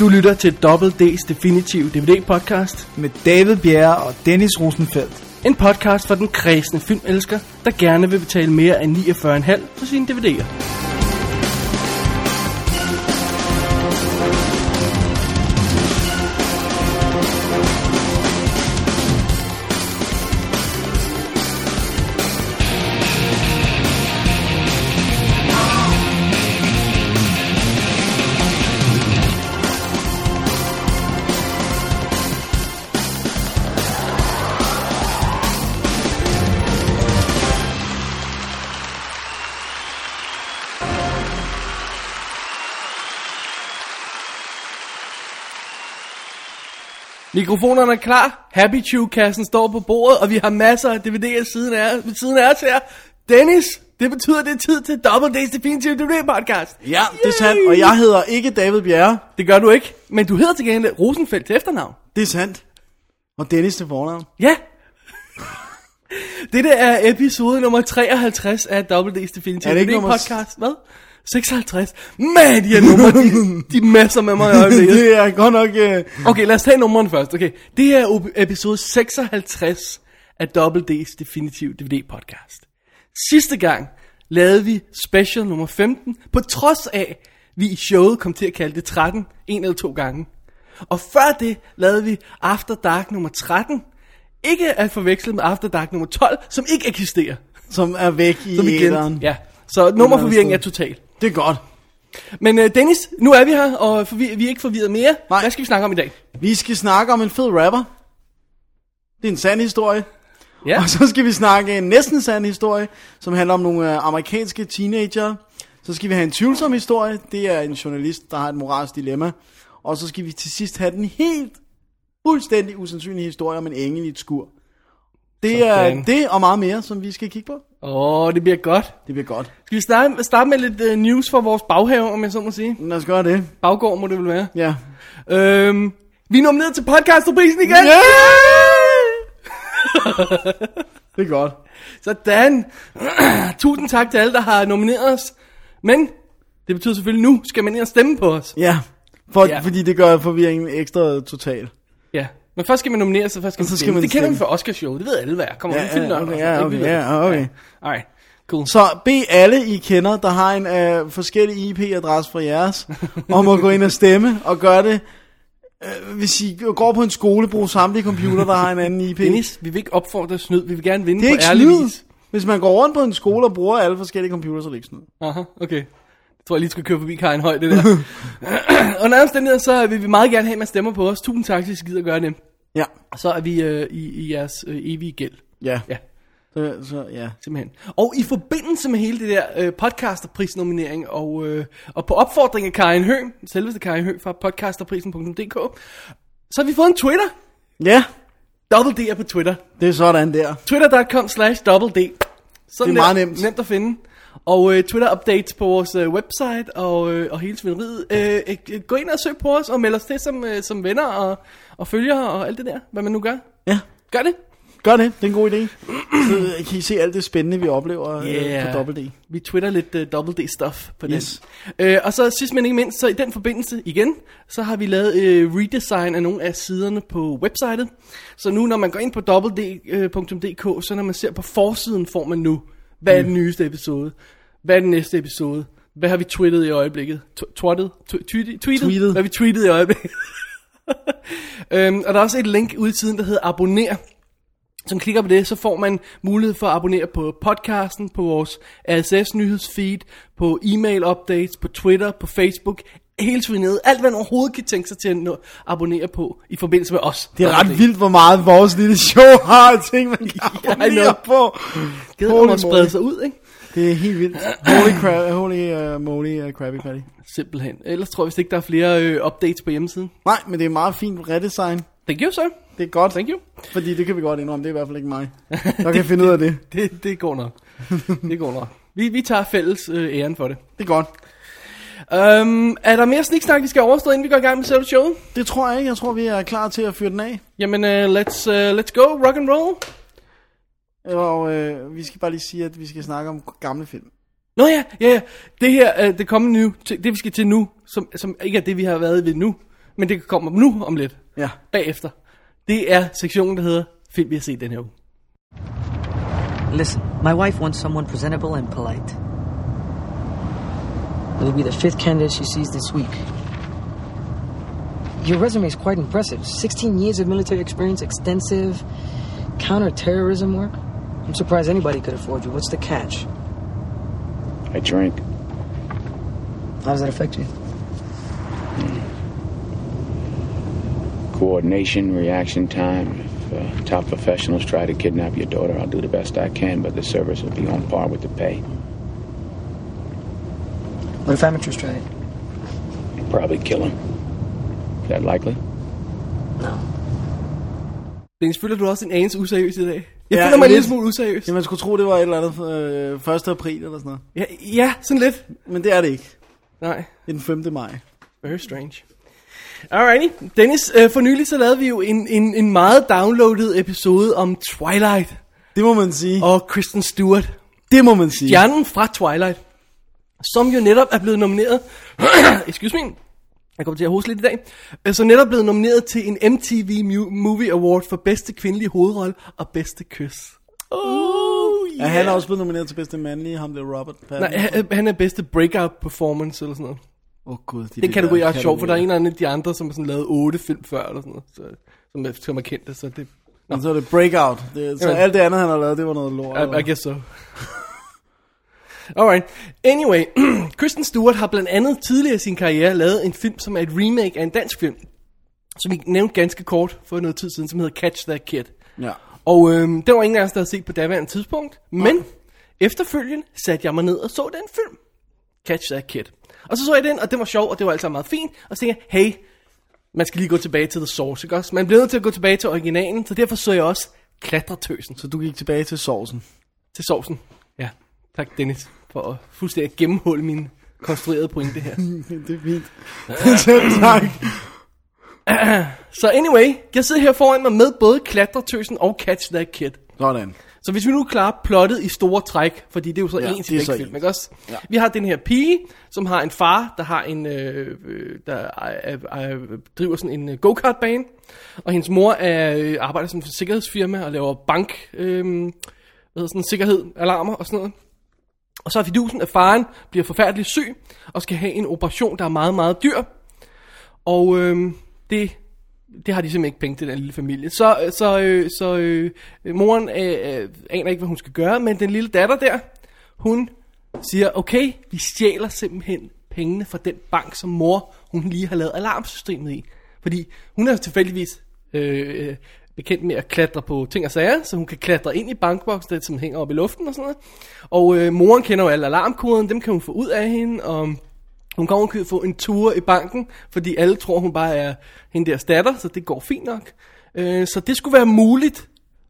Du lytter til Double D's Definitive DVD podcast. med David Bjerre og Dennis Rosenfeldt. En podcast for den kredsende filmelsker, der gerne vil betale mere end 49,5 for sine DVD'er. Mikrofonerne er klar, Happy Chew-kassen står på bordet, og vi har masser af DVD'er siden af, ved siden af os her. Dennis, det betyder, det er tid til Double D's Definitive DVD podcast. Ja, det er sandt, og jeg hedder ikke David Bjerre. Det gør du ikke, men du hedder til gengæld Rosenfeldt til efternavn. Det er sandt. Og Dennis til fornavn. Ja. Dette er episode nummer 53 af Double D's Definitive Er det ikke DVD nummer podcast. Hvad? 56. Man, de her numre, de, de masser med mig i øjeblikket. det er godt nok... Uh... Okay, lad os tage nummeren først. Okay, det her er episode 56 af Double D's Definitive DVD podcast. Sidste gang lavede vi special nummer 15, på trods af, vi i showet kom til at kalde det 13, en eller to gange. Og før det lavede vi After Dark nummer 13, ikke at forveksle med After Dark nummer 12, som ikke eksisterer. Som er væk i Som glemte. Ja, så nummerforvirringen er total. Det er godt. Men uh, Dennis, nu er vi her, og forvi- vi er ikke forvirret mere. Nej. Hvad skal vi snakke om i dag? Vi skal snakke om en fed rapper. Det er en sand historie. Ja. Og så skal vi snakke en næsten sand historie, som handler om nogle øh, amerikanske teenager. Så skal vi have en tvivlsom historie. Det er en journalist, der har et moralsk dilemma. Og så skal vi til sidst have den helt fuldstændig usandsynlige historie om en engel i et skur. Det er Sådan. det og meget mere, som vi skal kigge på. Åh, oh, det bliver godt. Det bliver godt. Skal vi starte, starte med lidt uh, news fra vores baghave, om jeg så må sige? Lad os gøre det. Baggård må det vel være. Ja. Øhm, vi er nomineret til podcasterprisen igen! Det er godt. Sådan. Tusind tak til alle, der har nomineret os. Men det betyder selvfølgelig, nu skal man ind og stemme på os. Ja. For, ja. Fordi det gør forvirringen ekstra total. Ja. Men først skal man nominere sig, først skal man så skal man Det kender vi fra Oscarshowet, det ved alle, hvad er. Kommer Ja, ja, film ja, okay, ja, okay, ja, okay. Alright, cool. Så bed alle I kender, der har en øh, forskellig IP-adresse fra jeres, om at gå ind og stemme, og gøre det, øh, hvis I går på en skole, brug samtlige computer, der har en anden IP. Dennis, vi vil ikke opfordre snyd, vi vil gerne vinde det er på ikke ærlig snyd. vis. Hvis man går rundt på en skole og bruger alle forskellige computer, så er det ikke snyd. Aha, okay. Jeg tror, jeg lige skal køre forbi Karin Høj, det der. Under omstændigheder, så vil vi meget gerne have, at man stemmer på os. Tusind tak, hvis I gider gøre det. Ja. Så er vi øh, i, i jeres øh, evige gæld. Ja. Ja, Så, så ja. simpelthen. Og i forbindelse med hele det der øh, podcasterprisnominering, og, øh, og på opfordring af Karin Høgh, selveste Karin Høgh fra podcasterprisen.dk, så har vi fået en Twitter. Ja, Double D er på Twitter. det er sådan der. Twitter.com slash double D. Sådan Det er der. meget nemt. Nemt at finde. Og øh, Twitter updates på vores øh, website og, øh, og hele svineriet. Øh, øh, gå ind og søg på os og meld os til som, øh, som venner og, og følgere og alt det der. Hvad man nu gør. Ja, Gør det. gør det. Det er en god idé. Så kan I se alt det spændende, vi oplever Yeah. yeah. på Double D. Vi twitter lidt uh, double D stuff på Yes. den. Øh, og så sidst men ikke mindst, så i den forbindelse igen, så har vi lavet øh, redesign af nogle af siderne på websitet. Så nu når man går ind på www.dk, så når man ser på forsiden, får man nu, hvad er den nyeste episode? Hvad er den næste episode? Hvad har vi tweetet i øjeblikket? Tw- Twattet? Tw- tweetet? Tweetet? Hvad har vi tweetet i øjeblikket? øhm, og der er også et link ude i siden, der hedder abonner. Som klikker på det, så får man mulighed for at abonnere på podcasten, på vores RSS nyhedsfeed, på e-mail updates, på Twitter, på Facebook, hele ned. Alt hvad man overhovedet kan tænke sig til at nå, abonnere på i forbindelse med os. Det er ret vildt, hvor meget vores lille show har ting, man kan abonnere know. på. Det er at sprede sig ud, ikke? Det er helt vildt. Holy crap, holy uh, moly uh, Krabby Patty. Simpelthen. Ellers tror jeg vist ikke, der er flere øh, updates på hjemmesiden. Nej, men det er meget fint redesign. Thank you, sir. Det er godt, Thank you. fordi det kan vi godt indrømme. Det er i hvert fald ikke mig, der kan finde ud af det. Det, det går nok. Det går nok. Vi, vi tager fælles øh, æren for det. Det er godt. Um, er der mere sniksnak, vi skal overstå, inden vi går i gang med selve showet? Det tror jeg ikke. Jeg tror, vi er klar til at fyre den af. Jamen, uh, let's, uh, let's go. Rock and roll. Og øh, vi skal bare lige sige, at vi skal snakke om gamle film. Nå ja, ja, ja. Det her, uh, det kommer nu, til, det vi skal til nu, som, som ikke er det, vi har været ved nu, Men det kommer nu om lidt. Ja. Bagefter. Det er sektionen, der hedder Film, vi har set den her uge. Listen, my wife wants someone presentable and polite. It'll be the fifth candidate she sees this week. Your resume is quite impressive. 16 years of military experience, extensive counterterrorism work. I'm surprised anybody could afford you. What's the catch? I drink. How does that affect you? Coordination, reaction time. If uh, top professionals try to kidnap your daughter, I'll do the best I can, but the service will be on par with the pay. What if amateurs try it? Probably kill him. Is that likely? No. Dennis, føler du også en anelse useriøs i dag? Jeg Ja, føler mig en lidt. lille smule useriøs. Ja, man skulle tro, det var et eller andet øh, 1. april eller sådan noget. Ja, ja, sådan lidt. Men det er det ikke. Nej, Det er den 5. maj. very strange. Alrighty. Dennis, øh, for nylig så lavede vi jo en, en, en meget downloadet episode om Twilight Det må man sige. og Kristen Stewart. Det må man sige. Stjernen fra Twilight, som jo netop er blevet nomineret, excuse me, jeg kommer til at hoste lidt i dag, øh, så netop blevet nomineret til en MTV Movie Award for bedste kvindelige hovedrolle og bedste kys. Oh, Ja, han er også blevet nomineret til bedste mandlige, ham der Robert Pattinson. Nej, han, han er bedste breakout performance eller sådan noget. Åh oh, gud. De Den kategori er der sjov, for der er en kategorier. af de andre, som har sådan lavet otte film før, eller sådan noget, så, som, er, som er kendte, så det... Men så er det Breakout. Det, så Jamen. alt det andet, han har lavet, det var noget lort. I, I guess so. Alright. Anyway, Kristen Stewart har blandt andet tidligere i sin karriere lavet en film, som er et remake af en dansk film, som vi nævnte ganske kort for noget tid siden, som hedder Catch That Kid. Ja. Og øhm, det var ingen af os, der havde set på daværende tidspunkt, men efterfølgende satte jeg mig ned og så den film. Catch That Kid. Og så så jeg den, og det var sjov, og det var altså meget fint. Og så tænkte jeg, hey, man skal lige gå tilbage til The Source, ikke også? Man bliver nødt til at gå tilbage til originalen, så derfor så jeg også Klatretøsen Så du gik tilbage til sovsen. til sovsen. Ja, tak Dennis, for at fuldstændig gennemhulde min konstruerede pointe her. det er fint. Selv tak. Så anyway, jeg sidder her foran mig med både Klatretøsen og Catch That Kid. Sådan. Så hvis vi nu klarer plottet i store træk, fordi det er jo så Ja, en det til begge så film, ens. ikke også? Ja. Vi har den her pige, som har en far, der har en, øh, øh, der er, er, er, driver sådan en øh, go-kart-bane, og hendes mor er, øh, arbejder som sikkerhedsfirma og laver bank, øh, hvad hedder sådan, sikkerhed, alarmer og sådan noget. Og så er fidusen, at faren bliver forfærdeligt syg, og skal have en operation, der er meget, meget dyr. Og øh, det, det har de simpelthen ikke penge til, den lille familie. Så, øh, så, øh, så øh, moren øh, øh, aner ikke, hvad hun skal gøre, men den lille datter der, hun siger, okay, vi stjæler simpelthen pengene fra den bank, som mor, hun lige har lavet alarmsystemet i. Fordi hun er tilfældigvis øh, øh bekendt med at klatre på ting og sager, så hun kan klatre ind i bankboksen, der som hænger op i luften og sådan noget. Og øh, moren kender jo alle alarmkoderne, dem kan hun få ud af hende, og hun kan ovenkøbet få en tur i banken, fordi alle tror, hun bare er hende der datter, så det går fint nok. Øh, så det skulle være muligt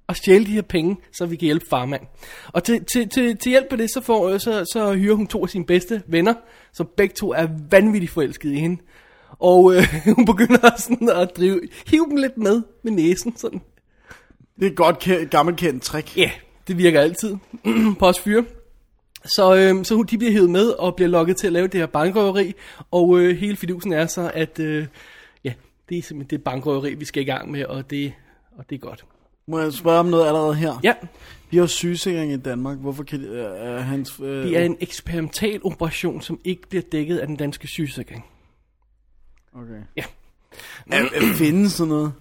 at stjæle de her penge, så vi kan hjælpe farmand. Og til, til, til, til hjælp med det, så, får, så, så hyrer hun to af sine bedste venner, så begge to er vanvittigt forelskede i hende. Og øh, hun begynder sådan at drive, hive dem lidt med med næsen, sådan. Det er et godt kendt, gammelt kendt trick. Ja, yeah, det virker altid på os fyre. Så, øh, så hun- de bliver hævet med og bliver lokket til at lave det her bankrøveri. Og øh, hele fidusen er så, at øh, ja, det er simpelthen det bankrøveri, vi skal i gang med, og det, og det er godt. Må jeg spørge om noget allerede her? Ja, Vi har sygesikring i Danmark. Hvorfor kan det, er hans... Øh, det er en eksperimental operation, som ikke bliver dækket af den danske sygesikring. Okay. Ja. Er, er, findes sådan noget?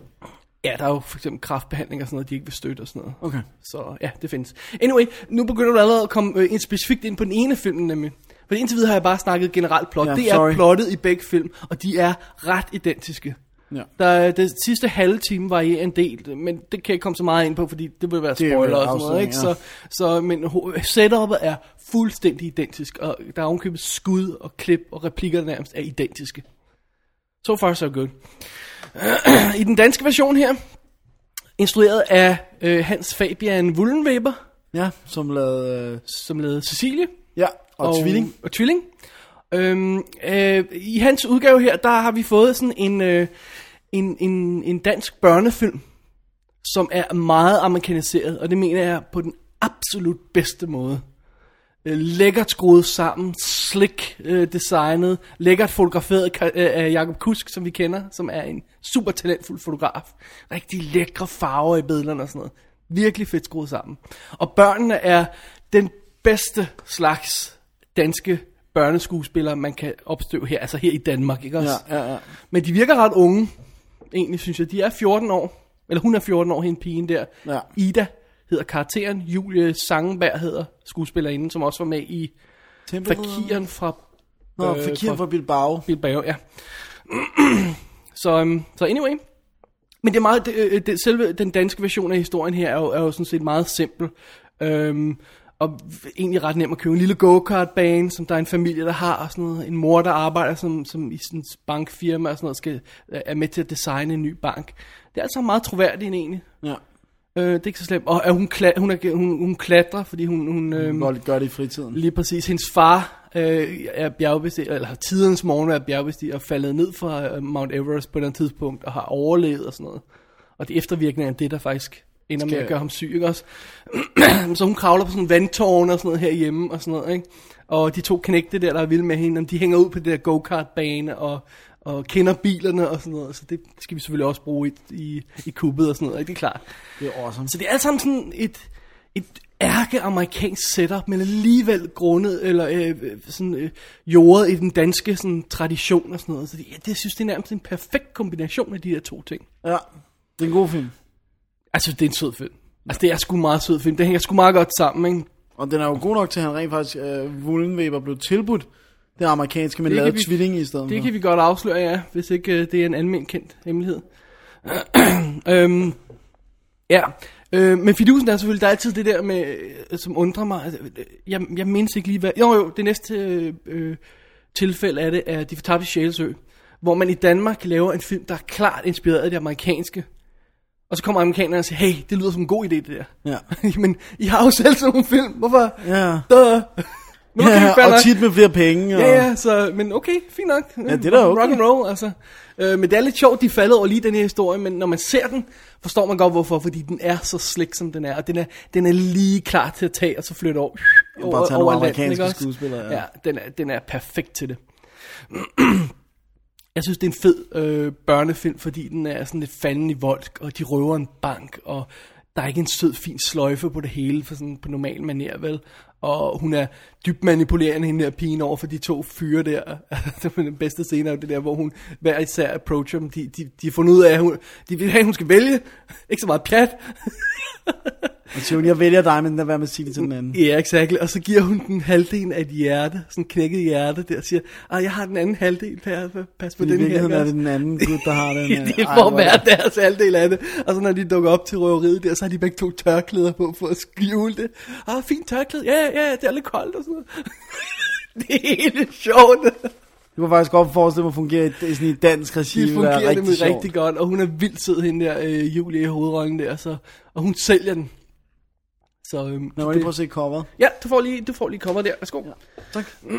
Ja, der er jo for eksempel kraftbehandling og sådan noget, de ikke vil støtte og sådan noget. Okay. Så ja, det findes. Anyway, nu begynder du allerede at komme øh, ind specifikt ind på den ene film, nemlig. For indtil videre har jeg bare snakket generelt plot. Ja, det er sorry. plottet i begge film, og de er ret identiske. Ja. Der, er- det sidste halve time varierer en del, men det kan jeg ikke komme så meget ind på, fordi det vil være er spoiler og sådan noget, ikke? Så, så, men setupet er fuldstændig identisk, og der er ovenkøbet skud og klip og replikker, der nærmest er identiske. So far so good. I den danske version her, instrueret af øh, Hans Fabian Wullenweber, Ja, som lavede... Øh, som lavede Cecilie. ja, og, og Tvilling. Og Tvilling. Øhm, øh, I hans udgave her, der har vi fået sådan en, øh, en, en, en dansk børnefilm, som er meget amerikaniseret, og det mener jeg på den absolut bedste måde. Øh, lækkert skruet sammen, slick øh, designet, lækkert fotograferet øh, af Jakob Kusk, som vi kender, som er en super talentfuld fotograf. Rigtig lækre farver i billederne og sådan noget. Virkelig fedt skruet sammen. Og børnene er den bedste slags danske børneskuespillere, man kan opstøve her, altså her i Danmark, ikke også? Ja, ja, ja. Men de virker ret unge, egentlig synes jeg. De er 14 år, eller hun er 14 år, hende pigen der. Ja. Ida hedder karakteren, Julie Sangenberg hedder skuespillerinden, som også var med i Fakiren fra Nå, øh, Fakir fra Bilbao. Bilbao, ja. så, um, så anyway. Men det er meget, det, øh, det, selve den danske version af historien her er jo, er jo sådan set meget simpel. Um, og egentlig ret nem at købe en lille go-kart-bane, som der er en familie, der har, og sådan noget. En mor, der arbejder som, som i sådan en bankfirma og sådan noget, skal, er med til at designe en ny bank. Det er altså meget troværdigt egentlig. Ja. Øh, det er ikke så slemt. Og er hun, kla- hun, er, hun, hun klatrer, fordi hun... hun Hun øhm, godt gøre det i fritiden. Lige præcis. Hendes far øh, er bjergbestiger, eller har tidens morgen været bjergbestiger og faldet ned fra øh, Mount Everest på et eller andet tidspunkt og har overlevet og sådan noget. Og det eftervirkning af det, der faktisk ender med at gøre ham syg, ikke også? så hun kravler på sådan en vandtårn og sådan noget herhjemme og sådan noget, ikke? Og de to knægte der, der er vilde med hende, de hænger ud på det der go-kart-bane og, og kender bilerne og sådan noget. Så det skal vi selvfølgelig også bruge i, i, i kubbet og sådan noget, ikke? Det er klart. Det er awesome. Så det er alt sammen sådan et, et ærke-amerikansk setup, men alligevel grundet, eller øh, sådan øh, jordet i den danske sådan, tradition og sådan noget. Så det, ja, det jeg synes det er nærmest en perfekt kombination af de her to ting. Ja, det er en god film. Altså, det er en sød film. Altså, det er sgu meget sød film. Det hænger sgu meget godt sammen, ikke? Og den er jo god nok til, at han rent faktisk, øh, Wullenweber blev tilbudt det amerikanske, men lavede vi- tvilling i stedet Det for. kan vi godt afsløre, ja, hvis ikke øh, det er en almindelig kendt hemmelighed. øhm, ja, øh, men fidusen er selvfølgelig, der er altid det der med, øh, som undrer mig. Altså, øh, jeg, jeg mindes ikke lige, hvad... Jo, jo, det næste øh, øh, tilfælde af det er De fortabte sjælesø, hvor man i Danmark laver en film, der er klart inspireret af det amerikanske. Og så kommer amerikanerne og siger, hey, det lyder som en god idé, det der. Ja. men I har jo selv sådan nogle film, hvorfor? Ja. Duh. Okay, ja, og nok. tit med flere penge. Og... Ja, ja, så, men okay, fint nok. Ja, det er da okay. Rock and roll, altså. Øh, men det er lidt sjovt, de faldet over lige den her historie, men når man ser den, forstår man godt hvorfor, fordi den er så slik, som den er, og den er, den er lige klar til at tage, og så flytte over, tage nogle Atlanten, amerikanske også? skuespillere, ja. Ja, den er, den er perfekt til det. Jeg synes, det er en fed øh, børnefilm, fordi den er sådan lidt fanden i vold, og de røver en bank, og der er ikke en sød, fin sløjfe på det hele, for sådan på normal maner, vel? Og hun er dybt manipulerende, hende der pigen over for de to fyre der. det er den bedste scene af det der, hvor hun hver især approacher dem. De, de, de har fundet ud af, at hun, de vil have, at hun skal vælge. Ikke så meget pjat. Og hun, jeg vælger dig, men lad være med at sige det til den anden. Ja, exakt. Og så giver hun den halvdelen af et hjerte, sådan knækket hjerte der, og siger, ah, jeg har den anden halvdel, pas, pas på I den her. virkeligheden ikke er også?" det den anden gut, der har den. det øh, er at hvor- være deres halvdel af det. Og så når de dukker op til røveriet der, så har de begge to tørklæder på for at skjule det. Ah, fint tørklæde. Ja, ja, ja, det er lidt koldt og sådan noget. det er helt sjovt. Det kunne faktisk godt forestille mig at fungere i, i sådan et dansk regi. Det fungerer sjovt. rigtig godt, og hun er vildt sød, hende der, øh, Julie i hovedrollen der, så, og hun sælger den. Så, øhm, mig lige prøve at se coveret. Ja, du får lige, du får lige cover der. Værsgo. Ja. Tak.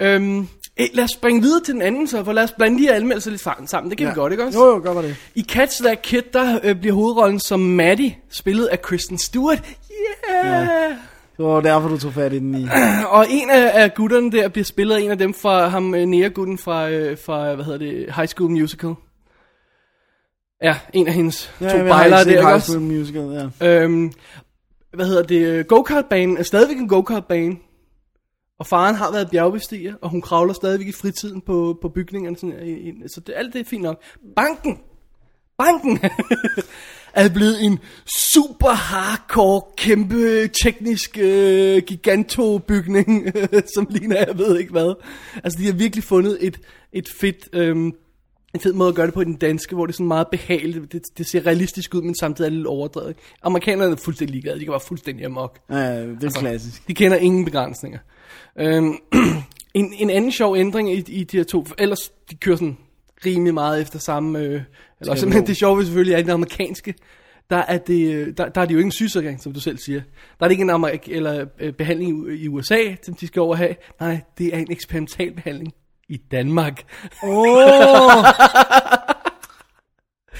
Øhm, eh, lad os springe videre til den anden så, for lad os blande de anmeldelser lidt sammen. sammen. Det kan ja. vi godt, ikke også? Jo, jo, gør var det. I Catch That Kid, der øh, bliver hovedrollen som Maddie, spillet af Kristen Stewart. Yeah! Ja. Det var derfor, du tog fat i den i. Og en af, af gutterne der bliver spillet af en af dem fra ham, øh, Nea-gutten fra, øh, fra, hvad hedder det, High School Musical. Ja, en af hendes Ja, to bejlere der, ikke High også? School Musical, ja. Øhm, hvad hedder det, go-kart-banen er stadigvæk en go-kart-bane. Og faren har været bjergbestiger, og hun kravler stadigvæk i fritiden på, på bygningerne. Sådan, så det, alt det er fint nok. Banken! Banken! er blevet en super hardcore, kæmpe, teknisk øh, gigantobygning, som ligner jeg ved ikke hvad. Altså de har virkelig fundet et, et fedt... Øh, en fed måde at gøre det på i den danske, hvor det er sådan meget behageligt. Det, det ser realistisk ud, men samtidig er det lidt overdrevet. Amerikanerne er fuldstændig ligeglade. De kan være fuldstændig amok. Ja, det er Altså, klassisk. De kender ingen begrænsninger. Øhm, en, en anden sjov ændring i, i de her to, for ellers de kører sådan rimelig meget efter samme, øh, eller simpelthen det sjove selvfølgelig er i den amerikanske, der er, det, øh, der, der er det jo ikke en sygesikring, som du selv siger. Der er det ikke en amerik- eller, øh, behandling i, i USA, som de skal over have. Nej, det er en eksperimental behandling i Danmark. Åh!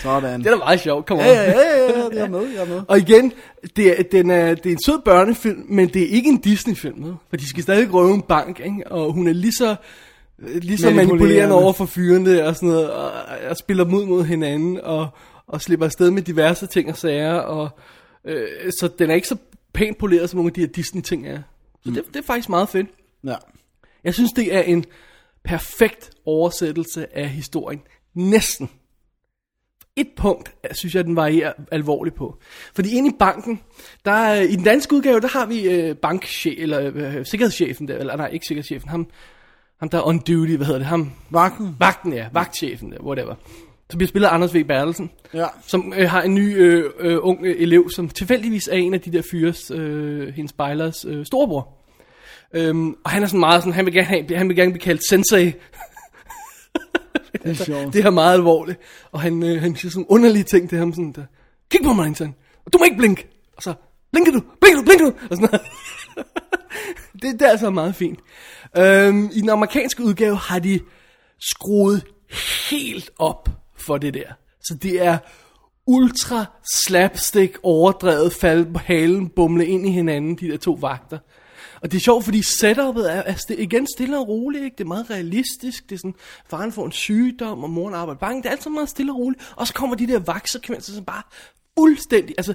Sådan. Det er da meget sjovt, kom on. Ja, ja, ja, ja, jeg er med, jeg er med. Og igen, det er, den er, det er en sød børnefilm, men det er ikke en Disney-film. For de skal stadig røve en bank, ikke? og hun er lige så, lige så Manipulerende. over for fyrene og sådan noget, og, og spiller mod mod hinanden, og, og slipper afsted med diverse ting og sager, og, øh, så den er ikke så pænt poleret, som nogle af de her Disney-ting er. Så det, det er faktisk meget fedt. Ja. Jeg synes, det er en perfekt oversættelse af historien. Næsten. Et punkt, synes jeg, den varierer alvorligt på. Fordi inde i banken, der er, i den danske udgave, der har vi øh, bankchef, eller øh, sikkerhedschefen der, eller nej, ikke sikkerhedschefen, ham, ham der er on duty, hvad hedder det, ham, Vagten. vagten, ja, vagtchefen der, whatever. Så bliver spillet Anders V. Bertelsen, Ja. som øh, har en ny øh, øh, ung øh, elev, som tilfældigvis er en af de der fyres, øh, hendes bejlers øh, storebror. Øhm, og han er sådan meget sådan, han vil gerne, have, han vil gerne blive kaldt sensei. Det er sjovt. Det er meget alvorligt. Og han, øh, han siger sådan underlige ting til ham, sådan der, kig på mig, Einstein. Og du må ikke blinke. Og så, blinker du, blinker du, blinker du. Og sådan noget. det, det er altså meget fint. Øhm, I den amerikanske udgave har de skruet helt op for det der. Så det er ultra slapstick, overdrevet, falde på halen, bumle ind i hinanden, de der to vagter. Og det er sjovt, fordi setupet er, altså, er st- igen stille og roligt, ikke? det er meget realistisk, det er sådan, faren får en sygdom, og moren arbejder bange, det er altid meget stille og roligt, og så kommer de der vagtsekvenser, som bare fuldstændig, altså,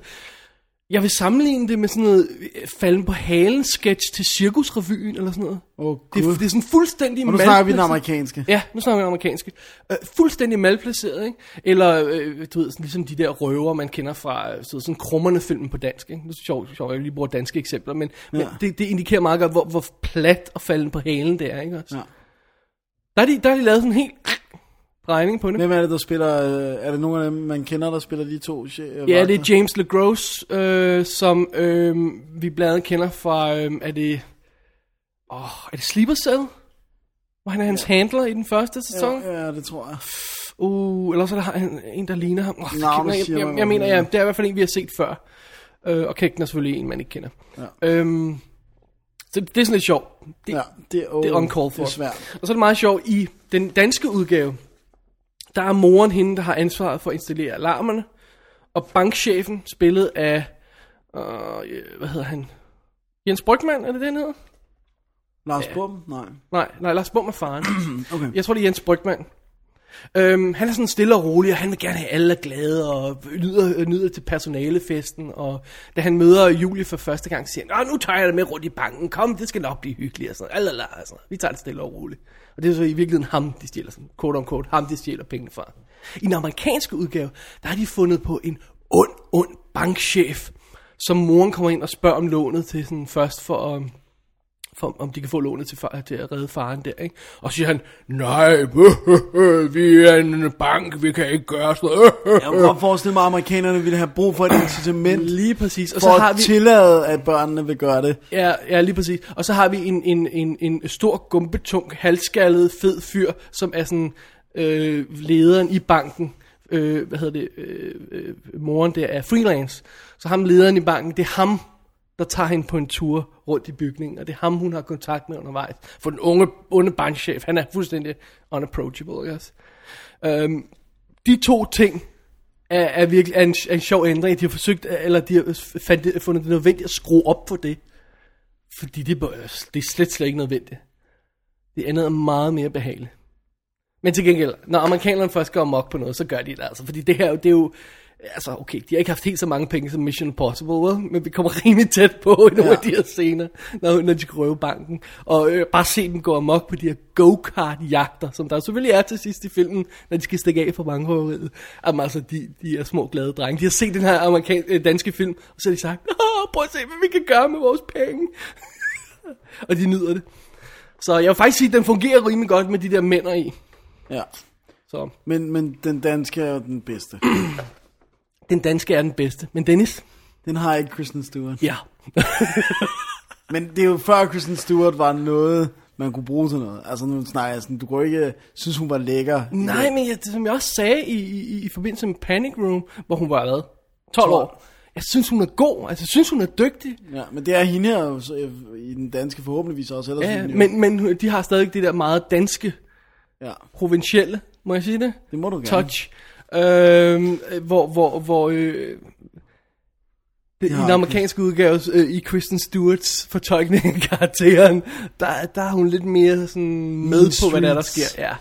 jeg vil sammenligne det med sådan noget øh, falden på halen sketch til cirkusrevyen, eller sådan noget. Åh, det, er, det er sådan fuldstændig Og nu snakker vi den amerikanske. Ja, nu snakker vi amerikanske. Øh, fuldstændig malplaceret, ikke? Eller, øh, du ved, sådan, ligesom de der røver, man kender fra øh, så sådan krummerne filmen på dansk, ikke? Det er sjovt, sjovt, jeg lige bruger danske eksempler, men, ja. men det, det indikerer meget godt, hvor, hvor plat og falden på halen det er, ikke også? Ja. Der, er de, der er de lavet sådan helt drejning på det. Hvem er det, der spiller... Øh, er det nogen af dem, man kender, der spiller de to øh, Ja, det er James LeGros, øh, som øh, vi blandt andet kender fra, øh, er det, åh, er det Sleeper Cell? Hvor han er hans handler i den første sæson? Ja, ja, det tror jeg. Uh, eller så er der en, der ligner ham. Oh, Navnet jeg, jeg, jeg, jeg mener, ja, det er i hvert fald en, vi har set før. Øh, og Kægten er selvfølgelig en, man ikke kender. Ja. Øhm, så det er sådan lidt sjovt. Det, Ja, det er, oh, det er uncalled for. Det er svært. Og så er det meget sjovt, i den danske udgave, der er moren hende, der har ansvaret for at installere alarmerne. Og bankchefen, spillet af, øh, hvad hedder han? Jens Brygman, er det det, han hedder? Lars Bum? Nej. Nej, nej, Lars Bum er faren. Okay. Jeg tror, det er Jens Brygman. Øhm, han er sådan stille og rolig, og han vil gerne have alle glade, og nyder, nyder til personalefesten, og da han møder Julie for første gang, siger han, nu tager jeg dig med rundt i banken, kom, det skal nok blive hyggeligt, og sådan, alala, altså, vi tager det stille og roligt. Og det er så i virkeligheden ham, de stjæler, sådan, quote on quote, ham, de stjæler pengene fra. I den amerikanske udgave, der har de fundet på en ond, ond bankchef, som moren kommer ind og spørger om lånet til sådan først for at for, om de kan få lånet til, far, til at redde faren der, ikke? Og så siger han, nej, vi er en bank, vi kan ikke gøre sådan noget. Jeg kan godt forestille mig, at amerikanerne ville have brug for et incitament Lige præcis. Og så har at vi, tillade, at børnene vil gøre det. ja, ja, lige præcis. Og så har vi en, en, en, en stor, gumpetung, halskaldet, fed fyr, som er sådan øh, lederen i banken. Øh, hvad hedder det? Øh, øh, moren der er freelance. Så ham lederen i banken, det er ham, der tager hende på en tur rundt i bygningen, og det er ham, hun har kontakt med undervejs. For den unge, onde bankchef, han er fuldstændig unapproachable, ikke også? Øhm, de to ting er, er virkelig er en, er en sjov ændring. De har forsøgt, eller de har fandt fundet det nødvendigt at skrue op for det. Fordi det, det er slet, slet ikke nødvendigt. Det andet er meget mere behageligt. Men til gengæld, når amerikanerne først går mok på noget, så gør de det altså. Fordi det her, det er jo, altså okay, de har ikke haft helt så mange penge som Mission Impossible, vel? men vi kommer rimelig tæt på i nogle Ja. af de her scener, når, når de skal røve banken. Og øh, bare se dem gå amok på de her go-kart-jagter, som der selvfølgelig er til sidst i filmen, når de skal stikke af fra bankrøveriet. Jamen altså, de, de er små glade drenge. De har set den her amerikan- øh, danske film, og så har de sagt, Åh, prøv at se, hvad vi kan gøre med vores penge. og de nyder det. Så jeg vil faktisk sige, at den fungerer rimelig godt med de der mænd i. Ja. Så Men, men den danske er jo den bedste. den danske er den bedste. Men Dennis? Den har ikke Kristen Stewart. Ja. Men det er jo før Kristen Stewart var noget, man kunne bruge til noget. Altså nu snakker jeg sådan, du kunne ikke synes, hun var lækker. Nej, men jeg, som jeg også sagde i, i, i forbindelse med Panic Room, hvor hun var hvad? 12 år. Jeg synes, hun er god. Altså, jeg synes, hun er dygtig. Ja, men det er hende her øh, i den danske forhåbentligvis også. Ellers Ja, jo- men, men de har stadig det der meget danske, Ja, provincielle, må jeg sige det? det må du gerne. Touch. Øhm, hvor, hvor, hvor øh, det, Ja, i den amerikanske udgave, øh, i Kristen Stewarts fortolkning af karakteren, der, der er hun lidt mere sådan med på, hvad der, er, der sker. Ja.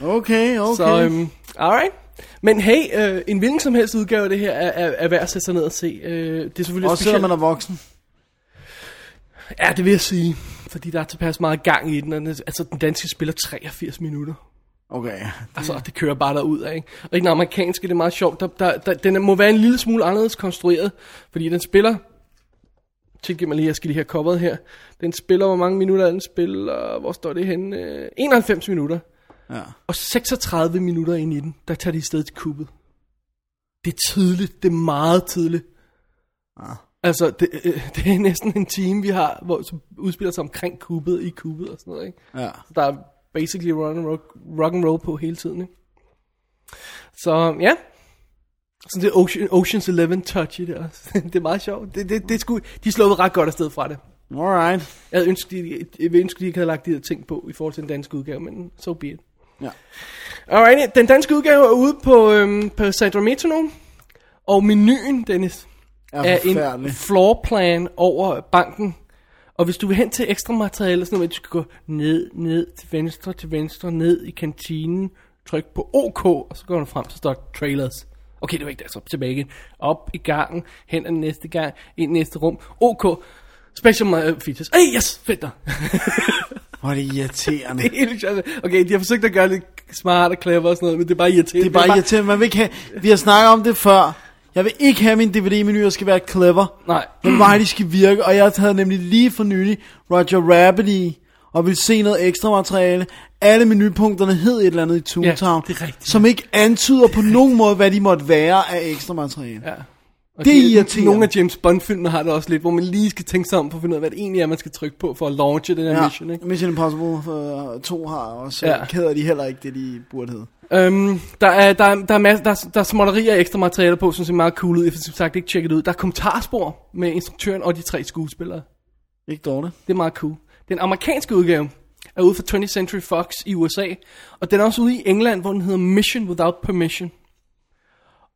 Okay, okay. Så, øhm, alright. Men hey, øh, en hvilken som helst udgave af det her er, er, er værd at sætte sig ned og se. Øh, det er selvfølgelig Også selvom man er voksen. Ja, det vil jeg sige. Fordi der er tilpas meget gang i den- Altså, den danske spiller 83 minutter. Okay. Altså, det kører bare derud af, ikke? Og i den amerikanske, det er meget sjovt. Der, der, der, den må være en lille smule anderledes konstrueret. Fordi den spiller... Tilgiv mig lige, jeg skal lige have coveret her. Den spiller, hvor mange minutter er den spiller? Hvor står det henne? Øh, 91 minutter. Ja. Og 36 minutter ind i den, der tager de i stedet til kuppet. Det er tidligt. Det er meget tidligt. Ah. Altså, det, øh, det er næsten en time, vi har, hvor som udspiller sig omkring kuppet, i kuppet og sådan noget, ikke? Ja. Så der er basically rock and roll, rock and roll på hele tiden, ikke? Så, ja. Sådan det Ocean, Ocean's Eleven touch i det også. det er meget sjovt. Det, det, det sgu, de sluppet ret godt afsted fra det. Alright. Jeg havde ønsket, de, jeg ville ønske, de ikke havde lagt de her ting på i forhold til den danske udgave, men so be it. Ja. Alright, den danske udgave er ude på, øhm, på Sandro Metronome, og menuen, Dennis, Er er en floorplan over banken. Og hvis du vil hen til ekstra materiale, sådan noget, du skal gå ned, ned, til venstre, til venstre, ned i kantinen, tryk på OK, og så går du frem, så står der trailers. Okay, det var ikke der, så tilbage igen. Op i gangen, hen ad næste gang, ind i næste rum. OK, special uh, features. Ej, yes, fedt der. Hvor er det irriterende. det er helt sjovt. Okay, de har forsøgt at gøre det smart og clever og sådan noget, men det er bare irriterende. Det er bare irriterende. Man vil ikke have... Vi har snakket om det før. Jeg vil ikke have min DVD-menu, skal være clever. Nej. Jeg vil bare de skal virke. Og jeg havde nemlig lige for nylig Roger Rabbit i, og ville se noget ekstra materiale. Alle menupunkterne hed et eller andet i Toontown. det er rigtigt. Som ikke antyder på nogen måde, hvad de måtte være af ekstra materiale. Ja. Og Det er de- irriterende. Nogle af James Bond-filmene har det også lidt, hvor man lige skal tænke sig om for at finde ud af, hvad det egentlig er, man skal trykke på for at launche den her Ja, mission. Ikke? Mission Impossible for 2 har også. Ja. Ja. Kæder de heller ikke det, de burde hedde. Øhm, der, er, der, er, der, er masser, der, er, der er småtterier af ekstra materialer på, som ser meget cool ud. Jeg har som sagt ikke tjekket ud. Der er kommentarspor med instruktøren og de tre skuespillere. Ikke dårligt. Det er meget cool. Den amerikanske udgave er ude for 20th Century Fox i USA, og den er også ude i England, hvor den hedder Mission Without Permission.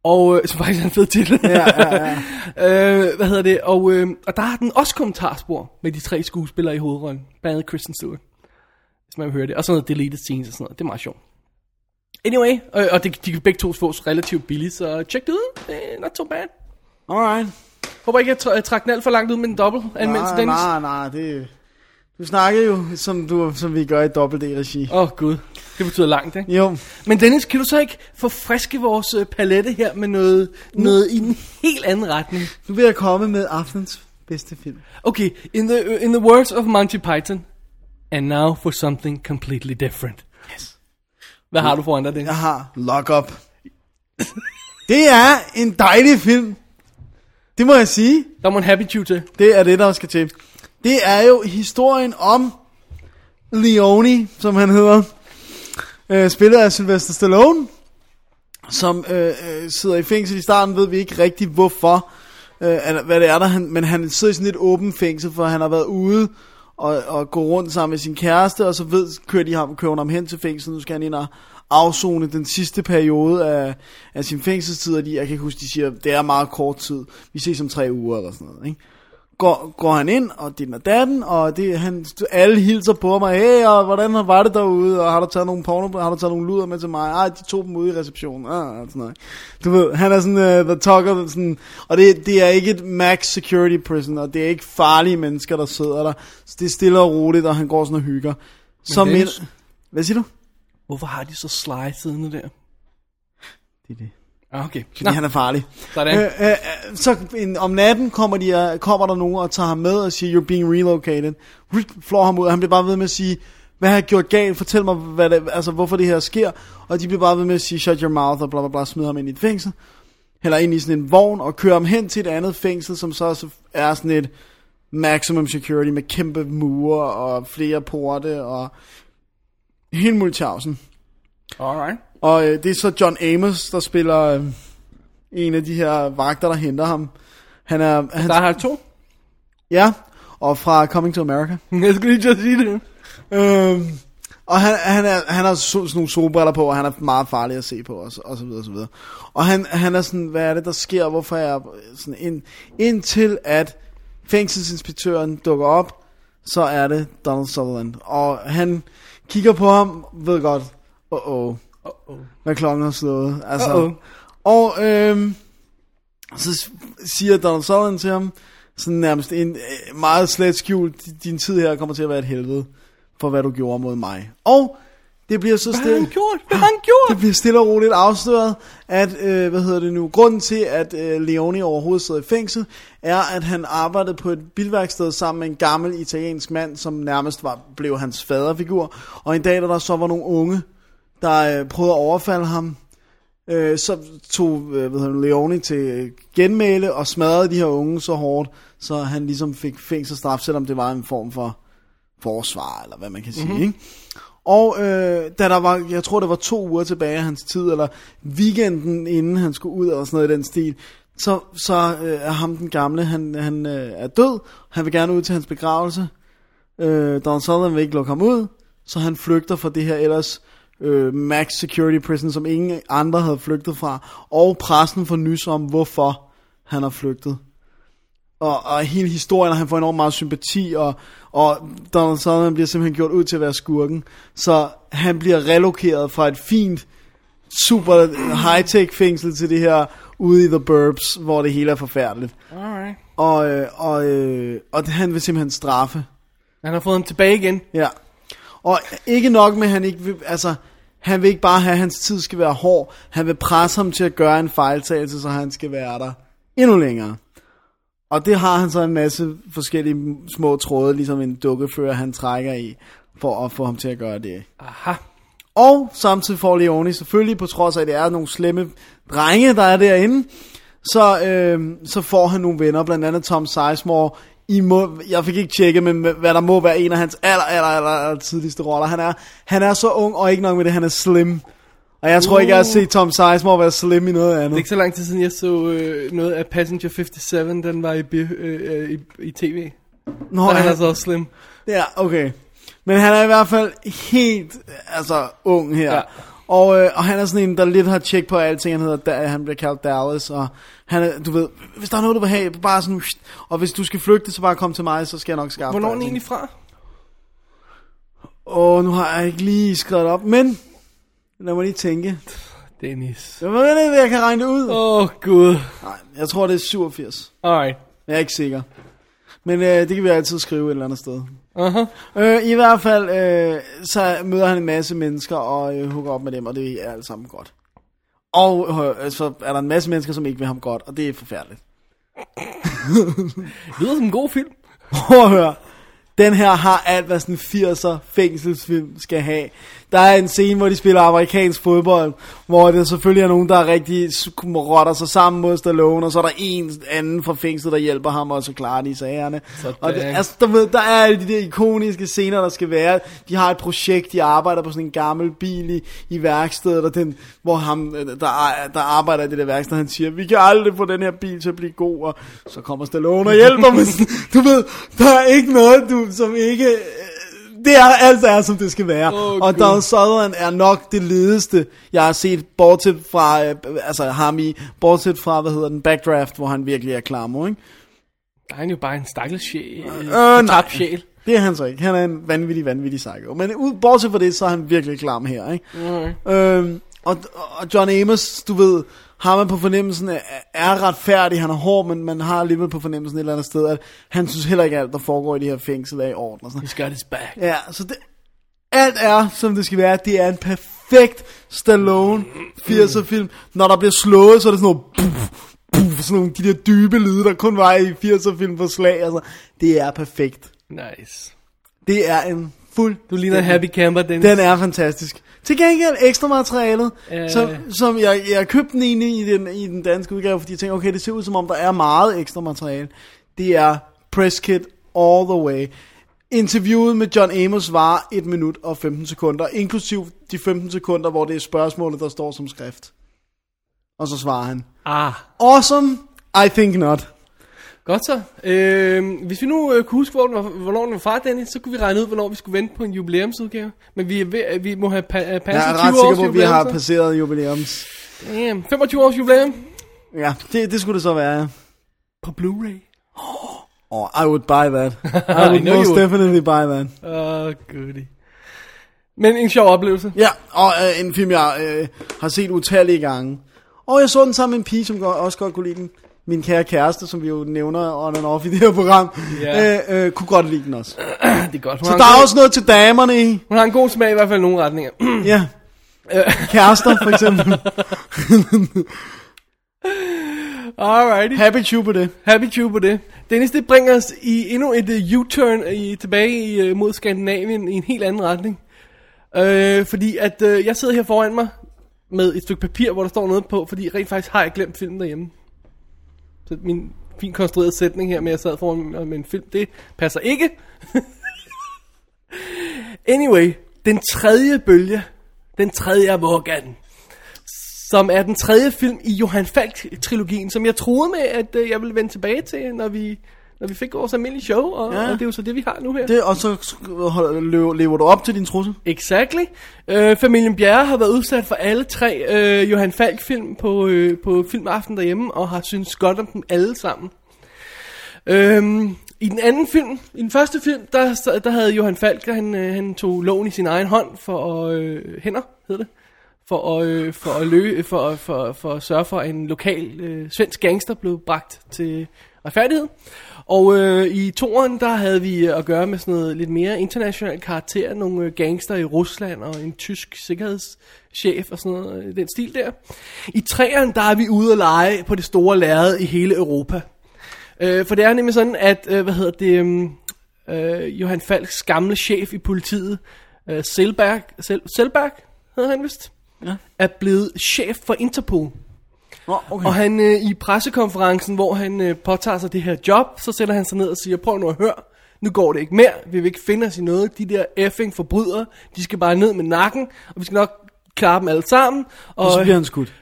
Og øh, som faktisk er en fed titel. Ja, ja, ja. øh, hvad hedder det? Og, øh, og der har den også kommentarspor med de tre skuespillere i hovedrollen. Blandt andet Kristen Stewart. Hvis man vil høre det. Og sådan noget deleted scenes og sådan noget. Det er meget sjovt. Anyway, øh, og det, de kan begge to fås relativt billigt, så tjek det ud. Er not so bad. Alright. Håber ikke, jeg tra- jeg trak den alt for langt ud med en dobbelt anmeldelse, Nej, Dennis. nej, nej, det... Du snakker jo, som, du, som vi gør i dobbelt D-regi. Åh oh, gud, det betyder langt, ikke? Jo, Men Dennis, kan du så ikke forfriske vores øh, palette her med noget, noget i en helt anden retning? nu vil jeg komme med aftens bedste film. Okay, in the, in the words of Monty Python, and now for something completely different. Hvad har du foran dig, Dennis? Jeg har Lock Up. det er en dejlig film. Det må jeg sige. Der må en happy tune til. Det er det, der skal til. Det er jo historien om Leone, som han hedder. Øh, spillet af Sylvester Stallone. Som øh, øh, sidder i fængsel i starten, ved vi ikke rigtig hvorfor. Øh, hvad det er der, han, men han sidder i sådan et åbent fængsel, for han har været ude og, og gå rundt sammen med sin kæreste, og så ved, kører de ham, kører ham hen til fængslet. Nu skal han ind og afzone den sidste periode af, af sin fængselstid, og de, jeg kan ikke huske, de siger, det er meget kort tid. Vi ses om tre uger eller sådan noget, ikke? Går, går han ind, og det er datten, og det, han, alle hilser på mig, hey, og hvordan var det derude, og har du taget nogle porno, har du taget nogle luder med til mig, ej, de tog dem ude i receptionen, ah, og sådan noget. Du ved, han er sådan, uh, the talker, sådan, og det, det er ikke et max security prison, og det er ikke farlige mennesker, der sidder der, så det er stille og roligt, og han går sådan og hygger. Som en, Dennis- hvad siger du? Hvorfor har de så sly siddende der? Det er det. Okay. Fordi Nå, han er farlig. sådan. Øh, øh, øh, så en, om natten kommer, de, øh, kommer der nogen og tager ham med og siger, you're being relocated. Ryt, Flår ham ud, og han bliver bare ved med at sige, hvad har jeg gjort galt? Fortæl mig, hvad det, altså, hvorfor det her sker. Og de bliver bare ved med at sige, shut your mouth, og bla bla bla, smider ham ind i et fængsel. Eller ind i sådan en vogn, og kører ham hen til et andet fængsel, som så er sådan et maximum security med kæmpe mure og flere porte og hele multitausen. Alright. Og øh, det er så John Amos, der spiller øh, en af de her vagter, der henter ham. Han er... Han, Der har to. Ja, og fra Coming to America. Jeg skulle lige sige det. Øhm, Og han, han, er, han har so, sådan nogle solbriller på, og han er meget farlig at se på, og, så, og så videre, og så videre. Og han, han er sådan, hvad er det, der sker, hvorfor er jeg sådan, ind, indtil at fængselsinspektøren dukker op, så er det Donald Sutherland. Og han kigger på ham, ved godt, åh, oh, Uh-oh. hvad klokken har slået. Altså, Uh-oh. Og øhm, så siger Donald Sutherland til ham, sådan nærmest en øh, meget slet skjult, din tid her kommer til at være et helvede, for hvad du gjorde mod mig. Og det bliver så Hvad stille, han gjort? Hvad han gjort? det bliver stille og roligt afsløret, at, øh, hvad hedder det nu, grunden til, at øh, Leone overhovedet sidder i fængsel, er, at han arbejdede på et bilværksted sammen med en gammel italiensk mand, som nærmest var, blev hans faderfigur. Og en dag, da der så var nogle unge, der øh, prøvede at overfalde ham, øh, så tog øh, hedder det, Leone til øh, genmæle og smadrede de her unge så hårdt, så han ligesom fik fængselsstraf, selvom det var en form for forsvar, eller hvad man kan sige, mm-hmm. ikke? Og øh, da der var, jeg tror det var to uger tilbage af hans tid, eller weekenden inden han skulle ud, eller sådan noget i den stil, så, så øh, er ham den gamle, han, han øh, er død, han vil gerne ud til hans begravelse. Øh, Don Sutherland vil ikke lukke ham ud, så han flygter fra det her ellers øh, max security prison, som ingen andre havde flygtet fra, og pressen får nys om, hvorfor han har flygtet. Og, og hele historien, og han får enormt meget sympati, og, og Donald Sutherland bliver simpelthen gjort ud til at være skurken. Så han bliver relokeret fra et fint, super high-tech fængsel til det her ude i The Burbs, hvor det hele er forfærdeligt. Alright. Og, øh, og, øh, og han vil simpelthen straffe. Han har fået ham tilbage igen. Ja. Og ikke nok med, at han ikke vil, altså, han vil ikke bare have, at hans tid skal være hård. Han vil presse ham til at gøre en fejltagelse, så han skal være der endnu længere. Og det har han så en masse forskellige små tråde, ligesom en dukkefører, han trækker i, for at få ham til at gøre det. Aha. Og samtidig får Leone selvfølgelig, på trods af, at det er nogle slemme drenge, der er derinde, så, øh, så får han nogle venner, blandt andet Tom Sizemore, i må, jeg fik ikke tjekket, men hvad der må være en af hans aller, aller, aller, aller tidligste roller. Han er, han er så ung, og ikke nok med det, han er slim. Og jeg tror ikke, jeg har set Tom Sizemore være slim i noget Det er andet. ikke så lang tid siden, jeg så øh, noget af Passenger 57, den var i, øh, øh, i, i tv. Nå, Så han er så også slim. ja, okay. Men han er i hvert fald helt, altså, ung her. Ja. Og, øh, og han er sådan en, der lidt har tjek på alting. Han hedder, da, han bliver kaldt Dallas, og han er, du ved, hvis der er noget, du vil have, bare sådan, og hvis du skal flygte, så bare kom til mig, så skal jeg nok skaffe Hvornår er den egentlig fra? Åh, nu har jeg ikke lige skrevet det op, men lad mig lige tænke. Dennis. Jeg ved ikke, jeg kan regne det ud. Åh, oh, gud. Nej, jeg tror, det er 87. Alright. Jeg er ikke sikker. Men øh, det kan vi altid skrive et eller andet sted. Aha. Øh, I hvert fald, øh, så møder han en masse mennesker og øh, hooker op med dem, og det er alt sammen godt. Og øh, så er der en masse mennesker, som ikke vil ham godt, og det er forfærdeligt. Det lyder som en god film. Prøv at høre. Den her har alt, hvad sådan en 80'er fængselsfilm skal have. Der er en scene, hvor de spiller amerikansk fodbold, hvor der selvfølgelig er nogen, der er rigtig rotter sig sammen mod Stallone, og så er der en anden fra fængslet, der hjælper ham, og så klarer de sagerne. Sådan. Og det, altså, der, ved, der er de der ikoniske scener, der skal være. De har et projekt, de arbejder på sådan en gammel bil i, i værkstedet, og den, hvor ham, der, er- der arbejder i det der værksted, han siger, vi kan aldrig få den her bil til at blive god, og så kommer Stallone og hjælper med du ved, der er ikke noget, du, som ikke, det er alt er, som det skal være. Åh, og Gud. Donald Sutherland er nok det ledeste, jeg har set, bortset fra, øh, altså ham i, bortset fra, hvad hedder den, Backdraft, hvor han virkelig er klammer, ikke? Der er han jo bare en stakkels sjæl. Øh, nej. tabt sjæl. Det er han så ikke. Han er en vanvittig, vanvittig psycho. Men ud, bortset fra det, så er han virkelig klam her, ikke? Mm. Øhm, og, og John Amos, du ved, har man på fornemmelsen, er, er retfærdig, han er hård, men man har alligevel på fornemmelsen et eller andet sted, at han synes heller ikke, at alt, der foregår i det her fængsel, er i orden. Og sådan. He's got his back. Ja, så det, alt er, som det skal være. Det er en perfekt Stallone 80'er film. Når der bliver slået, så er det sådan noget... Puff, puff, sådan nogle de der dybe lyde, der kun var i 80'er film for slag. Altså, det er perfekt. Nice. Det er en fuld... Du ligner happy camper, Dennis. Den er fantastisk. Til gengæld ekstra materialet, Øh. som, som jeg, jeg købte den egentlig i den, i den danske udgave, fordi jeg tænkte, okay, det ser ud som om, der er meget ekstra materiale. Det er press kit all the way. Interviewet med John Amos var 1 minut og 15 sekunder, inklusiv de 15 sekunder, hvor det er spørgsmålet, der står som skrift. Og så svarer han. Ah. Awesome, I think not. Godt så. Øh, hvis vi nu øh, kunne huske, hvor den var, hvornår den var fra, Dennis, så kunne vi regne ud, hvornår vi skulle vente på en jubilæumsudgave. Men vi, er ved, vi må have pa- øh, passet Jeg er 20 ret års sikker på, at vi jubilæum, har så. passeret jubilæums. Damn, 25 års jubilæum Ja, det, det skulle det så være. på Blu-ray. Oh, I would buy that. I would know you most would. definitely buy that. Åh, oh, goodie. Men en sjov oplevelse. Ja, og øh, en film, jeg øh, har set utallige gange. Og jeg så den sammen med en pige, som godt, også godt kunne lide den. Min kære kæreste, som vi jo nævner on and off i det her program, Ja. øh, øh, kunne godt lide den også. Det er godt. Hun Så der er god- også noget til damerne i. Hun har en god smag i hvert fald i nogle retninger. Ja. Kærester, for eksempel. Alrighty. Happy Chew på det. Happy Chew på det. Dennis, det bringer os i endnu et uh, U-turn i, tilbage i, uh, mod Skandinavien i en helt anden retning. Uh, fordi at uh, jeg sidder her foran mig med et stykke papir, hvor der står noget på, fordi rent faktisk har jeg glemt filmen derhjemme. Så min fint konstruerede sætning her med, at jeg sad foran mig med en film, det passer ikke. anyway, den tredje bølge, den tredje af Morgan, som er den tredje film i Johan Falk-trilogien, som jeg troede med, at øh, jeg ville vende tilbage til, når vi, når vi fik vores almindelige show, og, Ja. og det er jo så det, vi har nu her. det og så lever, lever du op til din trussel. Exactly. Øh, familien Bjerre har været udsat for alle tre øh, Johan Falk-film på, øh, på filmaften derhjemme, og har syntes godt om dem alle sammen. Øhm, I den anden film, i den første film, der, der havde Johan Falk, han, øh, han tog loven i sin egen hånd for at, øh, hænder, hedder det, for at, øh, for at, lø, for, for, for at sørge for, at en lokal øh, svensk gangster blev bragt til retfærdighed. Og øh, i toeren, der havde vi øh, at gøre med sådan noget lidt mere international karakter, nogle øh, gangster i Rusland og en tysk sikkerhedschef og sådan noget, øh, den stil der. I treeren, der er vi ude at lege på det store lærred i hele Europa. Øh, for det er nemlig sådan, at, øh, hvad hedder det, um, øh, Johan Falks gamle chef i politiet, øh, Selberg, Sel, Selberg hedder han vist, Ja. er blevet chef for Interpol. Okay. Og han øh, i pressekonferencen, hvor han øh, påtager sig det her job, så sætter han sig ned og siger, prøv nu at høre, nu går det ikke mere, vi vil ikke finde os i noget, de der effing forbrydere, de skal bare ned med nakken, og vi skal nok klare dem alle sammen. Og, og så bliver han skudt.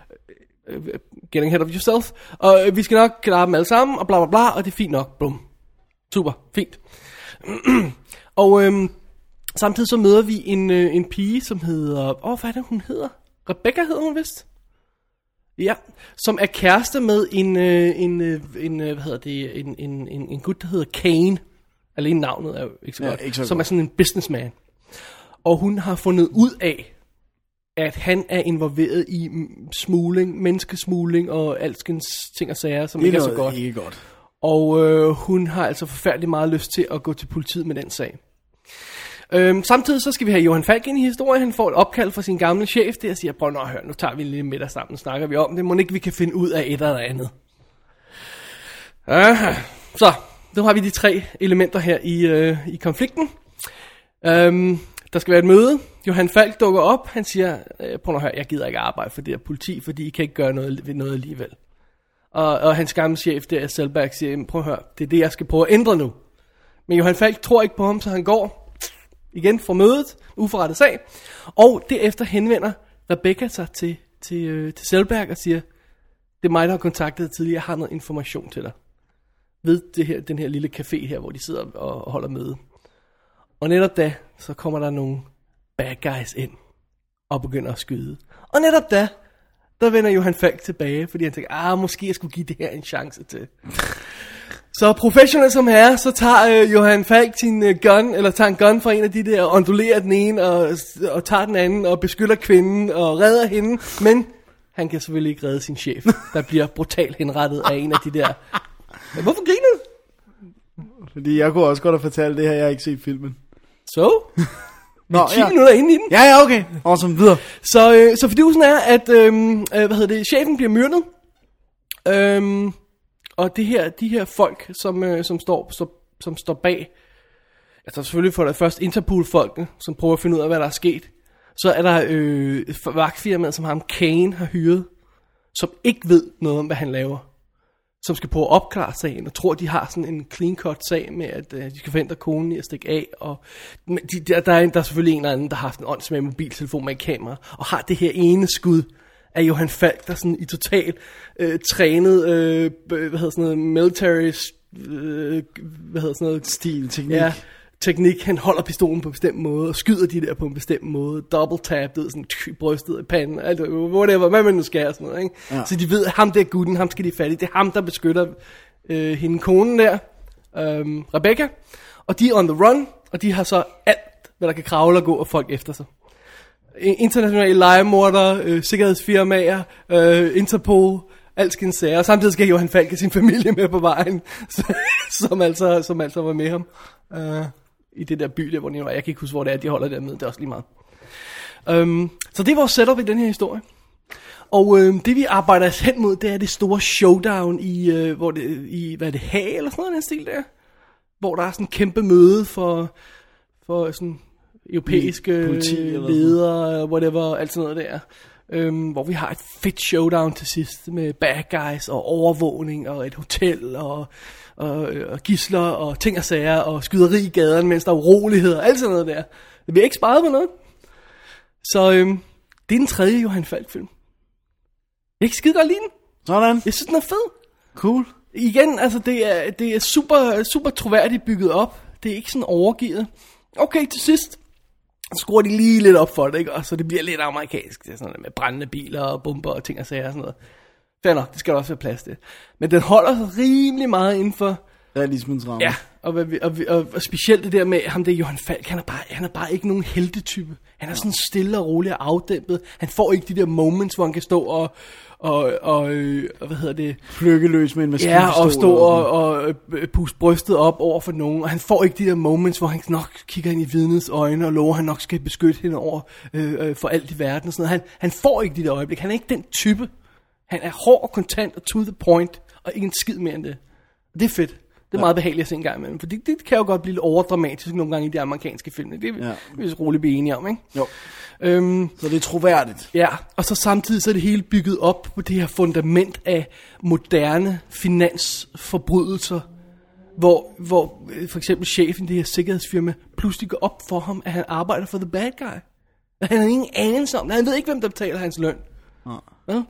getting ahead of yourself. Og øh, vi skal nok klare dem alle sammen, og bla bla bla, og det er fint nok. Bum. Super, fint. og øhm, samtidig så møder vi en, øh, en pige, som hedder... Åh, hvad er det, hun hedder? Rebecca hedder hun vist? Ja, som er kæreste med en, øh, en, øh, en øh, hvad hedder det, en, en, en, en gut, der hedder Kane. Alene navnet er jo ikke så Ja, godt. ikke så som godt. er sådan en businessman. Og hun har fundet ud af, at han er involveret i smugling, menneskesmugling og alskens ting og sager, som Det ikke er så godt. ikke godt. Og øh, hun har altså forfærdelig meget lyst til at gå til politiet med den sag. Øhm, samtidig så skal vi have Johan Falk ind i historien. Han får et opkald fra sin gamle chef der og siger, prøv at høre, nu tager vi en lille middag sammen, snakker vi om det. Må ikke vi kan finde ud af et eller andet. Aha. Så, nu har vi de tre elementer her i, øh, i konflikten. Øhm, der skal være et møde. Johan Falk dukker op. Han siger, øh, prøv at høre, jeg gider ikke arbejde for det her politi, fordi I kan ikke gøre noget ved noget alligevel. Og, og hans gamle chef der, Selberg, siger, prøv at høre, det er det, jeg skal prøve at ændre nu. Men Johan Falk tror ikke på ham, så han går igen fra mødet, uforrettet sag. Og derefter henvender Rebecca sig til, til, øh, til Selberg og siger, det er mig, der har kontaktet dig tidligere, jeg har noget information til dig. Ved det her, den her lille café her, hvor de sidder og, og holder møde. Og netop da, så kommer der nogle bad guys ind og begynder at skyde. Og netop da, der vender Johan Falk tilbage, fordi han tænker, ah, måske jeg skulle give det her en chance til. Så professionel som her, så tager øh, Johan Falk sin øh, gun, eller tager en gun fra en af de der, og ondulerer den ene, og, og tager den anden, og beskytter kvinden, og redder hende. Men han kan selvfølgelig ikke redde sin chef, der bliver brutalt henrettet af en af de der. Men hvorfor griner du? Fordi jeg kunne også godt have fortalt det her, jeg har ikke set filmen. Så? Nå, 10 minutter inde i den. Ja, ja, okay. Og som videre. Så, øh, så fidusen er, at øhm, øh, hvad hedder det, chefen bliver myrdet. Øhm, og det her, de her folk, som, øh, som, står, som, som står bag, altså selvfølgelig for det først Interpol-folkene, som prøver at finde ud af, hvad der er sket. Så er der øh, vagtfirmaet, som ham Kane har hyret, som ikke ved noget om, hvad han laver. Som skal prøve at opklare sagen, og tror, de har sådan en clean-cut sag med, at øh, de skal forhindre konen i at stikke af. Og, men de, der, der, er, der er selvfølgelig en eller anden, der har haft en åndssvag mobiltelefon med et kamera, og har det her ene skud af Johan Falk, der sådan i total øh, trænet, øh, hvad hedder sådan noget, military øh, hvad hedder sådan noget, Stil, teknik. Ja, teknik. Han holder pistolen på en bestemt måde, og skyder de der på en bestemt måde. Double tap, det sådan tsk, brystet i panden, alt, whatever, hvad man nu skal og sådan noget. Ikke? Ja. Så de ved, at ham der gutten, ham skal de fat i. Det er ham, der beskytter øh, hende konen der, øh, Rebecca. Og de er on the run, og de har så alt, hvad der kan kravle og gå, og folk efter sig. Internationale legemorder, øh, sikkerhedsfirmaer, øh, Interpol, alt skal sager. Og samtidig skal Johan Falk sin familie med på vejen, så- som, altså, som altså var med ham. Øh, I det der by der, hvor de var. Jeg kan ikke huske, hvor det er, de holder dernede. Det er også lige meget. Um, så det er vores setup i den her historie. Og øh, det vi arbejder os hen mod, det er det store showdown i, øh, hvor det, i hvad er det, Haag eller sådan noget, den stil der. Hvor der er sådan en kæmpe møde for, for sådan europæiske Politi ledere, whatever, alt sådan noget der. Øhm, hvor vi har et fedt showdown til sidst med bad guys og overvågning og et hotel og, og, og gisler og ting og sager og skyderi i gaden, mens der er uroligheder, alt sådan noget der. Det bliver ikke sparet på noget. Så øhm, det er den tredje Johan Falk film. Jeg kan skide godt lide den. Sådan. Jeg synes, den er fed. Cool. Igen, altså det er, det er super, super troværdigt bygget op. Det er ikke sådan overgivet. Okay, til sidst skruer de lige lidt op for det, ikke? Og så det bliver lidt amerikansk. Det er sådan noget med brændende biler og bomber og ting og sager og sådan noget. Fair nok, det skal der også være plads til. Men den holder sig rimelig meget inden for, Realismens ramme. Ja, og, og, vi- og, og specielt det der med ham der Johan Falk, han er bare, han er bare ikke nogen heltetype. Han er sådan stille og rolig og afdæmpet. Han får ikke de der moments, hvor han kan stå og, og, og, øh, og hvad hedder det, Plukkeløs med en maskinpistol. Ja, og stå sådan. og, og øh, puste brystet op over for nogen. Og han får ikke de der moments, hvor han nok kigger ind i vidnets øjne og lover, at han nok skal beskytte hende over øh, øh, for alt i verden. Og sådan noget. Han, han får ikke de der øjeblik. Han er ikke den type. Han er hård og kontant og to the point, og ikke en skid mere end det. Og det er fedt. Det er meget behageligt at se en gang imellem, for det, det kan jo godt blive lidt overdramatisk nogle gange i de amerikanske film. Det er vi Ja. roligt blive enige om, ikke? Jo, Øhm, så det er troværdigt. Ja, og så samtidig så er det hele bygget op på det her fundament af moderne finansforbrydelser, hvor, hvor øh, for eksempel chefen i det her sikkerhedsfirma pludselig går op for ham, at han arbejder for the bad guy. Han har ingen anelse om det. Han ved ikke, hvem der betaler hans løn. Ja.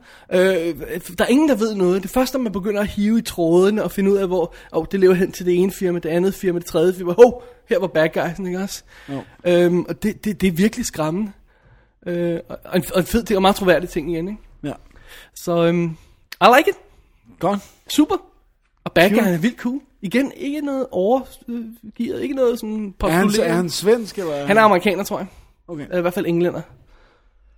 Øh, der er ingen, der ved noget. Det første, man begynder at hive i trådene og finde ud af, hvor oh, det lever hen til det ene firma, det andet firma, det tredje firma. Hov, her var bad guysen, ikke også? Jo. Øhm, og det, det, det er virkelig skræmmende. Øh, og, en, og en fed ting, og meget troværdig ting igen, ikke? Ja. Så øhm, I like it. Godt. Super. Og bad guyen er vildt cool. Igen, ikke noget overgivet, ikke noget sådan Er han, er han svensk, eller? han er amerikaner, tror jeg. Okay, Eller i hvert fald englænder.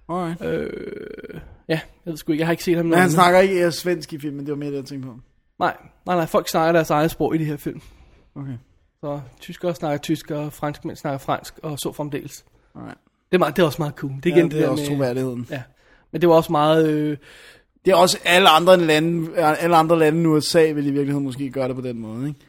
alright. Øh, ja, jeg ved sgu ikke, jeg har ikke set ham. Men han snakker ikke øh, svensk i filmen, det var mere det, jeg tænkte på. Nej, nej, nej, folk snakker deres eget sprog i de her film. Okay, Så tyskere snakker tysk, og franskmænd snakker fransk, og så fremdeles. alright. Det er, meget, det er også meget cool. Det er, Ja, igen det er der også med- troværdigheden. Ja, men det var også meget... Øh, Det er også alle andre lande, alle andre lande end USA vil i virkeligheden måske gøre det på den måde, ikke?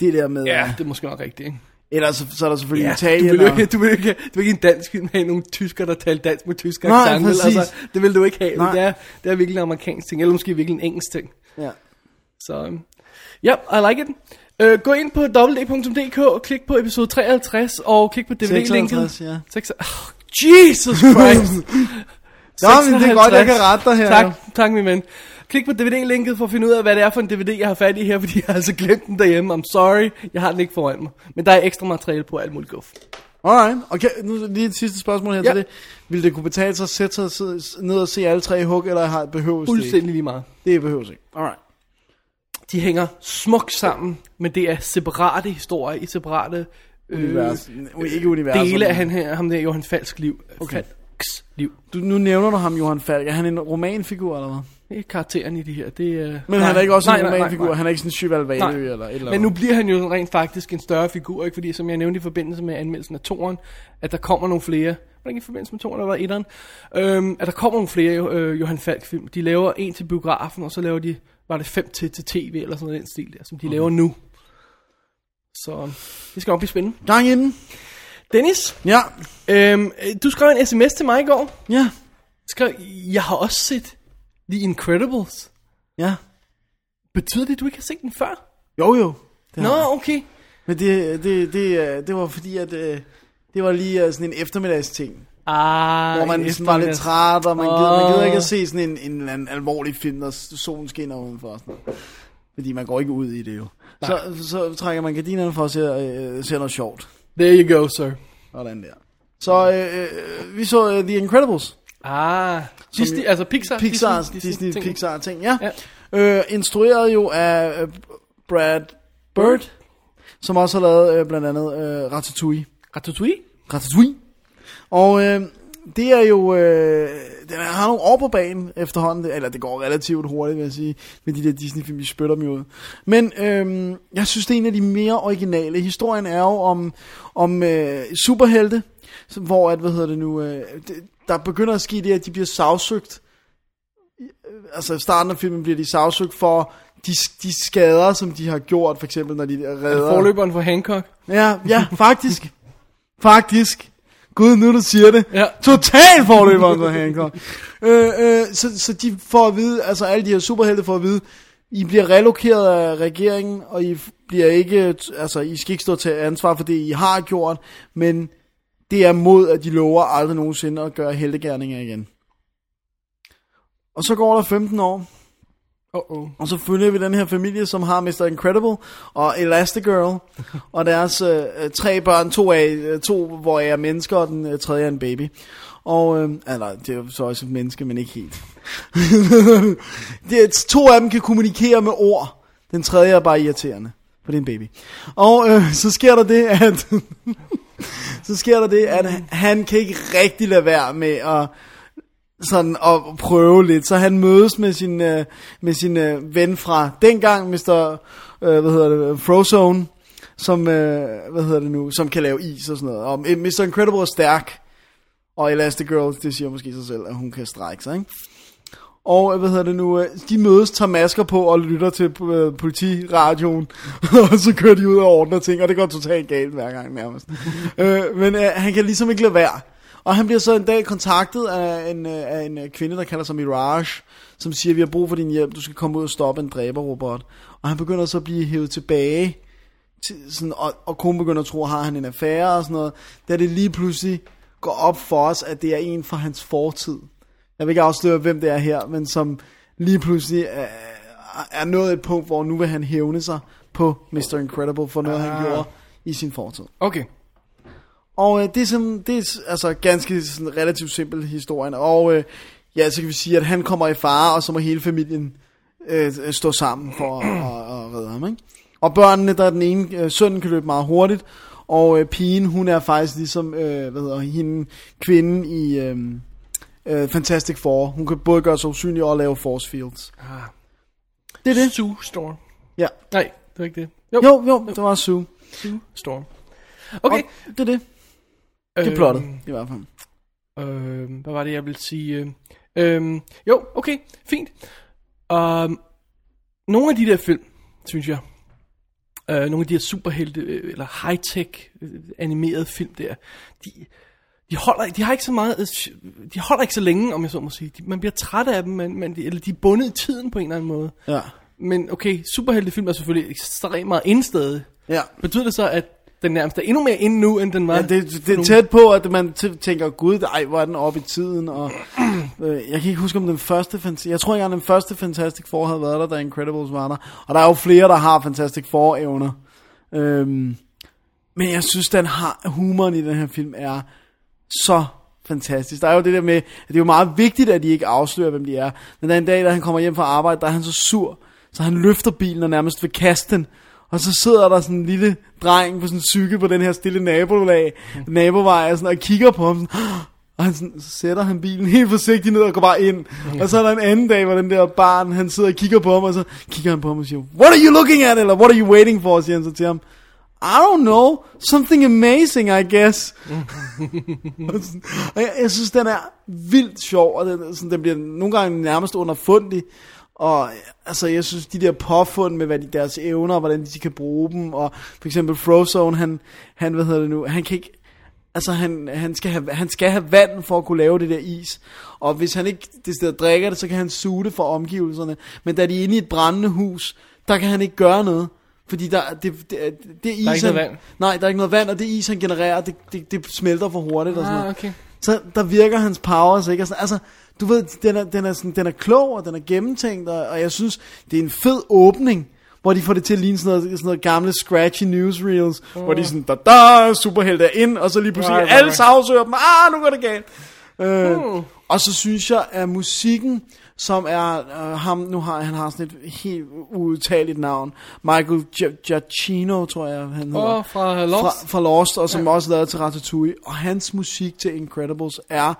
Det der med, ja, ja. det er måske nok rigtigt, ikke? Ellers så, så er der selvfølgelig Ja, Italien. du vil ikke, du vil ikke, du vil ikke en dansk film have nogle tyskere, der taler dansk med tysk Nej, accent. Altså, det vil du ikke have. Nej. Det er, det er virkelig en amerikansk ting, eller måske virkelig en engelsk ting. Ja. Så, um, ja, I like it. Uh, gå ind på www.dk og klik på episode 53, og klik på DVD-linket. 56, ja. Oh, Jesus Christ! Nå, men det er godt, jeg kan rette dig her. Tak, tak min ven. Klik på DVD-linket for at finde ud af, hvad det er for en DVD, jeg har fat i her, fordi jeg har altså glemt den derhjemme. I'm sorry, jeg har den ikke foran mig. Men der er ekstra materiale på alt muligt guf. Alright, okay, nu lige et sidste spørgsmål her Ja. til det. Vil det kunne betale sig at sætte sig ned og se alle tre i hug, eller har, behøves det ikke? Fuldstændig lige meget. Det behøves ikke. Alright. De hænger smukt sammen, men det er separate historier i separate øh, Univers. Ikke universer. dele af han her, ham der Johan Falks liv. Okay. Falks liv. Du, nu nævner du ham, Johan Falk. Er han en romanfigur, eller hvad? Det er karakteren i det her. Det er, Men han er ikke også en nej, nej, nej, romanfigur. nej. Han er ikke sådan en Cheval Nej. Valø eller et eller Men nu bliver han jo rent faktisk en større figur, ikke? Fordi som jeg nævnte i forbindelse med anmeldelsen af toren, at der kommer nogle flere, var ikke i forbindelse med toren, eller var etteren? Øhm, at der kommer nogle flere øh, Johan Falk film. De laver en til biografen, og så laver de, var det fem til, til tv, eller sådan noget den stil der, som de okay. laver nu. Så det skal nok blive spændende. Gang i den. Dennis, Ja. øhm, øh, du skrev en sms til mig i går. Ja. Skrev, jeg har også set The Incredibles. Ja. Betyder det, at du ikke har set den før? Jo, jo. Det Nå, jeg. okay. Men det, det, det, øh, det var fordi, at øh, det var lige øh, sådan en eftermiddagsting. Ah, Hvor man en sådan var lidt træt, og man gider, man gider ikke at se sådan en, en anden alvorlig film, der solen skinner udenfor. Sådan. noget. Fordi man går ikke ud i det jo. Så, så trækker man gardinerne for at se, øh, se noget sjovt. There you go, sir. Sådan der. Så øh, vi så uh, The Incredibles. Ah, Disney, altså Pixar. Pixar, Disney, Disney. Disney Pixar ting, ja. Ja. Øh, instrueret jo af øh, Brad Bird, som også har lavet øh, blandt andet øh, Ratatouille. Ratatouille? Ratatouille. Og øh, det er jo, øh, den har nogle år på banen efterhånden, eller det går relativt hurtigt, vil jeg sige, med de der Disney-film, de spytter dem jo ud. Men øh, jeg synes, det er en af de mere originale. Historien er jo om, om øh, superhelte, som- hvor, at, hvad hedder det nu, øh, der begynder at ske det, at de bliver sagsøgt. Øh, Altså i starten af filmen bliver de sagsøgt for de, de skader, som de har gjort, for eksempel når de redder... Forløberen for Hancock. Ja, ja, faktisk. faktisk. Gud, nu du siger det. Ja. Total forløberen for Hancock. øh, øh, så, så de får at vide, altså alle de her superhelte får at vide, I bliver relokeret af regeringen, og I bliver ikke, altså I skal ikke stå til ansvar for det, I har gjort, men det er mod, at de lover aldrig nogensinde at gøre heldegærninger igen. Og så går der 15 år, Uh-oh. og så følger vi den her familie, som har Mr. Incredible og Elastigirl, og deres øh, øh, tre børn, to, af, øh, to hvor jeg er mennesker, og den øh, tredje er en baby. Og, øh, eller, det er jo så også et menneske, men ikke helt. det, er- to af dem kan kommunikere med ord. Den tredje er bare irriterende, for det er en baby. Og øh, så sker der det, at... så sker der det, at han kan ikke rigtig lade være med at sådan at prøve lidt. Så han mødes med sin, øh, med sin øh, ven fra dengang, Mr. Øh, hvad hedder det, Frozone, som, øh, hvad hedder det nu, som kan lave is og sådan noget. Og Mr. Incredible er stærk, og Elastigirl, det siger måske sig selv, at hun kan strække sig, ikke? Og øh, hvad hedder det nu, øh, de mødes, tager masker på og lytter til øh, politiradioen, og så kører de ud og ordner ting, og det går totalt galt hver gang nærmest. øh, men øh, han kan ligesom ikke lade være. Og han bliver så en dag kontaktet af en, af en kvinde, der kalder sig Mirage, som siger, vi har brug for din hjælp, du skal komme ud og stoppe en dræberrobot. Og han begynder så at blive hævet tilbage, til, sådan, og, og konen begynder at tro, har han en affære og sådan noget, da det lige pludselig går op for os, at det er en fra hans fortid. Jeg vil ikke afsløre, hvem det er her, men som lige pludselig er, er nået et punkt, hvor nu vil han hævne sig på Mr. Incredible for noget, ah. han gjorde i sin fortid. Okay. Og øh, det er, sådan, det er altså ganske sådan, relativt simpel historien. Og øh, ja, så kan vi sige, at han kommer i fare, og så må hele familien øh, stå sammen for at, at, at redde ham. Ikke? Og børnene, der er den ene, øh, sønnen kan løbe meget hurtigt, og øh, pigen, hun er faktisk ligesom, øh, hvad hedder hende, kvinden i øh, øh, Fantastic Four. Hun kan både gøre sig usynlig og lave force fields. Ah. Det er det. Sue Storm. Ja. Nej, det var ikke det. Jo, jo, det var Sue. Sue Storm. Okay. Og det er det. Det er plottet, i hvert fald. Øh, hvad var det, jeg ville sige? Øh, øh, jo, okay, fint. Um, nogle af de der film, synes jeg, øh, nogle af de her superhelte, øh, eller high-tech øh, animerede film der, de, de, holder, de har ikke så meget, øh, de holder ikke så længe, om jeg så må sige. De, man bliver træt af dem, men, men, de- eller de er bundet i tiden på en eller anden måde. Ja. Men okay, superheltefilm er selvfølgelig ekstremt meget indstadig. Ja. Betyder det så, at den nærmest er endnu mere inde nu, end den var? Ja, det, det er tæt på, at man tænker, gud, ej, hvor er den oppe i tiden, og øh, jeg kan ikke huske, om den første, jeg tror ikke engang, den første Fantastic Four havde været der, da Incredibles var der, og der er jo flere, der har Fantastic Four-evner, øhm, men jeg synes, den har, humoren i den her film er så fantastisk. Der er jo det der med, at det er jo meget vigtigt, at de ikke afslører, hvem de er. Men der er en dag, da han kommer hjem fra arbejde, der er han så sur, så han løfter bilen og nærmest vil kaste den. Og så sidder der sådan en lille dreng på sådan en cykel på den her stille nabolag, nabovej, og, sådan, og kigger på ham. Sådan, og han sådan, så sætter han bilen helt forsigtigt ned og går bare ind. Og så er der en anden dag, hvor den der barn, han sidder og kigger på ham, og så kigger han på ham og siger, What are you looking at? Eller what are you waiting for? Siger han så til ham. I don't know. Something amazing, I guess. Og jeg, jeg synes, den er vildt sjov, og den, sådan, den bliver nogle gange nærmest underfundig. Og altså, jeg synes, de der påfund med hvad de, deres evner, hvordan de kan bruge dem, og for eksempel Frozone, han, han, hvad hedder det nu, han kan ikke, altså han, han, skal have, han skal have vand for at kunne lave det der is, og hvis han ikke det sted drikker det, så kan han suge det for omgivelserne, men da de er inde i et brændende hus, der kan han ikke gøre noget, fordi der, det, det, det is, Der er ikke noget vand. Nej, der er ikke noget vand, og det is, han genererer, det, det, det smelter for hurtigt og sådan Ah, noget. okay. Så der virker hans powers ikke? Sådan, altså, du ved, den er, den, er sådan, den er klog, og den er gennemtænkt, og, og jeg synes, det er en fed åbning, hvor de får det til at ligne sådan noget, sådan noget gamle scratchy newsreels, oh. hvor de er sådan, da da, superhelte er ind, og så lige pludselig Right, alle sagsøger dem, ah, nu går det galt. Øh, Hmm. Og så synes jeg, at musikken, som er øh, ham, nu har han har sådan et helt uudtageligt navn, Michael Gi- Giacchino, tror jeg, han hedder. Åh, fra Lost. Fra, fra Lost, og som ja. også lavede til Ratatouille. Og hans musik til Incredibles er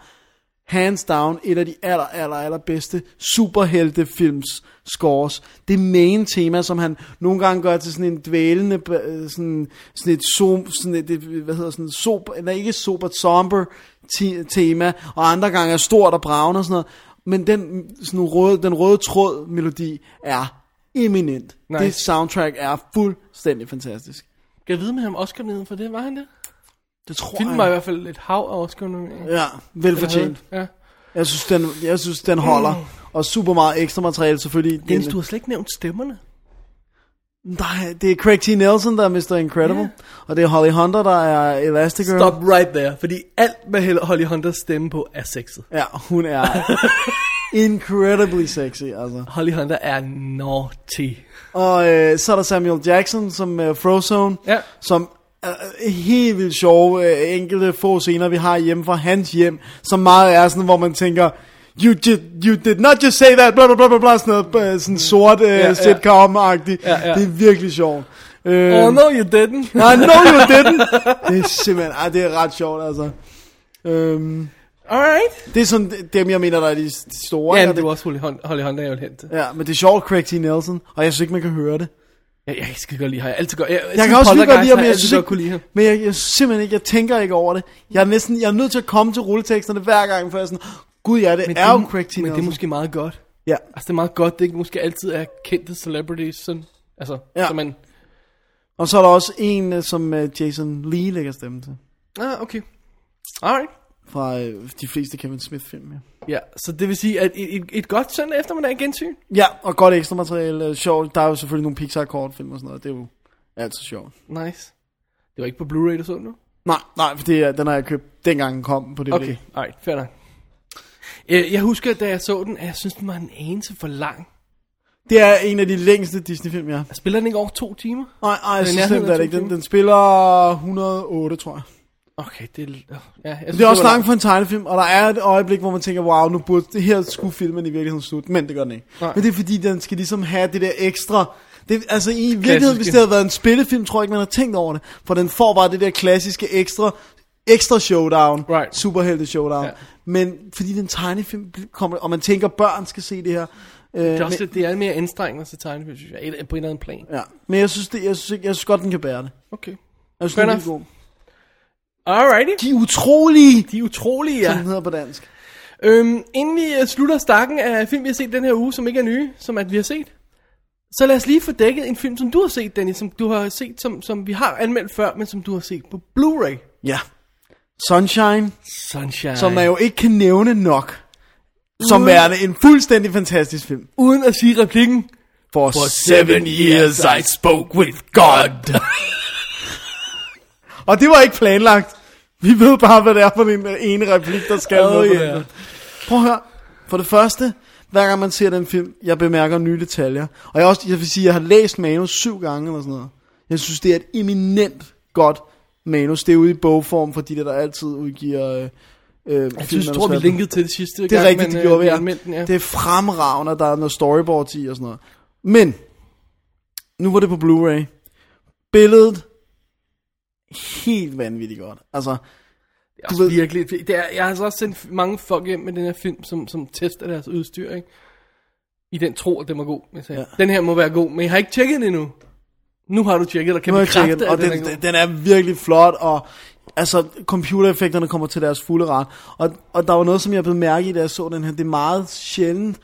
hands down et af de aller, aller, aller bedste superheltefilms scores. Det main tema, som han nogle gange gør til sådan en dvælende, sådan, sådan et, som, sådan et, hvad hedder sådan, sober, eller ikke sober, somber te- tema, og andre gange er stort og bravende og sådan noget. Men den, sådan røde, den røde tråd melodi er eminent. Nice. Det soundtrack er fuldstændig fantastisk. Kan jeg vide med ham Oscar for det? Var han det? Det tror Filmen jeg. var i hvert fald et hav af Oscar. Ja, velfortjent. Ja. Jeg synes, den, jeg synes, den holder. Og super meget ekstra materiale selvfølgelig. Dennis, Den- du har slet ikke nævnt stemmerne. Nej, det er Craig T. Nelson, der er Mr. Incredible. Ja. Og det er Holly Hunter, der er Elastigirl. Stop right there, fordi alt med Holly Hunters stemme på er sexet. Ja, hun er incredibly sexy, altså. Holly Hunter er naughty. Og øh, så er der Samuel Jackson som øh, Frozone, Ja. som er øh, helt vildt sjove øh, enkelte få scener, vi har hjemme fra hans hjem, som meget er sådan, hvor man tænker, you did, you did not just say that, bla bla bla bla, bla sådan noget, øh, sådan sort øh, ja. sitcom-agtigt. Ja, ja. Det er virkelig sjovt. Øh, Oh no, you didn't. I know you didn't. Det er simpelthen, ej, det er ret sjovt, altså. Øhm, Alright. det er sådan dem, jeg mener, der er de, store. Ja, det var også Holly Hunter, jeg vil hen til. Ja, men det er sjovt, Craig T. Nelson, og jeg synes ikke, man kan høre det. Jeg, jeg skal godt lide ham. Jeg, altid godt, jeg, Jeg kan også godt lide ham, men jeg jeg synes ikke, lide ham. men jeg, jeg, simpelthen ikke, jeg tænker ikke over det. Jeg er næsten, jeg er nødt til at komme til rulleteksterne hver gang, for jeg er sådan, gud ja, det Men er jo det, Craig T. Men Nelson. det er måske meget godt. Ja, Altså, det er meget godt, det ikke måske altid er kendte celebrities, sådan, altså, Ja. så man, og så er der også en, øh, som øh, Jason Lee lægger stemme til. ah, okay. Alright. Fra øh, de fleste Kevin Smith-film, ja. Ja, så det vil sige, at et, et, et godt søndag eftermiddag gensyn. Ja, og godt ekstra materiale, sjovt. Der er jo selvfølgelig nogle Pixar-kortfilm og sådan noget, det er jo altid sjovt. Nice. Det var ikke på Blu-ray, du så nu? Nej, nej, for det, er- den har jeg købt, dengang den kom på DVD. Okay, alright, fair nok. Jeg, jeg husker, da jeg så den, at jeg synes, den var en anelse for lang. Det er en af de længste Disney-film, ja. Spiller den ikke over to timer? Nej, nej, så nærheden slemt er det ikke. Den, den spiller 108, tror jeg. Okay, det er... Ja, jeg synes, Det er også var langt for en tegnefilm, og der er et øjeblik, hvor man tænker, wow, nu burde det her skulle filmen i virkeligheden slutte, men det gør den ikke. Nej. Men det er fordi, den skal ligesom have det der ekstra... Det, altså i virkeligheden, hvis det havde været en spillefilm, tror jeg ikke, man har tænkt over det. For den får bare det der klassiske ekstra, ekstra showdown. Right. Superhelte showdown. Ja. Men fordi den tegnefilm kommer, og man tænker, børn skal se det her. Øh, Det er, også, men, det er mere anstrengende til tegnefilm, synes jeg, på en eller anden plan. ja. men jeg synes, det, jeg, synes, jeg synes godt, den kan bære det. Okay. Jeg synes, Fair den er god. Alrighty. De utrolige, De utrolige, ja. ja. som den hedder på dansk. Øhm, inden vi øh, slutter stakken af film, vi har set den her uge, som ikke er nye, som at vi har set, så lad os lige få dækket en film, som du har set, Danny, som du har set, som, som vi har anmeldt før, men som du har set på Blu-ray. Ja. Sunshine. Sunshine. som man jo ikke kan nævne nok, som værende en fuldstændig fantastisk film. Uden at sige replikken, For, For seven years I spoke with God. Og det var ikke planlagt. Vi ved bare, hvad det er for en øh, ene replik, der skal Oh, med på yeah. den. Prøv at høre. For det første, hver gang man ser den film, jeg bemærker nye detaljer. Og jeg, også, jeg vil sige, jeg har læst manus syv gange eller sådan noget. Jeg synes, det er et eminent godt manus. Det er ude i bogform for de der, altid udgiver øh, øh, Jeg synes, tror, vi linkede til det sidste Det er gang, rigtigt, men, det øh, gjorde vi, ja. ja. Det er fremragende, der er noget storyboards i og sådan noget. Men, nu var det på Blu-ray. Billedet, helt vanvittigt godt. Altså, Det er Du ved- virkelig, det er, jeg har altså også sendt mange folk hjem med den her film, som, som tester deres udstyr, ikke? I den tro, at den var god. Jeg sagde, ja. Den her må være god, men jeg har ikke tjekket den endnu. Nu har du tjekket, og kan nu bekræfte, tjekket, og den, den, er den, er virkelig flot, og altså, computereffekterne kommer til deres fulde ret. Og, og der var noget, som jeg blev mærke i, da jeg så den her. Det er meget sjældent,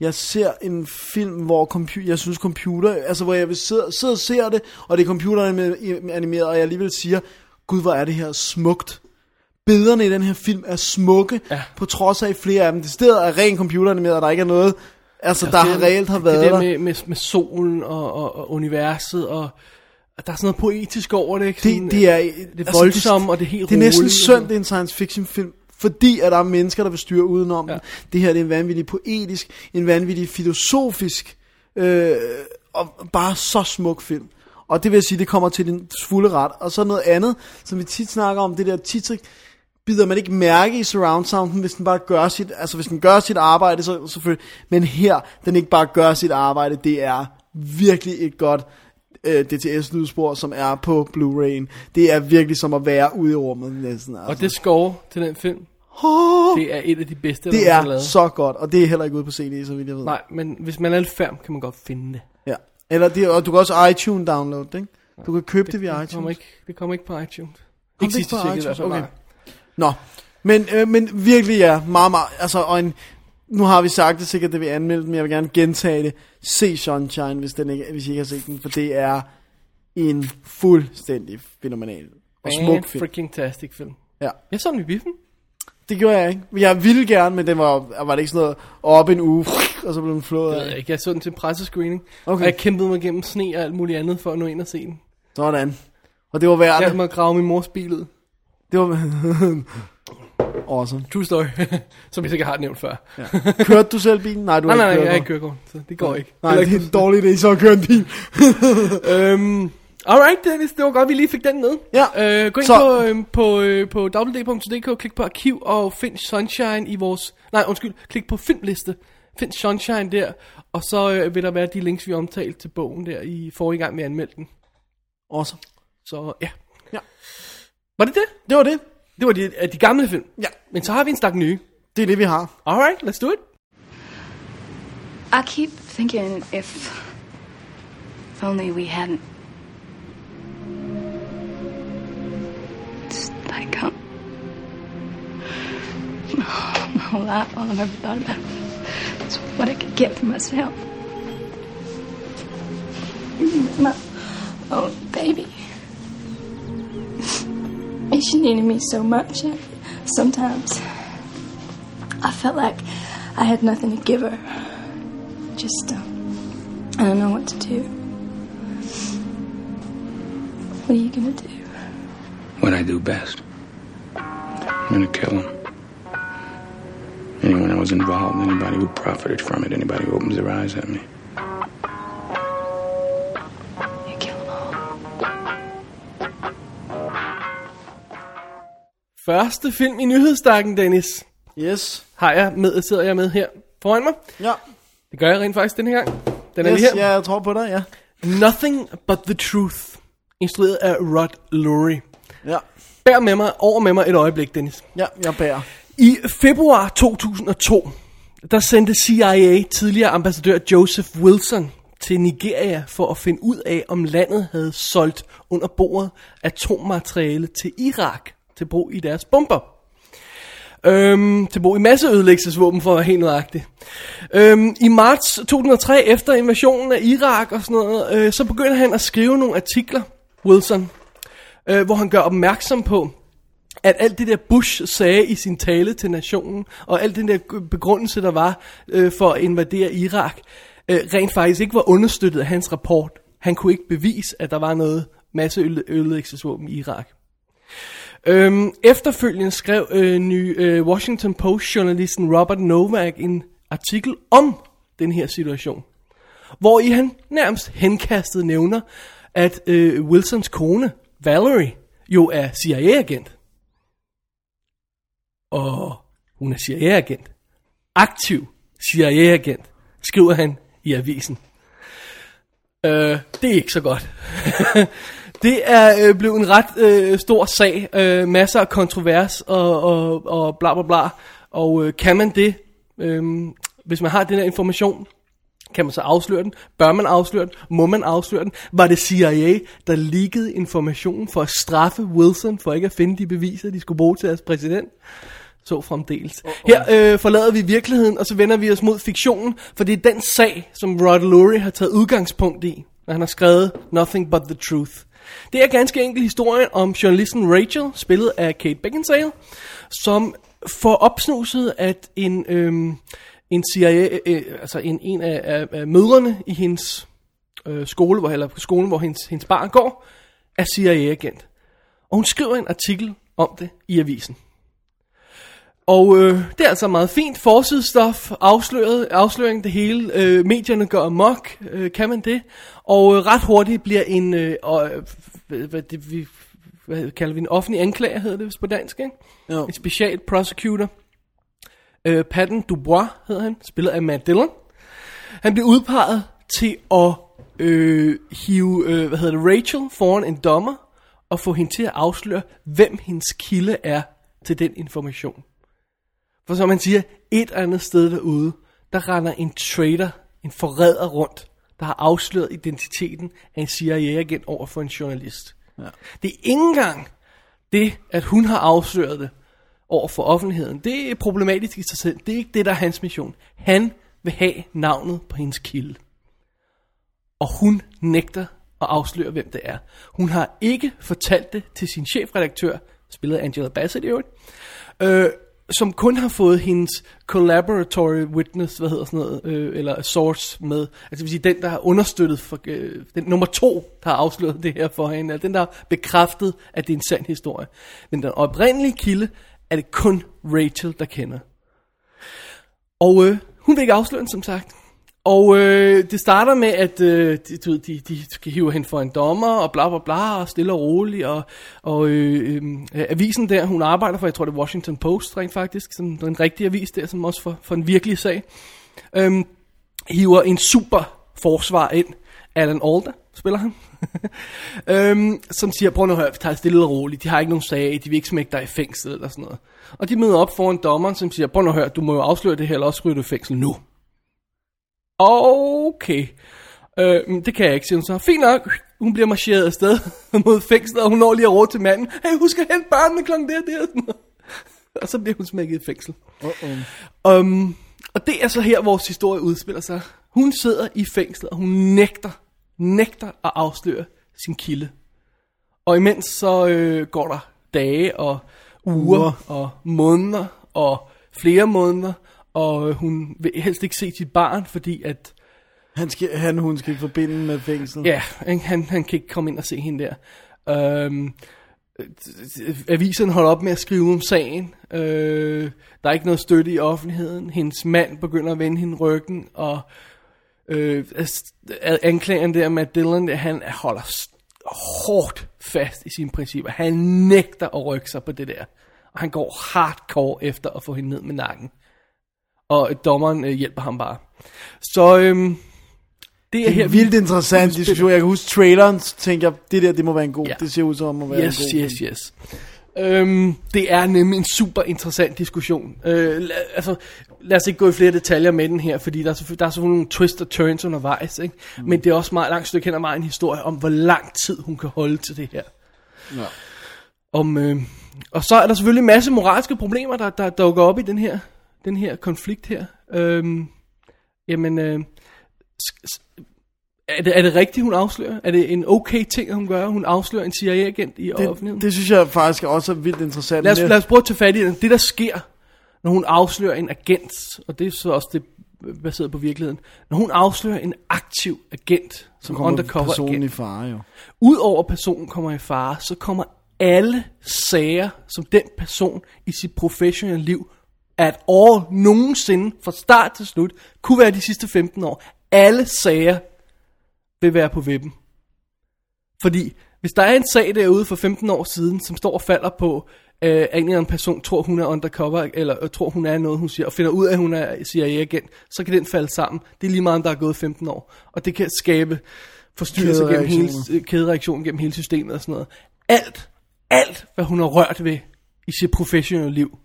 jeg ser en film, hvor compu- jeg synes computer, altså hvor jeg vil sidde, sidde og ser det, og det er computeranimeret, og jeg alligevel siger, gud, hvor er det her smukt. Billederne i den her film er smukke, Ja. på trods af flere af dem. Det stedet er ren computeranimeret, og der ikke er noget, altså der det, har reelt har været Det der med, med, med solen og, og, og universet, og, og der er sådan noget poetisk over det, ikke? Sådan, Det, det er, det er voldsomt, og det er helt Det er næsten synd, det er en science fiction film, fordi at der er mennesker, der vil styre udenom Ja. ja. Det her det er en vanvittig poetisk, en vanvittig filosofisk, øh, og bare så smuk film. Og det vil jeg sige, det kommer til din fulde ret. Og så noget andet, som vi tit snakker om, det der tit bider man ikke mærke i surround sounden, hvis den bare gør sit, altså hvis den gør sit arbejde, så selvfølgelig, men her, den ikke bare gør sit arbejde, det er virkelig et godt øh, DTS-lydspor, som er på Blu-ray'en. Det er virkelig som at være ude i rummet næsten. Altså. Og det score til den film, oh, det er et af de bedste, det der er er lavet. så godt, og det er heller ikke ude på CD, så vidt jeg ved. Nej, men hvis man er lidt færm, kan man godt finde det. Ja. Eller det, og du kan også iTunes download det, ikke? Du kan købe det, via Det iTunes. kommer ikke, det kommer ikke på iTunes. Kommer Ikke det ikke på iTunes? fald, Okay. nej. Nå, men, øh, men virkelig ja, meget, meget, altså, og en, nu har vi sagt det sikkert, det vi anmeldte, men jeg vil gerne gentage det. Se Sunshine, hvis, den ikke, hvis I ikke har set den, for det er en fuldstændig fænomenal og smuk film. freaking tastic film. Ja, Jeg så den i biffen. det gjorde jeg ikke. Jeg ville gerne, men det var, var det ikke sådan noget op en uge, og så blev den flået jeg af. ikke. Jeg så den til en pressescreening. Okay. Og jeg kæmpede mig gennem sne og alt muligt andet for at nå ind og se den. Sådan. Og det var værd. Jeg det. må at grave min mors bil ud. Det var... awesome. True story. Som jeg sikkert har nævnt før. Ja. Kørte du selv bilen? Nej, du Nej, nej, nej, jeg har ikke kørekort, så det går ikke. Nej, det er en dårlig idé, så at køre en bil. Øhm, alright Dennis, det var godt, vi lige fik den med. Ja, Øh, gå ind så- på, øhm, på, øh, på www.dk, klik på arkiv og find Sunshine i vores... Nej, undskyld, klik på filmliste. Find Sunshine der, og så øh, vil der være de links, vi omtalte til bogen der i forrige gang, vi anmeldte den. Awesome. Så ja. Ja. Var det det? Det var det. Det var de, de gamle film. Ja. Men så har vi en stak nye. Det er det, vi har. Alright, let's do it. I keep thinking if, if only we hadn't. It's like um, my whole life, all I've ever thought about is what I could get for myself. My own baby. She needed me so much. and Sometimes I felt like I had nothing to give her. Just, uh, I don't know what to do. What are you gonna do? What I do best. I'm gonna kill him. Anyone that was involved, anybody who profited from it, anybody who opens their eyes at me. Første film i nyhedsstakken, Dennis, Yes. har jeg med, sidder jeg med her foran mig. Ja. Det gør jeg rent faktisk denne gang. Den er Yes, lige her. ja, jeg tror på dig, ja. Nothing But The Truth. Instrueret af Rod Lurie. Ja, Bær med mig, over med mig et øjeblik, Dennis. ja jeg bærer. I februar 2002, der sendte CIA tidligere ambassadør Joseph Wilson til Nigeria for at finde ud af, om landet havde solgt under bordet atommateriale til Irak til brug i deres bomber. Øhm, til brug i masseødelæggelsesvåben for at være helt nøjagtig. Øhm, I marts 2003, efter invasionen af Irak og sådan noget, øh, så begynder han at skrive nogle artikler, Wilson, øh, hvor han gør opmærksom på, at alt det der Bush sagde i sin tale til nationen, og alt den der begrundelse, der var øh, for at invadere Irak, øh, rent faktisk ikke var understøttet af hans rapport. Han kunne ikke bevise, at der var noget masseødelæggelsesvåben i Irak. Øhm, efterfølgende skrev øh, ny øh, Washington Post-journalisten Robert Novak en artikel om den her situation, hvor i han nærmest henkastet nævner, at øh, Wilsons kone, Valerie, jo er CIA-agent. Og hun er CIA-agent. Aktiv CIA-agent, skriver han i avisen. Øh, det er ikke så godt. det er øh, blevet en ret øh, stor sag. Øh, masser af kontrovers og, og, og bla bla bla. Og øh, kan man det, øh, hvis man har den her information, kan man så afsløre den? Bør man afsløre den? Må man afsløre den? Var det CIA, der leakede informationen for at straffe Wilson for ikke at finde de beviser, de skulle bruge til deres præsident? Så fremdeles. Her øh, forlader vi virkeligheden, og så vender vi os mod fiktionen, for det er den sag, som Rod Lurie har taget udgangspunkt i, når han har skrevet Nothing But The Truth. Det er ganske enkelt historien om journalisten Rachel, spillet af Kate Beckinsale, som får opsnuset, at en, øhm, en CIA, øh, øh, altså en, en af, af, af mødrene i hendes øh, skole, hvor, eller skolen, hvor hendes, hendes barn går, er CIA-agent. Og hun skriver en artikel om det i avisen. Og øh, det er altså meget fint forsidestof, afsløret, afsløring det hele. Øh, medierne går amok, øh, kan man det. Og øh, ret hurtigt bliver en, øh, øh, hvad, det, vi, hvad kalder vi en offentlig anklager, hedder det vist på dansk, ikke? Jo. En special prosecutor. Øh, Patton Dubois hedder han, spillet af Matt Dillon. Han bliver udpeget til at øh, hive, øh, hvad hedder det, Rachel foran en dommer, og få hende til at afsløre, hvem hendes kilde er til den information. For som man siger, et eller andet sted derude, der render en trader, en forræder rundt, der har afsløret identiteten af en CIA-agent over for en journalist. Ja. Det er ikke engang det, at hun har afsløret det over for offentligheden. Det er problematisk i sig selv. Det er ikke det, der er hans mission. Han vil have navnet på hendes kilde. Og hun nægter at afsløre, hvem det er. Hun har ikke fortalt det til sin chefredaktør, spillet Angela Bassett i øvrigt, øh, som kun har fået hendes collaboratory witness, hvad hedder sådan noget, øh, eller source med, altså det vil sige den, der har understøttet, for, øh, den nummer to, der har afsløret det her for hende, eller den, der har bekræftet, at det er en sand historie. Men den oprindelige kilde er det kun Rachel, der kender. Og øh, hun vil ikke afsløre den, som sagt. Og øh, det starter med, at øh, de, du ved, de, de skal hive hende for en dommer, og bla bla bla, og stille og roligt, og, og øh, øhm, øh, avisen der, hun arbejder for, jeg tror det er Washington Post rent faktisk, som den rigtige avis der, som også for, for en virkelig sag, øh, hiver en super forsvar ind, Alan Alda spiller han, øhm, som siger, prøv nu at høre, vi tager stille og roligt, de har ikke nogen sag, de vil ikke smække dig i fængsel eller sådan noget. Og de møder op foran dommeren, som siger, prøv nu at høre, du må jo afsløre det her, eller også ryger du i fængsel nu. Okay. Øh, det kan jeg ikke, siger hun så. Fint nok. Hun bliver marcheret afsted mod fængslet, og hun når lige at råde til manden. Hey, husk at hente børnene klokken der, der. Og så bliver hun smækket i fængsel. Uh-oh. Um, og det er så her, vores historie udspiller sig. Hun sidder i fængslet, og hun nægter, nægter at afsløre sin kilde. Og imens så øh, går der dage og uger Uger. og måneder og flere måneder, og øh, hun vil helst ikke se sit barn, fordi at Han, skal, han hun skal forbinde med fængsel. Ja, ikke? han, han kan ikke komme ind og se hende der. Øhm, øh, aviserne holder op med at skrive om sagen. Øh, der er ikke noget støtte i offentligheden. Hendes mand begynder at vende hende ryggen, og øh, anklageren der, Dillon, der, han holder hårdt fast i sine principper. Han nægter at rykke sig på det der. Og han går hardcore efter at få hende ned med nakken. Og dommeren øh, hjælper ham bare. Så øhm, det er er her vildt interessant diskussion. Jeg kan huske traileren, så tænker jeg, det der, det må være en god. Ja. Det ser ud som om at være Yes, en god. yes, yes. Øhm, det er nemlig en super interessant diskussion. Øh, la, altså, lad os ikke gå i flere detaljer med den her, fordi der er selvfølgelig, der er selvfølgelig nogle twists og turns undervejs. Ikke? Mm. Men det er også meget langt stykke hen ad vejen en historie om, hvor lang tid hun kan holde til det her. Ja. Om, øh, og så er der selvfølgelig en masse moralske problemer, der, der dukker op i den her, den her konflikt her. Øhm, jamen, øh, er, det, er det rigtigt, hun afslører? Er det en okay ting, at hun gør? Hun afslører en CIA-agent i offentligheden? Det, det synes jeg faktisk også er vildt interessant. Lad os, lad os prøve at tage fat i det. Det, der sker, når hun afslører en agent, og det er så også det baseret på virkeligheden, når hun afslører en aktiv agent, som kommer undercover personen agent, i fare jo. Udover personen kommer i fare, så kommer alle sager, som den person i sit professionelle liv at all nogensinde, fra start til slut, kunne være de sidste 15 år, alle sager vil være på vippen. Fordi hvis der er en sag derude for 15 år siden, som står og falder på, øh, at en eller anden person tror, hun er undercover, eller øh, tror, hun er noget, hun siger, og finder ud af, at hun er CIA-agent, så kan den falde sammen. Det er lige meget, om der er gået 15 år. Og det kan skabe forstyrrelser gennem hele, øh, kædereaktion gennem hele systemet og sådan noget. Alt, alt, hvad hun har rørt ved i sit professionelle liv,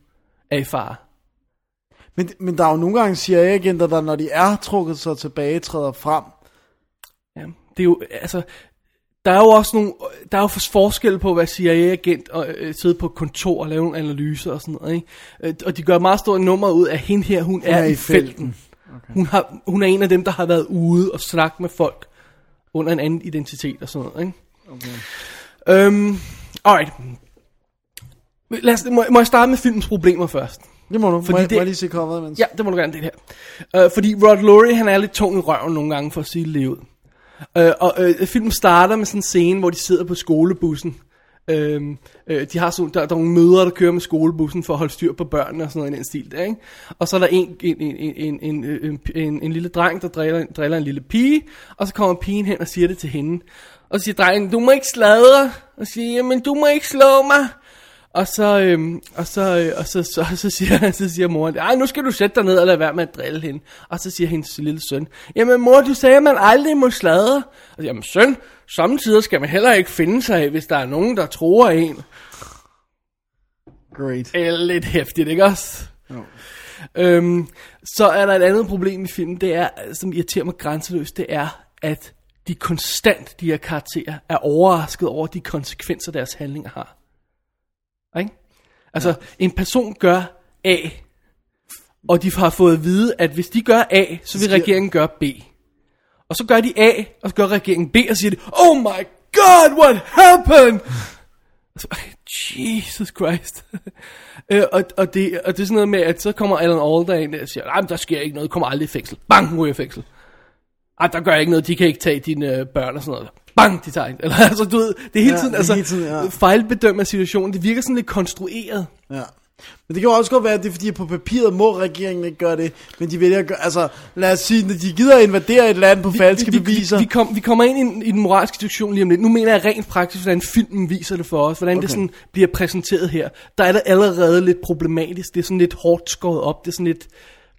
er i fare. Men, men der er jo nogle gange CIA-agenter, der når de er trukket sig tilbage, træder frem. Ja, det er jo, altså, der er jo også nogle, der er jo forskel på at være CIA-agent og øh, sidde på kontor og lave nogle analyser og sådan noget, ikke? Øh, Og de gør meget stort nummer ud af, hende her, hun, er, er i i felten. felten. Okay. Hun, har, hun er en af dem, der har været ude og snakket med folk under en anden identitet og sådan noget, ikke? Okay. Øhm, alright. Lad os, må, må jeg starte med filmens problemer først? Det må du. Fordi må, jeg, det- må jeg lige se coveret, mens? Ja, det må du gerne det her. Uh, fordi Rod Lurie, han er lidt tung i røven nogle gange, for at sige det lige ud. Uh, og uh, filmen starter med sådan en scene, hvor de sidder på skolebussen. Øhm, øh, de har sådan, der, der er nogle mødre, der kører med skolebussen for at holde styr på børnene og sådan noget i den stil der, ikke? Og så er der en, en, en, en, en, en, en, en lille dreng, der driller, driller en lille pige, og så kommer pigen hen og siger det til hende. Og så siger drengen, du må ikke sladre. Og siger, men du må ikke slå mig. Og så, øhm, og så, øh, og så, så, så, siger, så siger moren, Ej, nu skal du sætte dig ned og lade være med at drille hende. Og så siger hendes lille søn, jamen mor, du sagde, at man aldrig må sladre. Og jamen søn, samtidig skal man heller ikke finde sig af, hvis der er nogen, der tror en. Great. Det er lidt hæftigt, ikke også? Øhm, så er der et andet problem i filmen, det er, som irriterer mig grænseløst, det er, at de konstant, de her karakterer, er overrasket over de konsekvenser, deres handlinger har. Ikke? Altså, ja. en person gør A, og de har fået at vide, at hvis de gør A, så vil regeringen gøre B. Og så gør de A, og så gør regeringen B, og siger de, Oh my god, what happened? Og så, ej, Jesus Christ. øh, og, og, det, og det er sådan noget med, at så kommer Alan Alda ind og siger, nej, der sker ikke noget, kommer aldrig i fængsel. Bang, ryger i fængsel. Ej, der gør ikke noget, de kan ikke tage dine øh, børn og sådan noget. Bang, de tager en. Eller, altså, du ved, det er hele Ja, tiden, altså, hele tiden, ja. fejlbedømmer situationen. Det virker sådan lidt konstrueret. Ja. Men det kan jo også godt være, at det er fordi, at på papiret må regeringen ikke gøre det, men de vælger at gøre, altså lad os sige, at de gider at invadere et land på falske vi, beviser. Vi, vi, kom, vi kommer ind i, en- i den moralske situation lige om lidt. Nu mener jeg rent praktisk, hvordan filmen viser det for os. Hvordan okay. det sådan bliver præsenteret her. Der er det allerede lidt problematisk. Det er sådan lidt hårdt skåret op. Det er sådan lidt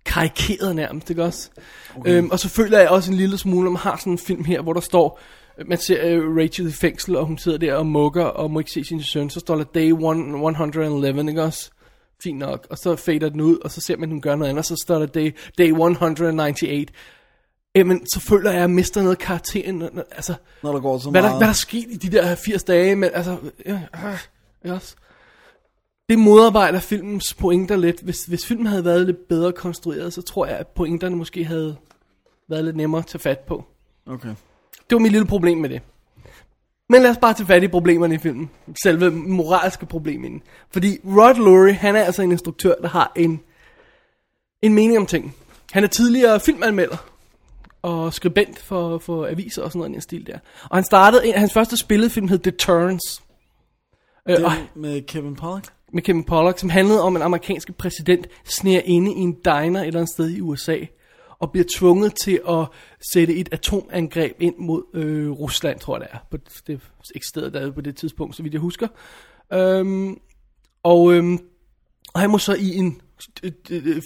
karikeret nærmest, ikke også? Okay. Øhm, og så føler jeg også en lille smule, når man har sådan en film her, hvor der står, man ser øh, Rachel i fængsel, og hun sidder der og mukker, og må ikke se sin søn. Så står der day one, 111, ikke også? Fint nok. Og så fader den ud, og så ser man, at hun gør noget andet, og så står der day, day 198. Jamen, så føler jeg, at jeg mister noget karakteren. Altså, når der går så hvad, meget. der, hvad der er sket i de der 80 dage, men altså, ja, øh, også? Det modarbejder filmens pointer lidt. Hvis, hvis filmen havde været lidt bedre konstrueret, så tror jeg, at pointerne måske havde været lidt nemmere at tage fat på. Okay. Det var mit lille problem med det. Men lad os bare tage fat i problemerne i filmen. Selve moralske problem i den. Fordi Rod Lurie, han er altså en instruktør, der har en, en mening om ting. Han er tidligere filmanmelder og skribent for, for aviser og sådan noget i den stil der. Og han startede, en, hans første spillefilm hed Deterrence. Øh, og, med Kevin Pollak. med Kevin Pollak, som handlede om en amerikansk præsident sneer inde i en diner et eller andet sted i USA, og bliver tvunget til at sætte et atomangreb ind mod øh, Rusland, tror jeg det er. På det eksisterede der på det tidspunkt, så vidt jeg husker. Øhm, og, øhm, og han må så i en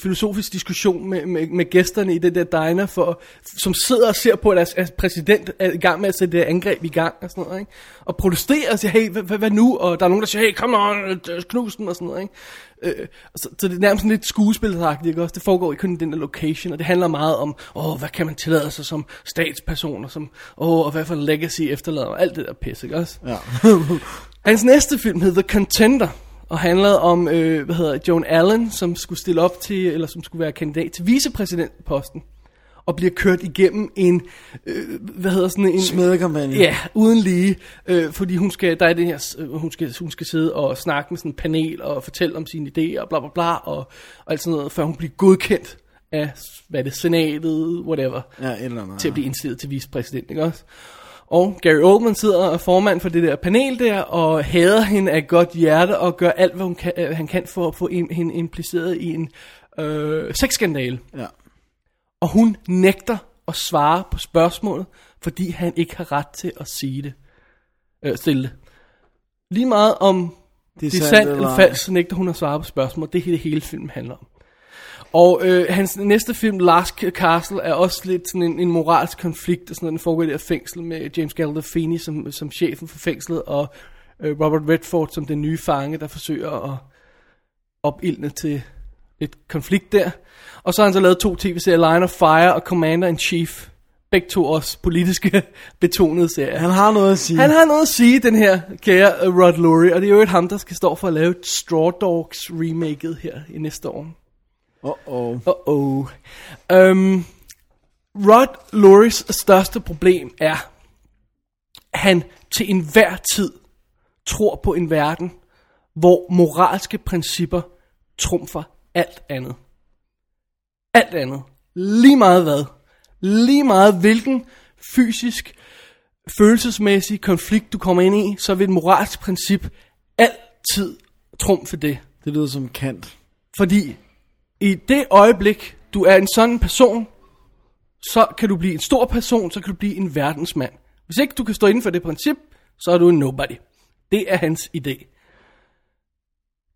filosofisk diskussion med, med, med gæsterne i den der diner, for, som sidder og ser på, at deres præsident er i gang med at sætte det angreb i gang og sådan noget, ikke? Og protesterer og siger, hey, hvad, hvad, hvad nu? Og der er nogen, der siger, hey, come on, knus den og sådan noget, ikke? Øh, så, så det er nærmest sådan lidt skuespilsagtigt, ikke også? Det foregår ikke kun i den der location, og det handler meget om, åh, hvad kan man tillade sig som statsperson, og som, åh, og hvad for en legacy efterlader, og alt det der pis, ikke også? Ja. Hans næste film hed The Contender, og handlede om, øh, hvad hedder Joan Allen, som skulle stille op til, eller som skulle være kandidat til vicepræsidentposten, og bliver kørt igennem en, øh, hvad hedder sådan en... Smedekampagne. Ja, uden lige, øh, fordi hun skal, der er det her, øh, hun skal, hun skal sidde og snakke med sådan en panel og fortælle om sine idéer og bla bla bla og, og alt sådan noget, før hun bliver godkendt af, hvad er det, senatet, whatever Ja, et eller andet. til at blive indstillet til vicepræsident, ikke også? Og Gary Oldman sidder og er formand for det der panel der, og hader hende af godt hjerte, og gør alt, hvad hun kan, øh, han kan for at få hende impliceret i en øh, sexskandale. Ja. Og hun nægter at svare på spørgsmålet, fordi han ikke har ret til at sige det. Øh, stille det. Lige meget om det er sandt eller ej. falsk, så nægter hun at svare på spørgsmål. Det er det hele filmen handler om. Og øh, hans næste film, Last Castle, er også lidt sådan en, en moralsk konflikt, og sådan noget, den foregår i det her fængsel med James Gandolfini som, som chefen for fængslet, og øh, Robert Redford som den nye fange, der forsøger at opildne til et konflikt der. Og så har han så lavet to tv-serier, Line of Fire og Commander in Chief. Begge to også politiske betonede serier. Han har noget at sige. Han har noget at sige, den her kære uh, Rod Lurie, og det er jo et ham, der skal stå for at lave et Straw Dogs remaket her i næste år. Uh-oh. Uh-oh. Um, Rod Luries største problem er, at han til enhver tid tror på en verden, hvor moralske principper trumfer alt andet. Alt andet. Lige meget hvad. Lige meget hvilken fysisk følelsesmæssig konflikt, du kommer ind i, så vil et moralsk princip altid trumfe det. Det lyder som kant. Fordi i det øjeblik, du er en sådan person, så kan du blive en stor person, så kan du blive en verdensmand. Hvis ikke du kan stå inden for det princip, så er du en nobody. Det er hans idé.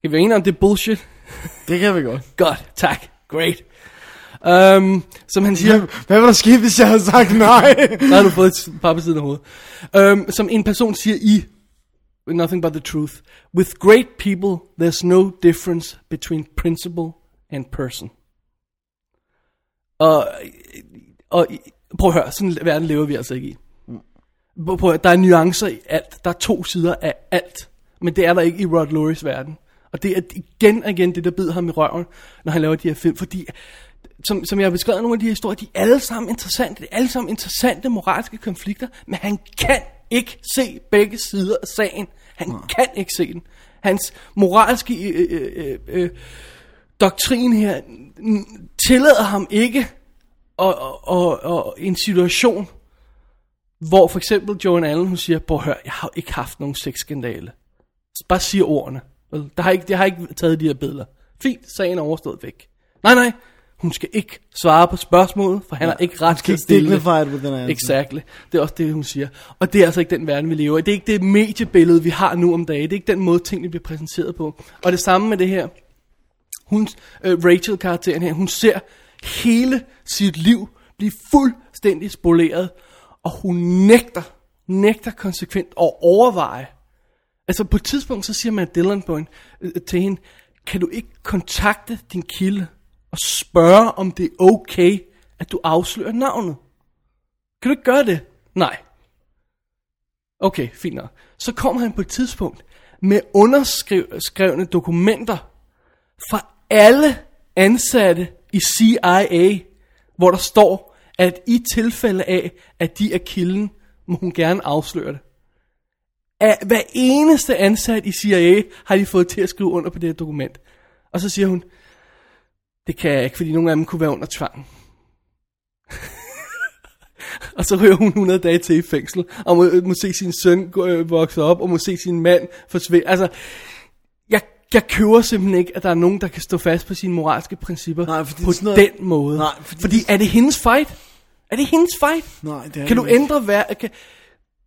Kan vi være enige om det er bullshit? Det kan vi godt. Godt, tak. Great. Um, som han siger... Hvad var der sket, hvis jeg havde sagt nej? Der har du fået et par på siden af hovedet. Um, som en person siger i Nothing But The Truth. With great people, there's no difference between principle and person. Og, og prøv at høre, sådan en verden lever vi altså ikke i. Prøv at høre, der er nuancer i alt. Der er to sider af alt. Men det er der ikke i Rod Lurys verden. Og det er igen og igen det, der bider ham i røven, når han laver de her film. Fordi, som, som jeg har beskrevet nogle af de her historier, de er alle sammen interessante. Det er alle sammen interessante moralske konflikter. Men han kan ikke se begge sider af sagen. Han ja. kan ikke se den. Hans moralske øh, øh, øh, øh, doktrin her tillader ham ikke og, og, og, en situation, hvor for eksempel Joan Allen, hun siger, på hør, jeg har ikke haft nogen sexskandale. Bare siger ordene. Der har ikke, jeg har ikke taget de her billeder. Fint, sagen er overstået væk. Nej, nej, hun skal ikke svare på spørgsmålet, for han har ikke ret til at stille det. Dignified with an answer. Exactly. Det er også det, hun siger. Og det er altså ikke den verden, vi lever i. Det er ikke det mediebillede, vi har nu om dagen. Det er ikke den måde, tingene bliver præsenteret på. Og det samme med det her. Hun, øh, Rachel-karakteren her, hun ser hele sit liv blive fuldstændig spoleret. Og hun nægter, nægter konsekvent at overveje. Altså på et tidspunkt, så siger man Dylan på en, øh, til hende, kan du ikke kontakte din kilde og spørge, om det er okay, at du afslører navnet? Kan du ikke gøre det? Nej. Okay, fint nok. Så kommer han på et tidspunkt med underskrevne dokumenter fra alle ansatte i CIA, hvor der står, at i tilfælde af, at de er kilden, må hun gerne afsløre det. At hver eneste ansat i CIA har de fået til at skrive under på det her dokument. Og så siger hun, det kan jeg ikke, fordi nogle af dem kunne være under tvang. og så ryger hun 100 dage til i fængsel, og må, må se sin søn øh, vokse op, og må se sin mand forsvinde. Altså, jeg, køber simpelthen ikke, at der er nogen, der kan stå fast på sine moralske principper Nej, fordi på noget- den måde. Nej, fordi, fordi er det hendes fight? Er det hendes fight? Nej, det er Kan du det ikke. ændre hver... Kan,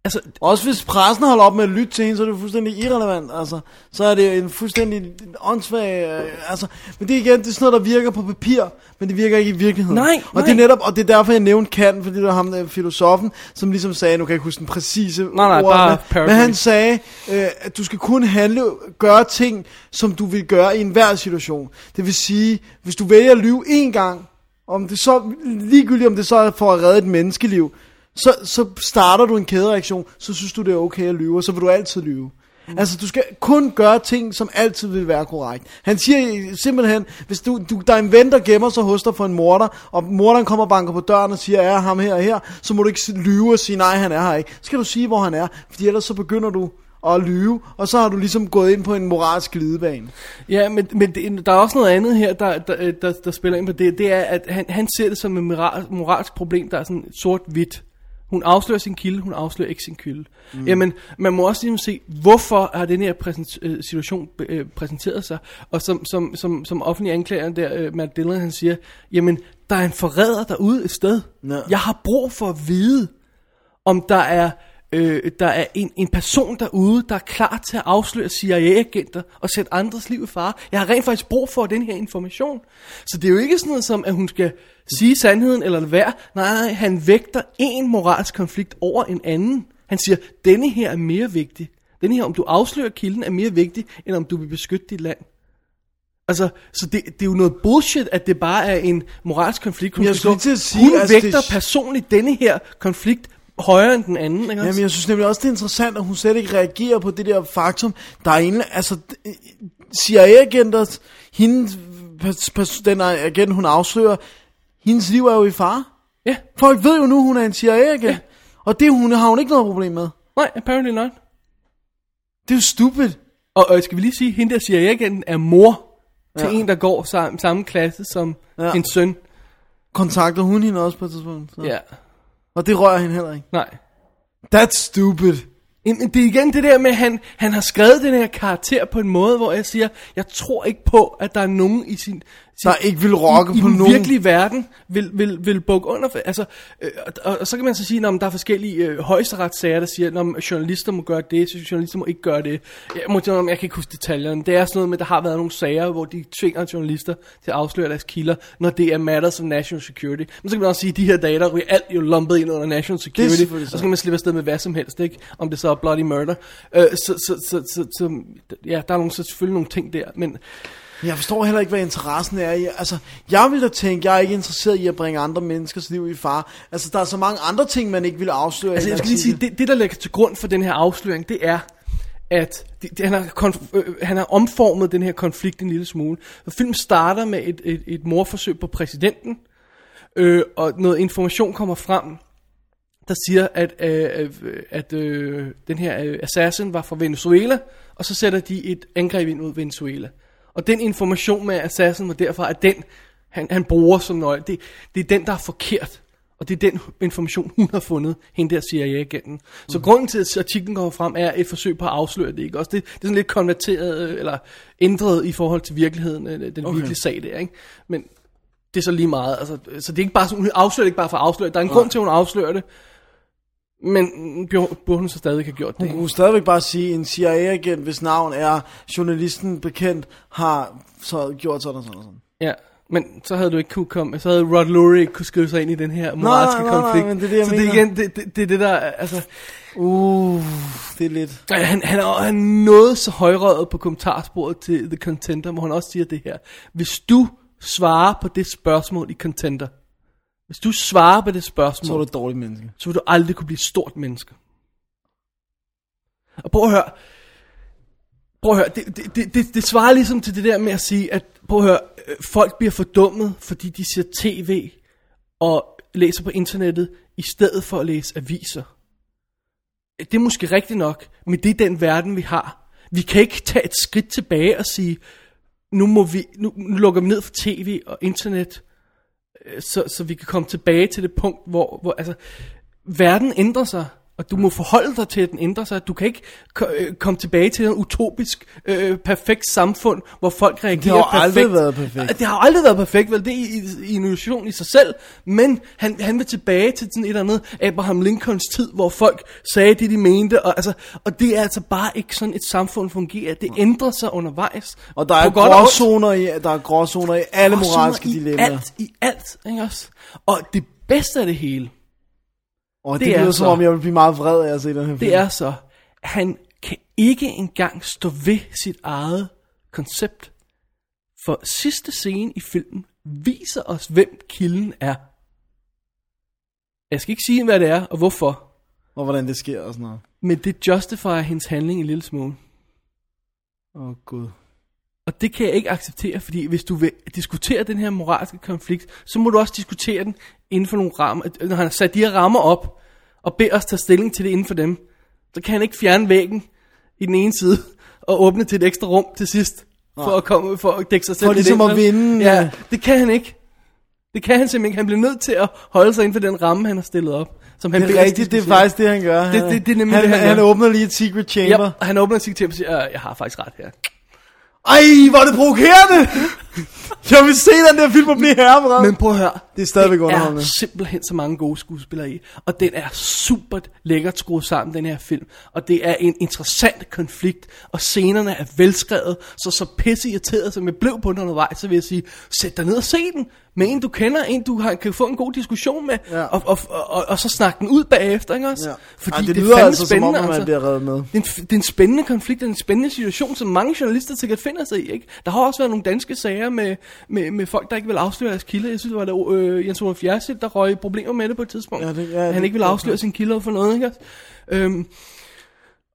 altså, Også hvis pressen holder op med at lytte til hende, så er det fuldstændig irrelevant. Altså, så er det en fuldstændig åndssvag... Øh, altså, men det er igen, det er sådan noget, der virker på papir, men det virker ikke i virkeligheden. Nej, og det nej. er netop, og det er derfor, jeg nævnte Kant, fordi det var ham, der filosofen, som ligesom sagde, nu kan jeg ikke huske den præcise Nej, nej, ord, bare men, men han sagde, øh, at du skal kun handle, gøre ting, som du vil gøre i enhver situation. Det vil sige, hvis du vælger at lyve én gang, om det så, ligegyldigt om det så er for at redde et menneskeliv, så, så starter du en kædereaktion, så synes du det er okay at lyve, og så vil du altid lyve. Mm. Altså, du skal kun gøre ting, som altid vil være korrekt. Han siger simpelthen, hvis du, du, der er en ven, der gemmer sig hos dig for en morder, og morderen kommer og banker på døren og siger, er ham her og her, så må du ikke lyve og sige, nej, han er her ikke. Så skal du sige, hvor han er, fordi ellers så begynder du at lyve, og så har du ligesom gået ind på en moralsk glidebane. Ja, men, men det, der er også noget andet her, der, der, der, der spiller ind på det. Det er, at han, han ser det som et moral, moralsk problem, der er sådan sort-hvidt. Hun afslører sin kilde, hun afslører ikke sin kilde. Mm. Jamen, man må også ligesom se, hvorfor har den her præsent, øh, situation øh, præsenteret sig. Og som, som, som, som offentlig anklager der, øh, Matt Dillon, han siger, jamen, der er en forræder derude et sted. Ja. Jeg har brug for at vide, om der er, øh, der er en, en person derude, der er klar til at afsløre CIA-agenter og sætte andres liv i fare. Jeg har rent faktisk brug for den her information. Så det er jo ikke sådan noget som, at hun skal sige sandheden eller være. Nej, nej, han vægter en moralsk konflikt over en anden. Han siger, denne her er mere vigtig. Denne her, om du afslører kilden, er mere vigtig, end om du vil beskytte dit land. Altså, så det, det er jo noget bullshit, at det bare er en moralsk konflikt. Hun, Jeg skulle til at sige, hun altså, vægter det- personligt denne her konflikt højere end den anden. Ikke også? Jamen, jeg synes nemlig også, det er interessant, at hun slet ikke reagerer på det der faktum. Der er en, altså, CIA-agenter, pers- den agent, hun afslører, hendes liv er jo i fare. Ja, Folk ved jo nu, hun er en CIA-agent. Ja. Og det hun, har hun ikke noget problem med. nej, apparently not. Det er jo stupid. Og, og skal vi lige sige, hende der CIA-agenten er mor til Ja. en, der går samme, samme klasse som ja. en søn. Kontakter hun hende også på et tidspunkt. Så. Ja, Og det rører hende heller ikke. nej. That's stupid. Jamen, det er igen det der med, at han, han har skrevet den her karakter på en måde, hvor jeg siger, jeg tror ikke på, at der er nogen i sin... Der ikke vil rocke i, på i nogen. virkelige verden, vil, vil, vil bukke under for, altså, øh, og, og, så kan man så sige, at der er forskellige øh, højesteretssager, der siger, at journalister må gøre det, så journalister må ikke gøre det. Jeg, må, jeg kan ikke huske detaljerne. Det er sådan noget med, at der har været nogle sager, hvor de tvinger journalister til at afsløre deres kilder, når det er matters of national security. Men så kan man også sige, at de her data ryger alt jo lumpet ind under national security, selvfølgelig og så. kan man slippe afsted med hvad som helst, ikke? Om det så er bloody murder. Øh, så, så, så, så, så, ja, der er nogle, så selvfølgelig nogle ting der, men Jeg forstår heller ikke, hvad interessen er i. Altså, jeg vil da tænke, jeg er ikke interesseret i at bringe andre menneskers liv i fare. Altså, der er så mange andre ting, man ikke vil afsløre. Altså, jeg skal lige sige, det, det der ligger til grund for den her afsløring, det er, at det, det, han, har konf- øh, han har omformet den her konflikt en lille smule. Filmen starter med et, et, et morforsøg på præsidenten, øh, og noget information kommer frem, der siger, at, øh, øh, at øh, den her øh, assassin var fra Venezuela, og så sætter de et angreb ind mod Venezuela. Og den information med assassin var derfor, at den, han, han bruger som nøgle, det, det er den, der er forkert. Og det er den information, hun har fundet, hende der CIA-agenten. Så Mm. grunden til, at artiklen kommer frem, er et forsøg på at afsløre det. Ikke? Også det, det er sådan lidt konverteret, øh, eller ændret i forhold til virkeligheden, øh, den okay. virkelige sag der. Ikke? Men det er så lige meget. Altså, så det er ikke bare, sådan- hun afslører det ikke bare for at afsløre det. Der er en grund til, at hun afslører det. Men burde hun så stadig have gjort det. Hun kunne stadigvæk bare sige, en CIA-agent, hvis navn er journalisten bekendt, har så gjort sådan og sådan og sådan. Ja, men så havde du ikke kunne komme, så havde Rod Lurie ikke kunne skrive sig ind i den her moralske nej, nej, konflikt. men det er det, jeg så mener. det er igen, det, det, det er det der, altså, Uh, det er lidt... Han, han, er, han noget så højrøget på kommentarsporet til The Contender, hvor han også siger det her. Hvis du svarer på det spørgsmål i Contender, hvis du svarer på det Så er spørgsmål, du et dårligt menneske. så vil du aldrig kunne blive et stort menneske. Og prøv at høre, prøv at høre, det, det, det, det, det svarer ligesom til det der med at sige, at prøv at høre, øh, folk bliver fordummet, fordi de ser tv og læser på internettet, i stedet for at læse aviser. Det er måske rigtigt nok, men det er den verden, vi har. Vi kan ikke tage et skridt tilbage og sige, nu, må vi, nu, nu lukker vi ned for tv og internet, så, så vi kan komme tilbage til det punkt, hvor, hvor altså, verden ændrer sig, og du må forholde dig til, at den ændrer sig. Du kan ikke øh, komme tilbage til en utopisk, øh, perfekt samfund, hvor folk reagerer Det har perfekt. aldrig været perfekt. Det har aldrig været perfekt, vel? Det er i, i, i en illusion i sig selv. Men han, han vil tilbage til sådan et eller andet Abraham Lincolns tid, hvor folk sagde det, de mente. Og, altså, og det er altså bare ikke sådan et samfund fungerer. Det ændrer sig undervejs. Og der er gråzoner i, der er gråzoner i alle moralske i dilemmaer. alt, i alt, ikke også? Og det bedste af det hele, Og det, det er lyder så- som om, jeg vil blive meget vred af at se den her film. det er så, han kan ikke engang stå ved sit eget koncept. For sidste scene i filmen viser os, hvem kilden er. Jeg skal ikke sige, hvad det er og hvorfor, Og hvordan det sker og sådan noget. men det justifier hendes handling en lille smule. Åh, oh, gud. Og det kan jeg ikke acceptere, fordi hvis du vil diskutere den her moralske konflikt, så må du også diskutere den inden for nogle rammer. Når han har sat de her rammer op, og beder os tage stilling til det inden for dem, så kan han ikke fjerne væggen i den ene side, og åbne til et ekstra rum til sidst, for at, komme, for at dække sig selv For ligesom at vinde, Ja, det kan han ikke. Det kan han simpelthen ikke. Han bliver nødt til at holde sig inden for den ramme, han har stillet op. Som han Det er rigtigt, det er faktisk det, han gør. Det- det- det er nemlig han, det, han han gør. åbner lige et secret chamber. Ja, han åbner sig til og siger, "Øh, jeg har faktisk ret her. Ej, hvor er det provokerende! jeg vil se den der film og blive herrevred. Men prøv at høre. Det er stadigvæk det underholdende. er simpelthen så mange gode skuespillere i. Og den er super lækkert skruet sammen, den her film. Og det er en interessant konflikt. Og scenerne er velskrevet. Så så pisse irriteret, som jeg blev på den undervejs, så vil jeg sige, sæt dig ned og se den. Med en du kender, en du har, kan få en god diskussion med. Ja. Og, og, og, og, og, så snakke den ud bagefter, ikke også? Ja. Fordi Ej, det, det, lyder er altså som om, spændende, man altså. bliver reddet med. Det er, en, det er en spændende konflikt, en spændende situation, som mange journalister sikkert finder sig i. Ikke? Der har også været nogle danske sager med, med, med folk, der ikke vil afsløre deres kilder. Jeg synes, det var det øh, Jens Olof Jersild, der røg problemer med det på et tidspunkt. Ja, det- ja, han det- ikke vil afsløre sine kilder for noget. Ikke? Øhm,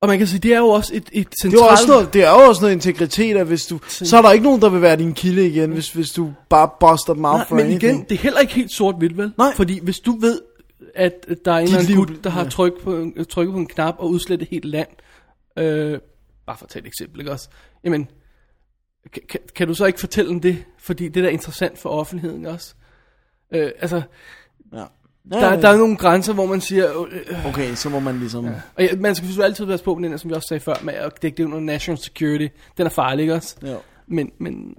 og man kan sige, det er jo også et, et Det er, centralt... jo også noget, det er jo også noget integritet, at hvis du, så er der ikke nogen, der vil være din kilde igen, hvis, hvis du bare buster dem out for men anything. igen, det er heller ikke helt sort-hvidt, vel? Nej. Fordi hvis du ved, at der er en eller anden gut, der har ja. tryk på, trykket på en knap og udslettet et helt land, øh, bare for at tage et eksempel, ikke også? Jamen, kan, kan, du så ikke fortælle om det? Fordi det der er interessant for offentligheden også. Øh, altså, Ja. Ja, Der, ja. der er nogle grænser, hvor man siger, øh, øh, Okay, så må man ligesom... Ja. og ja, man skal altid passe på med den, her, som vi også sagde før, med at dække det under national security. Den er farlig, ikke også? Ja. Men, men,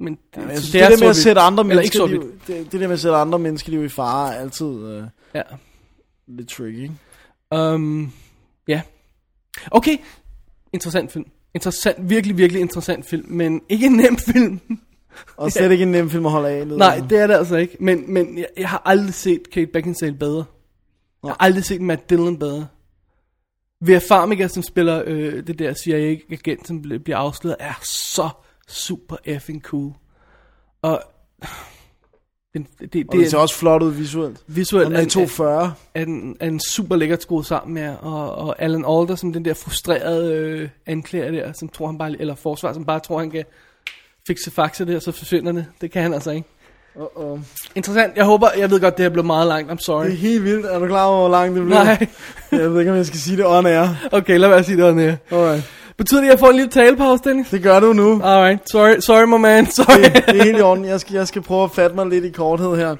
men det, så synes, det, det der med at sætte andre menneskeliv, det, det der med at sætte andre menneskeliv i fare er altid øh, Ja. lidt tricky. Um, ja. Okay. Interessant film. Interessant, virkelig, virkelig interessant film, men ikke en nem film. Og slet ikke en nem film at holde af. lyder Nej, det. er det altså ikke. Men, men jeg, jeg har aldrig set Kate Beckinsale bedre. Jeg har aldrig set Matt Dillon bedre. Vera Farmiga, som spiller øh, det der CIA-agent, som bl- bliver afsløret, er så super effing cool. Og den, det, det, Og det ser også flot ud visuelt. visuelt Og er, med er, 240. er, den, er den super lækkert skruet sammen med, og, og Alan Alda som den der frustrerede øh, anklager der, som tror han bare, eller forsvar, som bare tror han kan fikse faxe der, så forsvinder det. Det kan han altså ikke. Uh-oh. Interessant. Jeg håber, jeg ved godt, det her blev meget langt. I'm sorry. Det er helt vildt. Er du klar over, hvor langt det bliver? Nej. Jeg ved ikke, om jeg skal sige det on air. Okay, lad være at sige det her. Alright. Betyder det, at jeg får en lille talepause, Dennis? Det gør du nu. Alright, sorry, sorry my man, sorry. Det, det er helt i orden. Jeg skal, jeg skal prøve at fatte mig lidt i korthed her.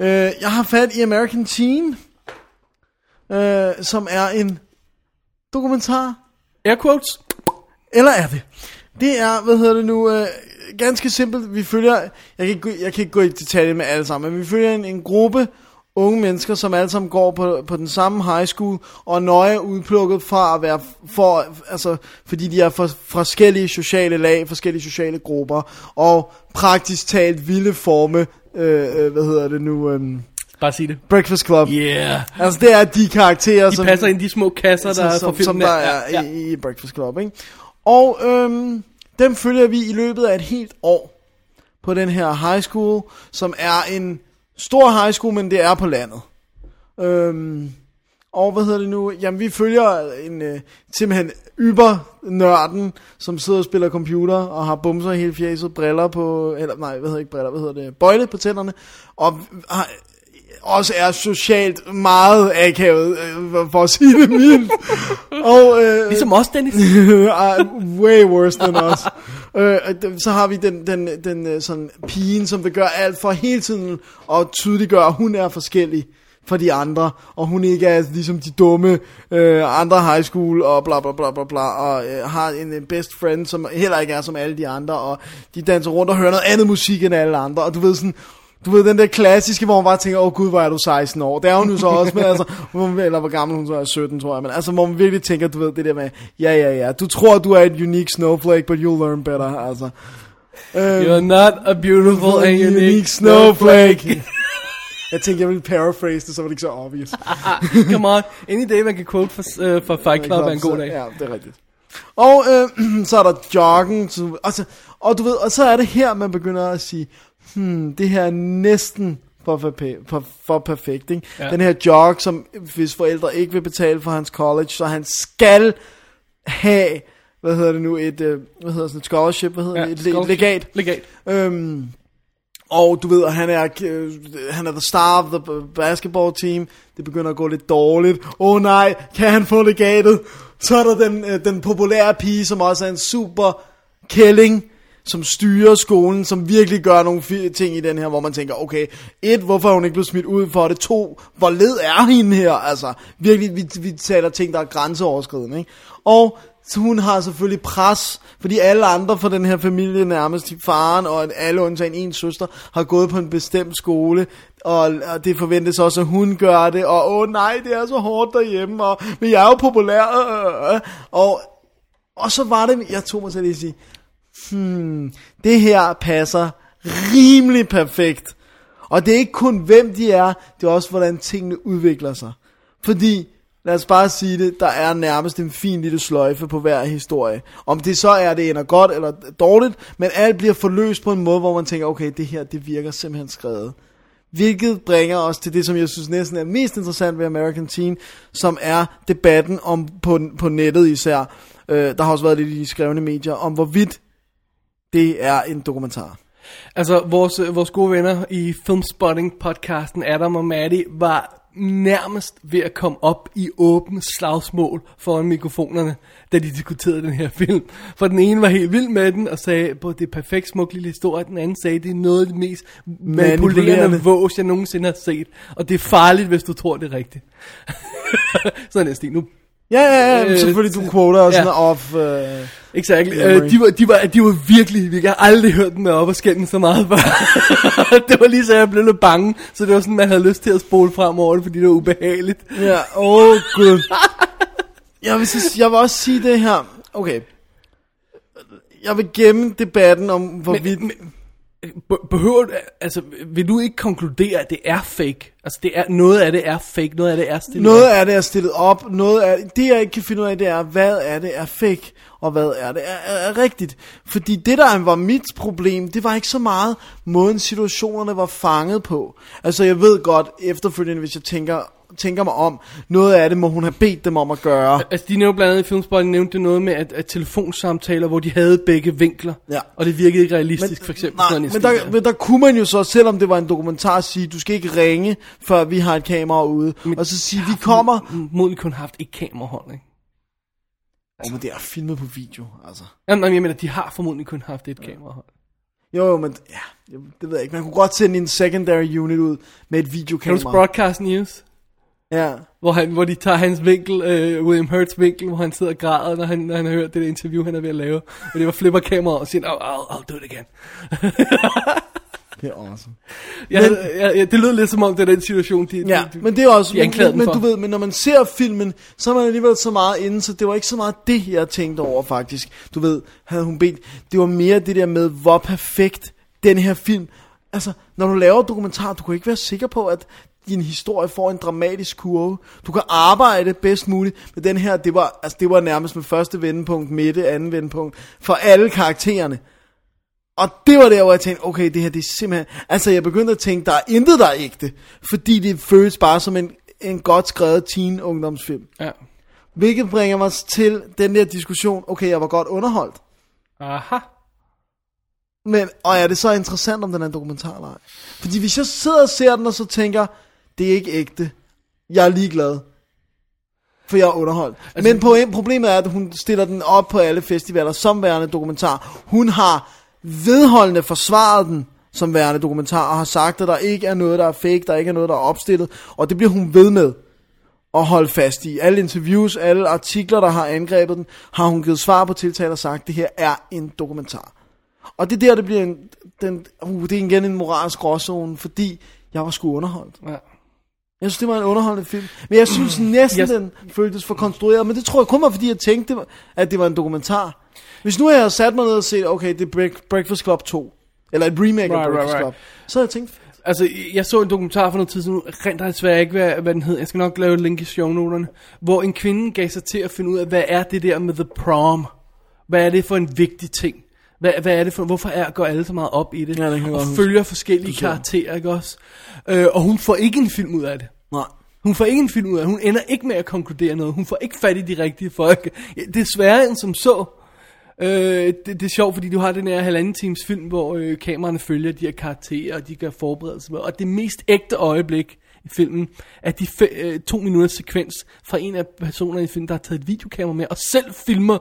Øh, jeg har fat i American Teen, øh, som er en dokumentar. Air quotes. Eller er det? Det er, hvad hedder det nu, øh, ganske simpelt. Vi følger, jeg kan, ikke, gå- jeg kan ikke gå i detalje med alle sammen, men vi følger en, en gruppe unge mennesker, som alle sammen går på, på den samme high school, og nøje udplukket fra at være, for, altså, fordi de er fra forskellige sociale lag, forskellige sociale grupper, og praktisk talt vilde forme, øh, øh, hvad hedder det nu, øh, Bare sig det. Breakfast Club. Yeah. Altså det er de karakterer, De som, passer ind i de små kasser, der som, er fra filmen. som der er ja, ja. i, i Breakfast Club, ikke? Og øhm, dem følger vi i løbet af et helt år på den her high school, som er en stor high school, men det er på landet. Øhm, og hvad hedder det nu? Jamen, vi følger en øh, simpelthen yber-nørden, som sidder og spiller computer, og har bumser i hele fjeset, briller på, eller nej, hvad hedder ikke briller, hvad hedder det, bøjle på tænderne, og har, også er socialt meget akavet, øh, for at sige det mildt. og, øh, Ligesom os, Dennis. er way worse than us. øh, det- så har vi den, den, den øh, sådan pigen, som vil gøre alt for hele tiden at tydeliggøre, at hun er forskellig fra de andre, og hun ikke er ligesom de dumme øh, andre high school, og bla bla bla bla bla, og øh, har en, en best friend, som heller ikke er som alle de andre, og de danser rundt og hører noget andet musik end alle andre, og du ved sådan, du ved, den der klassiske, hvor man bare tænker, åh oh, gud, hvor er du 16 år. Det er hun jo så også, men altså, eller hvor gammel hun så er, 17, tror jeg. Men altså, hvor man virkelig tænker, du ved, det der med, ja, ja, ja, du tror, du er et unique snowflake, but you'll learn better, altså. You're not a beautiful and unique snowflake. jeg tænkte, jeg ville paraphrase det, så var det ikke så obvious. Come on. Any day, man kan quote for, uh, for Fight Club er en god dag. Ja, det er rigtigt. Og øh, så er der joggen, så, altså, og du ved, og så er det her, man begynder at sige, hmm, det her er næsten for, for, for, for perfekt, ikke? Ja. Den her jog, som hvis forældre ikke vil betale for hans college, så han skal have, hvad hedder det nu, et, øh, hvad hedder sådan et scholarship, hvad hedder Ja, det, et, scholarship. legat. Legat. Øhm, og du ved, han er, øh, han er the star of the basketball team. Det begynder at gå lidt dårligt. Åh oh, nej, kan han få legatet? Så er der den, øh, den populære pige, som også er en super kælling, som styrer skolen, som virkelig gør nogle ting i den her, hvor man tænker, okay, et, hvorfor er hun ikke blevet smidt ud for det? To, hvor led er hende her? Altså, virkelig, vi, vi taler ting, der er grænseoverskridende, ikke? Og så hun har selvfølgelig pres, fordi alle andre fra den her familie, nærmest faren og alle undtagen en søster, har gået på en bestemt skole, og, og det forventes også, at hun gør det, og åh nej, det er så hårdt derhjemme, og, men jeg er jo populær, øh, øh, øh og, og så var det, jeg tog mig til at sige, hmm, det her passer rimelig perfekt. Og det er ikke kun hvem de er, det er også hvordan tingene udvikler sig. Fordi, lad os bare sige det, der er nærmest en fin lille sløjfe på hver historie. Om det så er, det ender godt eller dårligt, men alt bliver forløst på en måde, hvor man tænker, okay, det her, det virker simpelthen skrevet. Hvilket bringer os til det, som jeg synes næsten er mest interessant ved American Teen, som er debatten om på, på nettet især. Øh, der har også været lidt i de skrevne medier, om hvorvidt det er en dokumentar. Altså, vores, øh, vores gode venner i Filmspotting-podcasten, Adam og Maddie, var nærmest ved at komme op i åbent slagsmål foran mikrofonerne, da de diskuterede den her film. For den ene var helt vild med den, og sagde, at det er perfekt smuk lille historie. Den anden sagde, at det er noget af det mest manipulerende vås, jeg nogensinde har set. Og det er farligt, hvis du tror, det er rigtigt. Sådan er det, nu Ja, ja, ja, Øh, selvfølgelig du quoter og sådan ja. off. Øh, Exakt. Uh, de, var, de, var, de var virkelig, virkelig, jeg har aldrig hørt dem op og skændes så meget før. det var lige så, jeg blev lidt bange, så det var sådan, man havde lyst til at spole frem over det, fordi det var ubehageligt. Ja, åh oh, gud. Jeg vil, jeg vil også sige det her. Okay. Jeg vil gemme debatten om, hvorvidt... Men, men, behøver altså, vil du ikke konkludere, at det er fake? Altså, det er, noget af det er fake, noget af det er stillet Noget op. af det er stillet op, noget af det jeg ikke kan finde ud af, det er, hvad er det er fake, og hvad er det er, er, er rigtigt. Fordi det der var mit problem, det var ikke så meget måden situationerne var fanget på. Altså jeg ved godt efterfølgende, hvis jeg tænker, tænker mig om, noget af det må hun have bedt dem om at gøre. Altså, de nævnte blandt andet i Filmspot, nævnte noget med, at, at telefonsamtaler, hvor de havde begge vinkler, Ja. og det virkede ikke realistisk, for eksempel. Nej, sådan en men stil der, men der kunne man jo så, selvom det var en dokumentar, sige, du skal ikke ringe, før vi har et kamera ude. Men- og så sige, vi kommer... Modentlig kun haft et kamerahold, ikke? Åh, men det er filmet på video, altså. Jamen, jeg mener, de har formodentlig kun haft et kamerahold. Jo, jo, men ja, det ved jeg ikke. Man kunne godt sende en secondary unit ud med et Kan du videokamera. broadcast news? Ja. Hvor, han, hvor de tager hans vinkel, øh, William Hurts vinkel, hvor han sidder og græder, når han, når han har hørt det interview, han er ved at lave. Og det var flipper kameraet og siger, oh, I'll, I'll do it again. Det er awesome. Ja, men, ja, ja, det lød lidt som om, det er den situation, de, Ja, de, men det er også, de men, men for. du ved, men når man ser filmen, så er man alligevel så meget inde, så det var ikke så meget det, jeg tænkte over faktisk. Du ved, havde hun bedt, det var mere det der med, hvor perfekt den her film, altså, når du laver dokumentar, du kan ikke være sikker på, at din historie får en dramatisk kurve. Du kan arbejde bedst muligt, men den her, det var, altså, det var nærmest med første vendepunkt, midte, anden vendepunkt, for alle karaktererne. Og det var der, hvor jeg tænkte, okay, det her, det er simpelthen... Altså, jeg begyndte at tænke, der er intet, der er ægte. Fordi det føles bare som en, en godt skrevet teen-ungdomsfilm. Ja. Hvilket bringer mig til den der diskussion, okay, jeg var godt underholdt. Aha. Men, og er det så interessant, om den er en dokumentar eller ej? Fordi hvis jeg sidder og ser den, og så tænker, det er ikke ægte. Jeg er ligeglad. For jeg er underholdt. Altså, Men på, problemet er, at hun stiller den op på alle festivaler som værende dokumentar. Hun har vedholdende forsvaret den som værende dokumentar, og har sagt, at der ikke er noget, der er fake, der ikke er noget, der er opstillet, og det bliver hun ved med at holde fast i. Alle interviews, alle artikler, der har angrebet den, har hun givet svar på tiltale og sagt, at det her er en dokumentar. Og det er der, det bliver en, den, uh, det er igen en moralsk gråzone, fordi jeg var sgu underholdt. Ja. Jeg synes, det var en underholdende film. Men jeg synes næsten, Jeg- den føltes for konstrueret. Men det tror jeg kun var, fordi jeg tænkte, at det var en dokumentar. Hvis nu jeg havde sat mig ned og set, okay, det er Break- Breakfast Club 2. Eller et remake af Right, right, Breakfast right. Club. Så havde jeg tænkt, Altså, jeg så en dokumentar for noget tid siden, rent der desværre ikke, hvad, hvad den hed. Jeg skal nok lave et link i shownoterne. Hvor en kvinde gav sig til at finde ud af, hvad er det der med the prom? Hvad er det for en vigtig ting? Hvad, hvad er det for, hvorfor er, går alle så meget op i det? Ja, det kan og godt huske. følger forskellige karakterer, ikke også? Øh, og hun får ikke en film ud af det. nej. Hun får ikke en film ud af det. Hun ender ikke med at konkludere noget. Hun får ikke fat i de rigtige folk. Det er sværere end som så. Øh, det, det er sjovt, fordi du har den her halvanden times film, hvor øh, kameraerne følger de her karakterer, og de gør forberedelser. Og det mest ægte øjeblik i filmen er de fe, øh, to minutters sekvens fra en af personerne i filmen, der har taget et videokamera med, og selv filmer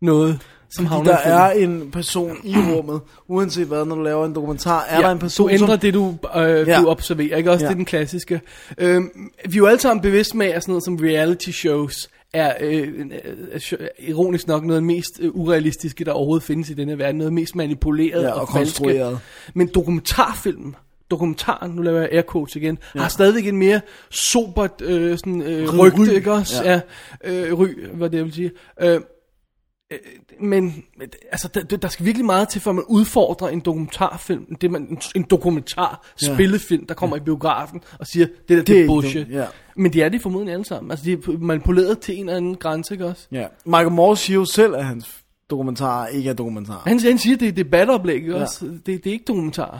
noget, som havner der er en person i rummet, uanset hvad, når du laver en dokumentar, er ja, der en person, du ændrer som... det, du, øh, Ja. du observerer, ikke? Også Ja. det er den klassiske. Øhm, vi er jo alle sammen bevidste med, at sådan noget som reality shows er øh, øh, øh, ironisk nok noget af det mest øh, urealistiske, der overhovedet findes i denne verden. Noget mest manipuleret Ja, og, og falske. konstrueret. Men dokumentarfilm, dokumentaren, nu laver jeg air quotes igen, ja. har stadigvæk en mere sobert øh, sådan, øh, Ry- rygte, ry. ikke også? Ja. Ja. Øh, ry, hvad det vil sige. Øh, øh, men men, altså, der, der skal virkelig meget til, for at man udfordrer en dokumentarfilm, det man, en, en dokumentar Ja. spillefilm, der kommer i biografen og siger, det der det, Det det er bullshit. dumt, ja. Men det er de formodentlig alle sammen. Altså, de er manipuleret til en eller anden grænse, ikke også? Ja. Michael Moore siger jo selv, at hans dokumentarer ikke er dokumentarer. Han, han siger, det er debatoplæg, ikke Ja. også? Det, det er ikke dokumentarer.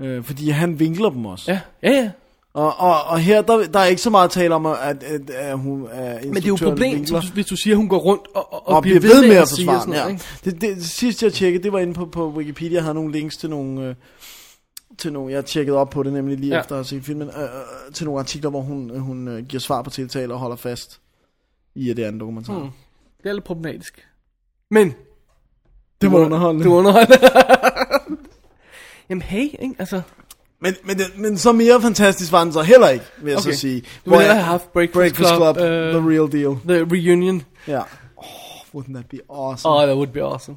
Øh, fordi han vinkler dem også. Ja, ja, ja. Og, og, og her, der, der er ikke så meget tale om, at, at, at hun er Men det er jo et problem, vinkler. hvis du, siger, at hun går rundt og, og, og, bliver ved med at forsvare sådan noget, ja. det, det, det sidste jeg tjekkede, det var inde på, på Wikipedia, jeg havde nogle links til nogle, øh, til nogle, jeg tjekkede op på det nemlig lige Ja. efter at have set filmen, øh, til nogle artikler, hvor hun, øh, hun øh, giver svar på tiltale og holder fast i det en dokumentar. Mm. Det er lidt problematisk. Men, Det var underholdende. det var underholdende. Jamen hey, ikke? Altså, Men, men, men så mere fantastisk var den så heller ikke, vil jeg Okay. så sige. du ville have haft Breakfast, Breakfast Club, Club, the øh, real deal. the reunion. Ja. Oh, wouldn't that be awesome? Oh, that would be awesome.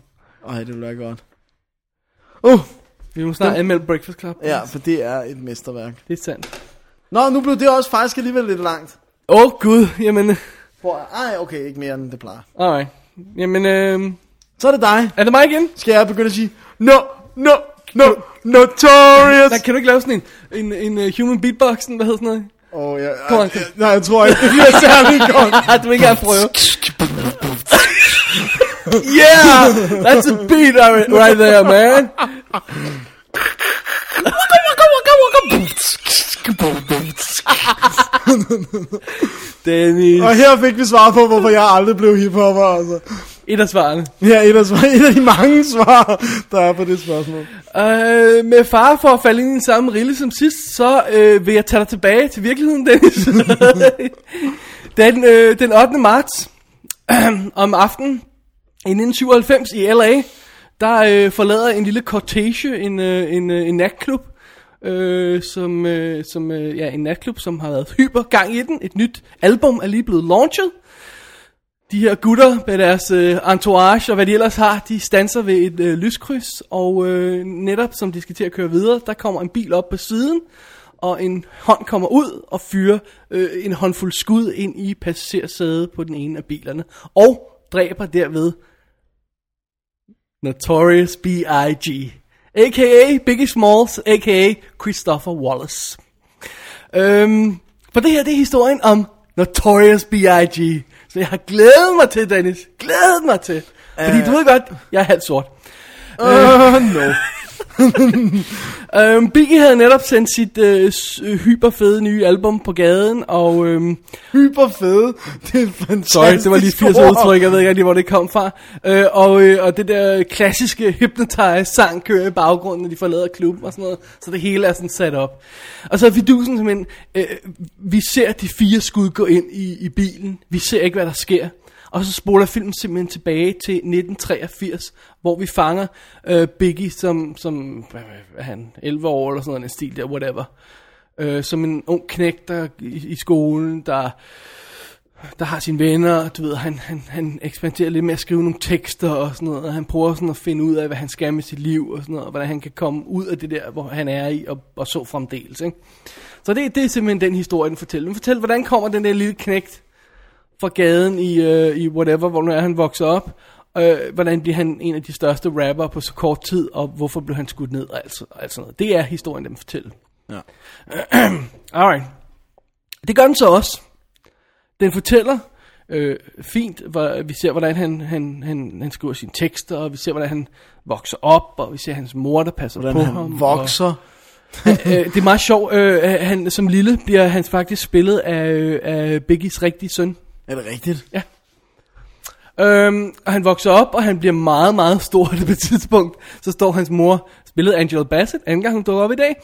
Ej, det ville være godt. Uh, Vi må snart anmelde Breakfast Club. ja, for det er et mesterværk. Det er sandt. Nå, nu blev det også faktisk alligevel lidt langt. Åh oh, gud, jamen, For, ej, okay, ikke mere end det plejer. alright. Jamen, øh, Så er det dig. er det mig igen? Skal jeg begynde at sige, no, no, no, notorious. Nej, kan du ikke lave sådan en, en, en uh, human beatboxen, hvad hedder sådan noget? Åh, oh, ja, Kom kom. nej, jeg tror ikke, det bliver særlig godt. Ah, du vil ikke gerne prøve. yeah, that's a beat right right there, man. Dennis. Og her fik vi svar på, hvorfor jeg aldrig blev hiphopper, altså. Et af svarene. Ja, et af, svar, et af de mange svar, der er på det spørgsmål. Øh, med far for at falde ind i den samme rille som sidst, så øh, vil jeg tage dig tilbage til virkeligheden, Dennis. den, øh, den 8. marts om aftenen i 1997 i LA, der øh, forlader en lille cortege en, øh, en, øh, en natklub, øh, som, øh, som øh, ja, en natklub, som har været hyper gang i den. Et nyt album er lige blevet launchet. De her gutter med deres øh, entourage og hvad de ellers har, de stanser ved et øh, lyskryds, og øh, netop som de skal til at køre videre, der kommer en bil op på siden, og en hånd kommer ud og fyrer øh, en håndfuld skud ind i passagersædet på den ene af bilerne, og dræber derved Notorious B.I.G. A.k.a. Biggie Smalls, a.k.a. Christopher Wallace. Øhm, for det her, det er historien om Notorious B.I.G. Så jeg har glædet mig til, Dennis. Glædet mig til. Fordi du ved godt, jeg er halvt sort. Uh, no. Øhm, Biggie havde netop sendt sit øh, øh, hyperfede nye album på gaden, og øhm, Hyper fede. Det er fantastisk sorry, det var lige 80 ord. udtryk, jeg ved ikke rigtig, hvor det kom fra. Øh, og, øh, og det der klassiske Hypnotize sang kører i baggrunden, når de forlader klubben og sådan noget, så det hele er sådan sat op. Og så er fidusen simpelthen, øh, vi ser de fire skud gå ind i, i bilen, vi ser ikke, hvad der sker. Og så spoler filmen simpelthen tilbage til 1983, hvor vi fanger øh, Biggie som, som hvad, hvad er han, 11 år eller sådan noget, en stil der, whatever. Øh, som en ung knægt der i, i skolen, der der har sine venner, du ved, han, han, han eksperimenterer lidt med at skrive nogle tekster og sådan noget, og han prøver sådan at finde ud af, hvad han skal med sit liv og sådan noget, og hvordan han kan komme ud af det der, hvor han er i, og, og så fremdeles, ikke? Så det, det er simpelthen den historie, den fortæller. Den fortæller, hvordan kommer den der lille knægt fra gaden i, øh, i whatever, hvor nu er han vokset op, øh, hvordan bliver han en af de største rapper på så kort tid, og hvorfor blev han skudt ned, og alt, og alt sådan noget. Det er historien, den fortæller. Ja. Alright. Det gør den så også. Den fortæller øh, fint, hvor vi ser, hvordan han, han, han, han skriver sine tekster, og vi ser, hvordan han vokser op, og vi ser hans mor, der passer Hvordan på han ham. vokser. Og, øh, det er meget sjovt, øh, han, som lille bliver han faktisk spillet af, øh, af Biggies rigtige søn. Er det rigtigt? Øhm, og han vokser op, og han bliver meget, meget stor på det tidspunkt. Så står hans mor, spillet af Angela Bassett, anden gang hun dukker op i dag,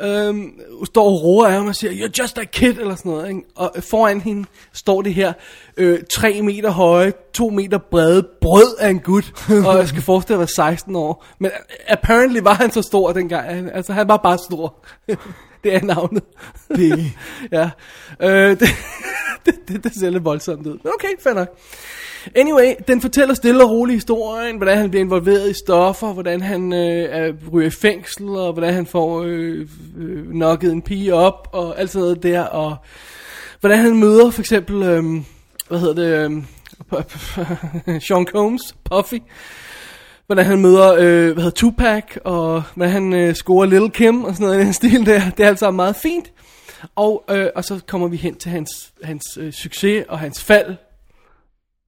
øhm, står og roer af ham og siger, you're just a kid, eller sådan noget. Ikke? Og foran hende står det her, øh, 3 meter høje, 2 meter brede brød af en gut, og jeg skal forestille at være 16 år. Men apparently var han så stor dengang, altså han var bare stor. det er navnet. Biggie. ja, øh, det, det, det, det ser lidt voldsomt ud. Men okay, fair nok. Anyway, den fortæller stille og roligt historien, hvordan han bliver involveret i stoffer, hvordan han øh, er, ryger i fængsel, og hvordan han får øh, øh, nokket en pige op, og alt sådan noget der, og hvordan han møder for eksempel, øh, hvad hedder det, øh, Sean Combs, Puffy, hvordan han møder, øh, hvad hedder Tupac, og hvordan han øh, scorer Little Kim, og sådan noget i den stil der. Det er alt sammen meget fint. Og, øh, og så kommer vi hen til hans, hans øh, succes og hans fald,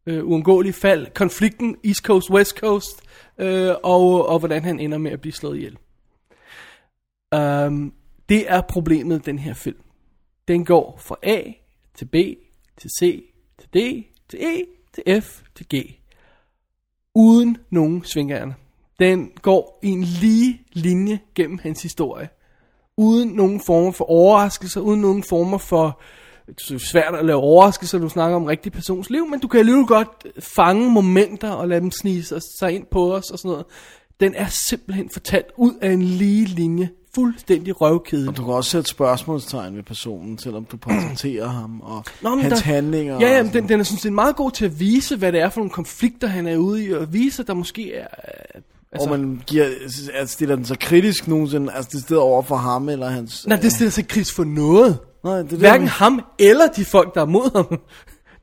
øh, uundgåelige fald, konflikten East Coast, West Coast, øh, og, og hvordan han ender med at blive slået ihjel. Um, det er problemet den her film. Den går fra A til B, til C, til D, til E, til F, til G. Uden nogen svingerne. Den går i en lige linje gennem hans historie uden nogen former for overraskelser, uden nogen former for det er svært at lave overraskelser, når du snakker om rigtig persons liv, men du kan alligevel godt fange momenter og lade dem snige sig- ind på os og sådan noget. Den er simpelthen fortalt ud af en lige linje, fuldstændig røvkedelig. Du kan også sætte spørgsmålstegn ved personen, selvom du portrætterer ham, og Nå, men hans der- handlinger. Ja, ja, og men den, den er sådan set meget god til at vise, hvad det er for nogle konflikter, han er ude i, og vise, at der måske er... øh, Altså, og man giver, altså, stiller den så kritisk nogensinde, altså det stedet over for ham eller hans... Nej, det stiller sig kritisk for noget. Nej, det er det, Hverken jeg ham eller de folk, der er mod ham.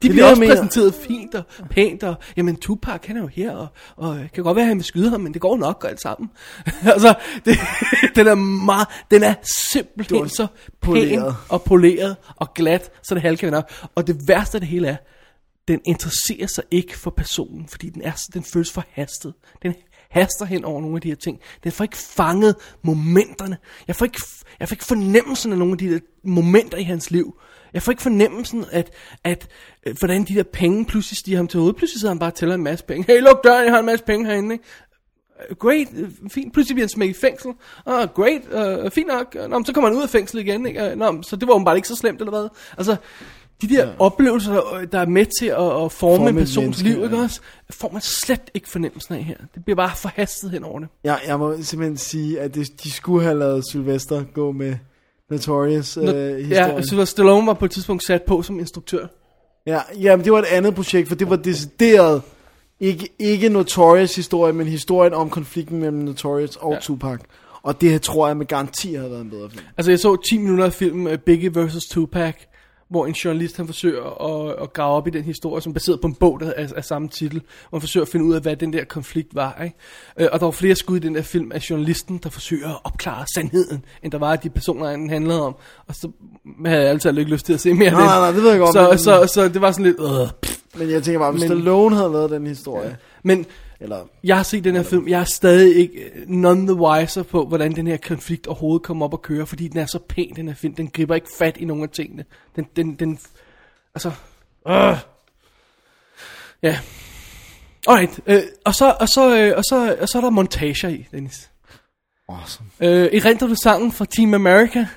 De det, bliver også mener. præsenteret fint og pænt, og jamen Tupac, han er jo her, og, og det kan godt være, at han vil skyde ham, men det går nok alt sammen. altså, det, den er meget, den er simpelthen så pæn poleret. og poleret og glat, så det halve kan vende op. Og det værste af det hele er, den interesserer sig ikke for personen, fordi den, er, den føles forhastet. Den haster hen over nogle af de her ting. Den får ikke fanget momenterne. Jeg får ikke, jeg får ikke fornemmelsen af nogle af de der momenter i hans liv. Jeg får ikke fornemmelsen, at, at at hvordan de der penge pludselig stiger ham til hovedet. Pludselig sidder han bare og tæller en masse penge. Hey, luk døren, jeg har en masse penge herinde. Ikke? Øh, great, øh, fint. Pludselig bliver han smækket i fængsel. Ah, great, uh, fint nok. Nå, men så kommer han ud af fængsel igen. Ikke? Nå, så det var bare ikke så slemt, eller hvad? Altså, de der ja. oplevelser, der- der er med til at, at forme, Forme en et persons menneske, liv, ikke ja. også? får man slet ikke fornemmelsen af her. Det bliver bare forhastet hen over det. Jeg, jeg må simpelthen sige, at det, de skulle have lavet Sylvester gå med Notorious øh, historien. ja, Sylvester Stallone var på et tidspunkt sat på som instruktør. Ja, jamen det var et andet projekt, for det var decideret ikke, ikke Notorious historie, men historien om konflikten mellem Notorious og Ja. ja. Tupac. Og det tror jeg med garanti havde været en bedre film. Altså, jeg så 10 minutter af filmen uh, Biggie vs. Tupac, hvor en journalist, han forsøger at, at grave op i den historie, som er baseret på en bog, der er af samme titel, hvor han forsøger at finde ud af, hvad den der konflikt var. Ikke? Øh, og der var flere skud i den der film af journalisten, der forsøger at opklare sandheden, end der var af de personer, den handlede om. Og så havde jeg altid ikke lyst til at se mere af Nej, den. nej, nej, det ved jeg godt, Så, men- så, så det var sådan lidt... Øh, pff. Men jeg tænker bare, hvis Men- Stallone havde lavet den historie, Men eller jeg har set den her film, jeg er stadig ikke øh, none the wiser på, hvordan den her konflikt overhovedet kommer op at køre, fordi den er så pæn, den her film. Den griber ikke fat i nogen af tingene. Den, den, den, altså, øh. Ja. Alright, øh, og, så, og, så, øh, og, så, og så er der montager i, Dennis. awesome. Øh, erindrer du sangen fra Team America?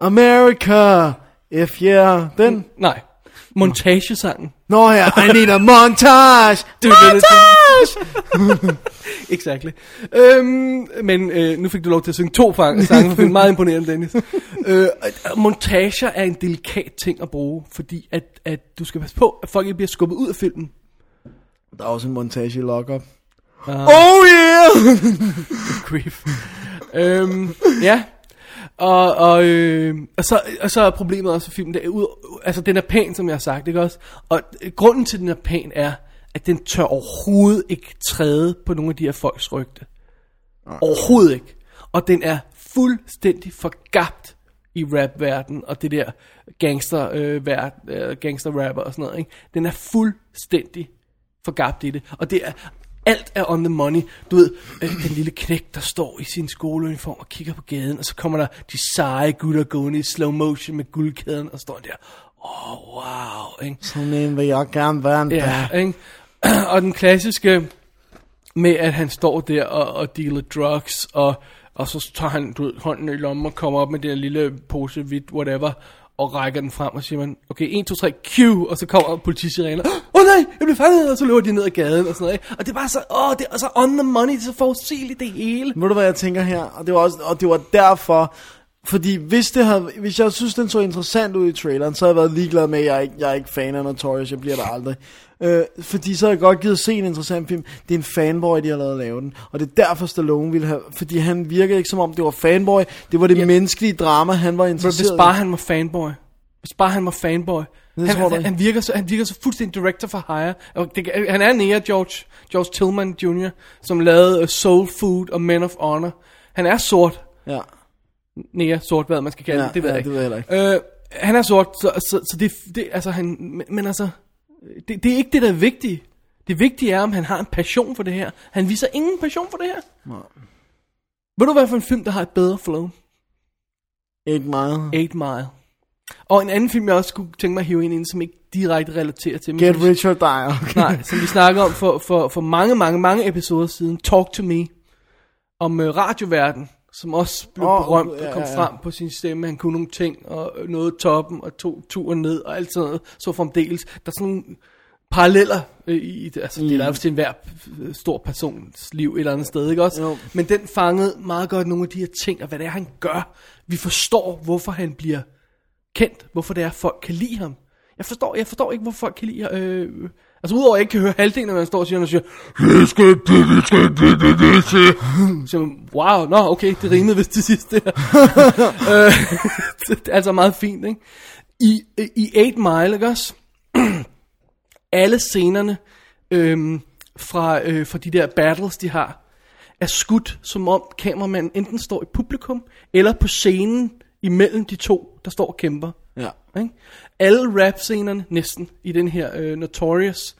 America, if yeah, den. Nej, montagesangen. Nå ja, I need a montage. Du. exactly. Øhm, men øh, nu fik du lov til at synge to sange, for meget imponerende, Dennis. øh, og montager er en delikat ting at bruge, fordi at, at du skal passe på, at folk ikke bliver skubbet ud af filmen. Der er også en montage i Lockup. Uh, Oh yeah! grief. øhm, ja. Og, og, øh, og, så, og så er problemet også for filmen, det er ud, altså den er pæn, som jeg har sagt, ikke også? Og øh, grunden til, at den er pæn, er, at den tør overhovedet ikke træde på nogle af de her folks rygte. Overhovedet ikke. Og den er fuldstændig forgabt i rap-verden og det der gangster, øh, vært, øh, gangster-rapper og sådan noget. Ikke? Den er fuldstændig forgabt i det. Og det er, alt er on the money. Du ved, øh, den lille knæk, der står i sin skoleuniform og kigger på gaden, og så kommer der de seje gutter gående i slow motion med guldkæden, og står der, åh, oh, wow, ikke? Sådan en vil jeg gerne være en Ja, ikke? og den klassiske med, at han står der og, og dealer drugs, og, og så tager han du ved, hånden i lommen og kommer op med den lille pose hvidt, whatever, og rækker den frem, og siger man, okay, 1, 2, 3, Q, og så kommer politisirener, åh oh, nej, jeg blev fanget, og så løber de ned ad gaden, og sådan noget, ikke? og det var så, åh, det er så on the money, det er så forudsigeligt det hele. Ved du hvad jeg tænker her? Og det var, også, og det var derfor, fordi hvis, det havde, hvis jeg synes, den så interessant ud i traileren, så havde jeg været ligeglad med, at jeg er ikke, jeg er ikke fan af Notorious, jeg bliver der aldrig. Øh, fordi så havde jeg godt givet se en interessant film. Det er en fanboy, de har lavet lave den. Og det er derfor Stallone ville have, fordi han virkede ikke som om det var fanboy. Det var det ja. menneskelige drama, han var interesseret Hvis bare i. han var fanboy. Hvis bare han var fanboy. Det Han, tror han, han, virker så, han virker så fuldstændig director for hire. Og det, han er nære George, George Tillman Jr., som lavede uh, Soul Food og Men of Honor. Han er sort. Ja, Nære sort, hvad man skal kalde Ja, det, det ved ja, jeg ikke. det ved jeg heller Øh, han er sort, så, så, så det, det, altså han, men, men altså, det, det er ikke det, der er vigtigt. Det vigtige er, om han har en passion for det her. Han viser ingen passion for det her. Nej. Ved du, hvad for en film, der har et bedre flow? ikke meget. 8 Mile. Og en anden film, jeg også kunne tænke mig at hive ind, som ikke direkte relaterer til. Get rich or die, okay. Nej, som vi snakkede om for, for, for mange, mange, mange episoder siden. Talk to Me. Om øh, radioverden, som også blev oh, berømt og kom ja, ja. frem på sin stemme. Han kunne nogle ting, og nåede toppen, og tog turen ned, og alt sådan noget. Så fremdeles. Der er sådan nogle paralleller øh, i det. Altså, mm. det er der jo til enhver øh, stor persons liv et eller andet sted, ikke også? Jo. Men den fangede meget godt nogle af de her ting, og hvad det er, han gør. Vi forstår, hvorfor han bliver kendt. Hvorfor det er, at folk kan lide ham. Jeg forstår, jeg forstår ikke, hvorfor folk kan lide øh, Altså udover at jeg ikke kan høre halvdelen, når man står og siger, og siger, "Det skal det, det skal det, det, det, det." Så wow, nå okay, det rimede vist til sidst det her. øh, det er altså meget fint, ikke? I, i 8 Mile, ikke også? Alle scenerne øhm, fra, øh, fra de der battles, de har, er skudt, som om kameramanden enten står i publikum, eller på scenen imellem de to, der står og kæmper. Ja. Ikke? Alle rap-scenerne næsten i den her øh, Notorious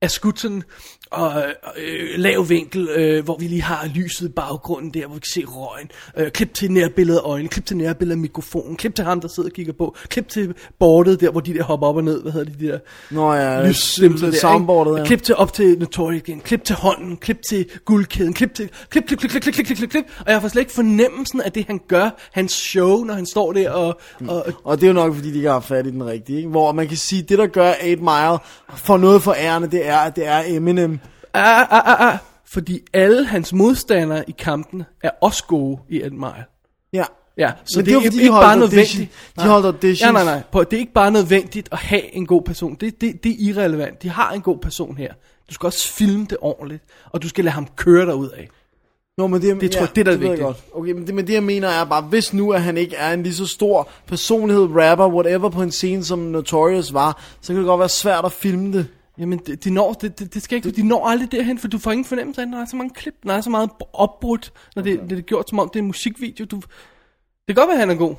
er skudt sådan og øh, lav vinkel, øh, hvor vi lige har lyset i baggrunden der, hvor vi kan se røgen. Øh, klip til nærbilledet af øjnene, klip til nærbilledet af mikrofonen, klip til ham, der sidder og kigger på, klip til bordet der, hvor de der hopper op og ned, hvad hedder de der Nå ja, lysslimser der, soundboardet, ja. Klip til op til Notorious igen, klip til hånden, klip til guldkæden, klip til, klip, klip, klip, klip, klip, klip, klip, klip, og jeg får slet ikke fornemmelsen af det, han gør, hans show, når han står der og, og, Og det er jo nok, fordi de ikke har fat i den rigtige, ikke? Hvor man kan sige, det der gør 8 Mile for noget for ærende, det er, at det er Eminem. Ah, ah, ah, ah. Fordi alle hans modstandere i kampen er også gode i Ed Mile. Ja. Ja, så Men det, det er er ikke holdt bare nødvendigt. De holdt auditions. Ja, nej, nej. Prøv, det er ikke bare nødvendigt at have en god person. Det, det, det er irrelevant. De har en god person her. Du skal også filme det ordentligt, og du skal lade ham køre dig ud af. Nå, men det, Det tror jeg, det er der ved jeg vigtigt. godt. Okay, men det, men det jeg mener er bare, hvis nu at han ikke er en lige så stor personlighed, rapper, whatever på en scene, som Notorious var, så kan det godt være svært at filme det. Jamen, det, de, når, det, det, det skal ikke, de når aldrig derhen, for du får ingen fornemmelse af, at der er så mange klip, der er så meget opbrudt, når det, det er gjort, som om det er en musikvideo. Du, det kan godt være, han er god.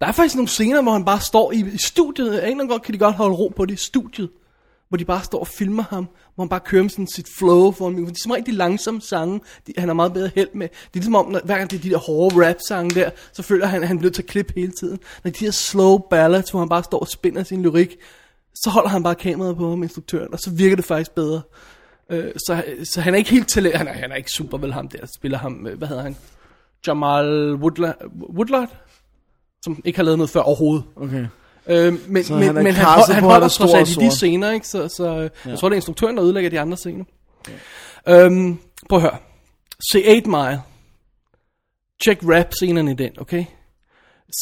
Der er faktisk nogle scener, hvor han bare står i, i studiet. Af en grund kan de godt holde ro på det i studiet. Hvor de bare står og filmer ham. Hvor han bare kører med sådan sit flow. For ham. Det er som regel de langsomme sange, de, han har meget bedre held med. Det er ligesom om, når, hver gang det er de der hårde rap sange der, så føler han, at han bliver til at klippe hele tiden. Når de her slow ballads, hvor han bare står og spinner sin lyrik, så holder han bare kameraet på ham, instruktøren, og så virker det faktisk bedre. Øh, så, så han er ikke helt til han er, han er ikke super vel ham der, spiller ham, øh, hvad hedder han, Jamal Woodlard, Woodlard, som ikke har lavet noget før overhovedet. Okay. Øh, men, Så men, han men han, hold, han holder er trods alt i de scener, ikke? Så, så ja. jeg tror, det er instruktøren, der ødelægger de andre scener. Ja. Øhm, prøv at høre. Se 8 Mile. Tjek rap-scenerne i den, okay?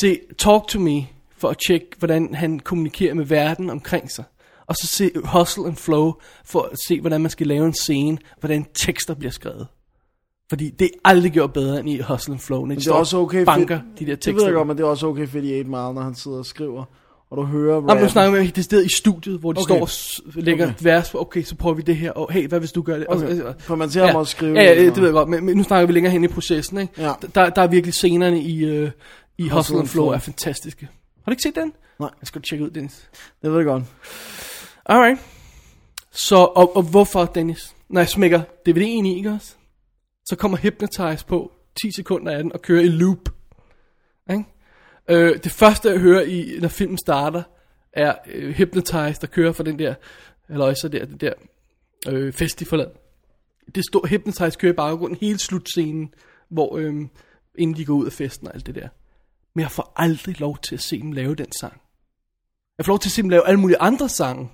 Se Talk to Me, for at tjekke, hvordan han kommunikerer med verden omkring sig. Og så se Hustle and Flow, for at se, hvordan man skal lave en scene, hvordan tekster bliver skrevet. Fordi det er aldrig gjort bedre end i Hustle and Flow, når de det er også okay og banker fedt. de der Det ved tekster. jeg godt, men det er også okay fedt i 8 Mile, når han sidder og skriver. Og du hører Jamen, nu rappen. snakker vi det sted i studiet, hvor de Okay. står og lægger Okay. okay. vers på, okay, så prøver vi det her, og hey, hvad hvis du gør det? Og- Okay. og- For man ser ham også skrive. Ja, ja, det ved jeg godt, men, men nu snakker vi længere hen i processen, ikke? Ja. Der, der er virkelig scenerne i, uh, i Hustle, Hustle and Flow. er fantastiske. Har du ikke set den? Nej. Jeg skal tjekke ud, Dennis. Det ved jeg godt. Alright. Så, og, og hvorfor, Dennis? Når jeg smækker DVD'en i, ikke også? Så kommer Hypnotize på 10 sekunder af den og kører i loop. Ikke? Øh, det første, jeg hører, i, når filmen starter, er øh, Hypnotize, der kører for den der, eller så der, det der øh, festival. Det står Hypnotize kører i baggrunden hele slutscenen, hvor øh, inden de går ud af festen og alt det der. Men jeg får aldrig lov til at se dem lave den sang. Jeg får lov til at se dem lave alle mulige andre sange.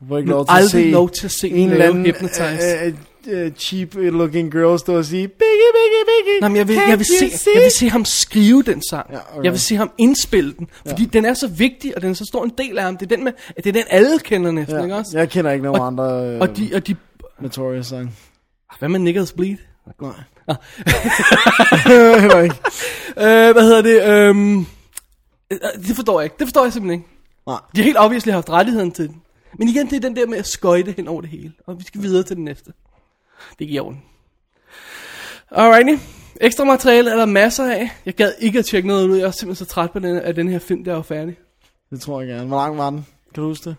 Du får ikke lov til at aldrig se lov til at se en eller anden Hypnotize. uh, uh, uh, cheap looking girl stå og sige, Biggie, Biggie, Biggie, Nej, men jeg vil, jeg, vil se, see? jeg vil se ham skrive den sang. Ja, okay. Jeg vil se ham indspille den. Fordi ja. den er så vigtig, og den er så stor en del af ham. Det er den, med, det er den alle kender næsten, ikke Ja, også? jeg kender ikke nogen Og- andre øh, Og de, og de... Notorious sang. Hvad med Niggas Bleed? Nej. Ah. Heller ikke. Øh, hvad hedder det? Øhm, øh, det forstår jeg ikke. Det forstår jeg simpelthen ikke. Nej. De har helt obviously haft rettigheden til den. Men igen, det er den der med at skøjte hen over det hele. Og vi skal videre til den næste. Det er i orden. Alrighty. Ekstra materiale er der masser af. Jeg gad ikke at tjekke noget ud. Jeg er simpelthen så træt på den, af den her film, der var færdig. Det tror jeg gerne. Hvor lang var den? Kan du huske det?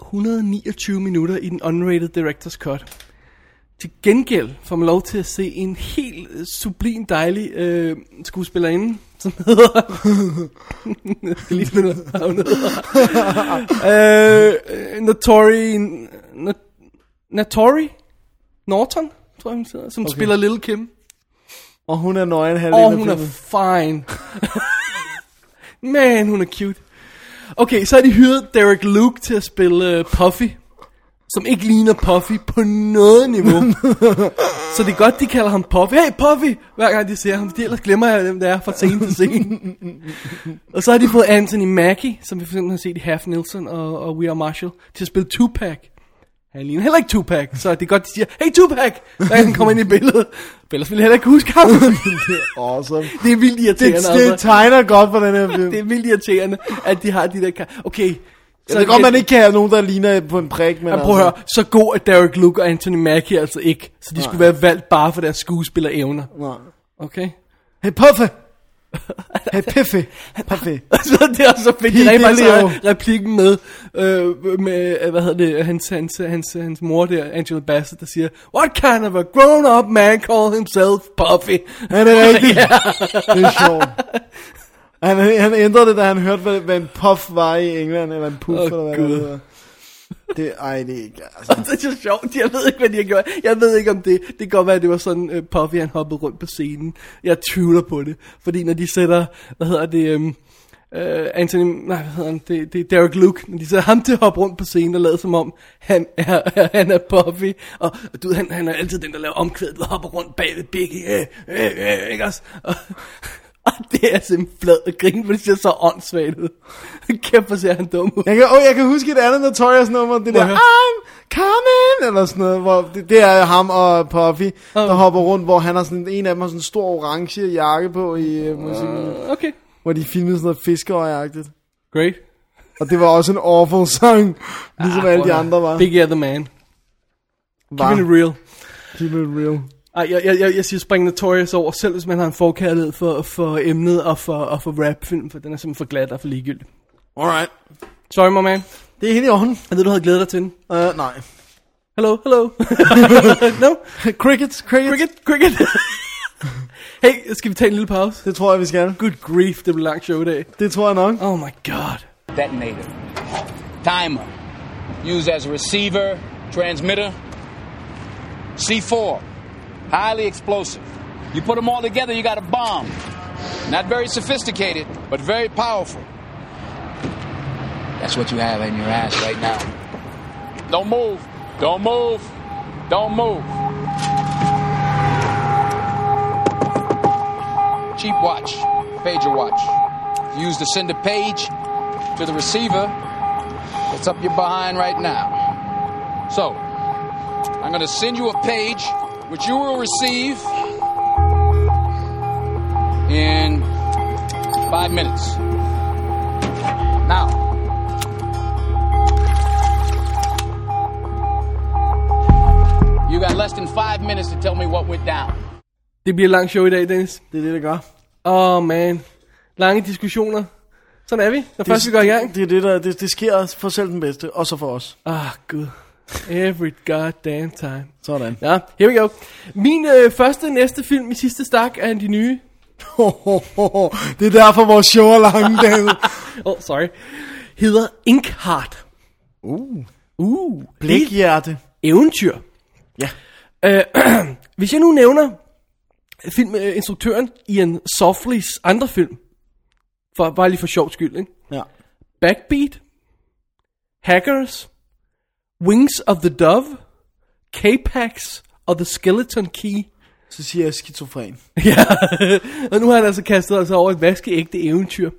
129 minutter i den unrated director's cut. Til gengæld får man lov til at se en helt øh, sublim dejlig øh, skuespillerinde, som hedder... Jeg skal lige finde hun hedder. øh, Notori... Not- Natori? Norton, tror jeg hun hedder, som okay. spiller Little Kim. Og hun er nøgen halvdelen Og hun er fine. Man, hun er cute. Okay, så har de hyret Derek Luke til at spille uh, Puffy. Som ikke ligner Puffy på noget niveau. så det er godt, de kalder ham Puffy. Hey Puffy! Hver gang de ser ham, fordi ellers glemmer jeg, hvem det er fra scene til scene. og så har de fået Anthony Mackie, som vi for eksempel har set i Half Nelson og, og We Are Marshall, til at spille Tupac. Han ligner heller ikke Tupac, så det er godt, de siger, hey Tupac! Gang han kommer ind i billedet. For ellers ville jeg heller ikke huske ham. Awesome. det er vildt irriterende. Det, det altså. tegner godt på den her film. det er vildt irriterende, at de har de der... Ka- okay, Så er godt, man ikke kan have nogen, der ligner på en prik, men Men prøv at høre, så god er Derek Luke og Anthony Mackie altså ikke. Så de skulle være valgt bare for deres skuespillerevner. Nej. Okay? Hey Puffy! Hey Piffy! Puffy! så det er så fedt, de rent faktisk Leo. har replikken med, øh, med, øh, hvad hedder det, hans, hans, hans, hans mor der, Angela Bassett, der siger, What kind of a grown-up man call himself Puffy? Ja, det er rigtigt. Det er sjovt. Han, han ændrede det, da han hørte, hvad, hvad en puff var i England, eller en puff, Åh, eller hvad Gud. det hedder. Det, ej, det er ikke, altså. det er så sjovt, jeg ved ikke, hvad de har gjort. Jeg ved ikke, om det, det kan godt være, at det var sådan, uh, Puffy han hoppede rundt på scenen. Jeg tvivler på det, fordi når de sætter, hvad hedder det, um, uh, Anthony, nej, hvad hedder han, det, det er Derek Luke, når de sætter ham til at hoppe rundt på scenen og lade som om, han er, han er Puffy, og du ved, han, han er altid den, der laver omkvædet, der hopper rundt bag ved Biggie, øh, øh, øh, ikke også? Og, og det er simpelthen flad at grine, for det ser så åndssvagt ud. Kæft, hvor ser han dum ud. Jeg kan, oh, jeg kan huske et andet Notorious nummer, det der? I'm coming, eller sådan noget, hvor det, det er ham og Puffy, der hopper rundt, hvor han har sådan, en af dem har sådan en stor orange jakke på i uh, musikken, Uh, okay, hvor de filmede sådan noget fiskeøjagtigt. great. Og det var også en awful sang, ligesom alle de andre var. Biggie er the man. var. Keeping it real. Keep it real. Ej, jeg, jeg, jeg, jeg siger spring Notorious over, selv hvis man har en forkærlighed for, for emnet og for, og for rapfilm, for den er simpelthen for glat og for ligegyldig. Alright. Sorry, my man. Det er helt i orden. Jeg ved, du havde glædet dig til den. Uh, nej. Hello, hello. no? Crickets, crickets. Cricket, cricket. hey, skal vi tage en lille pause? Det tror jeg, vi skal. Good grief, det bliver langt show i dag. Det tror jeg nok. Oh my god. Detonator. Timer. Used as a receiver, transmitter. C4. Highly explosive. You put them all together, you got a bomb. Not very sophisticated, but very powerful. That's what you have in your ass right now. Don't move. Don't move. Don't move. Cheap watch. Pager watch. Use to send a page to the receiver that's up your behind right now. So, I'm going to send you a page which you will receive in five minutes. Now, you got less than five minutes to tell me what went down. Det bliver langt show i dag, Dennis. Det er det, det gør. Oh man. Lange diskussioner. Sådan er vi, når først vi går i gang. Det, er det, der, det, det sker for selv den bedste, og så for os. Ah, gud. Every goddamn time. Sådan. Ja, here we go. Min øh, første næste film i sidste stak er en af de nye. det er derfor, vores show er lange, David. Oh, sorry. Hedder Inkheart. Uh. Uh. Blækhjerte. Eventyr. Ja. Øh, hvis jeg nu nævner filminstruktøren Ian Sofleys andre film, for, bare lige for sjov skyld, ikke? Ja. Backbeat, Hackers, Wings of the Dove, K-Pax og The Skeleton Key. Så siger jeg skizofren. Ja, og nu har han altså kastet sig over et vaskeægte eventyr.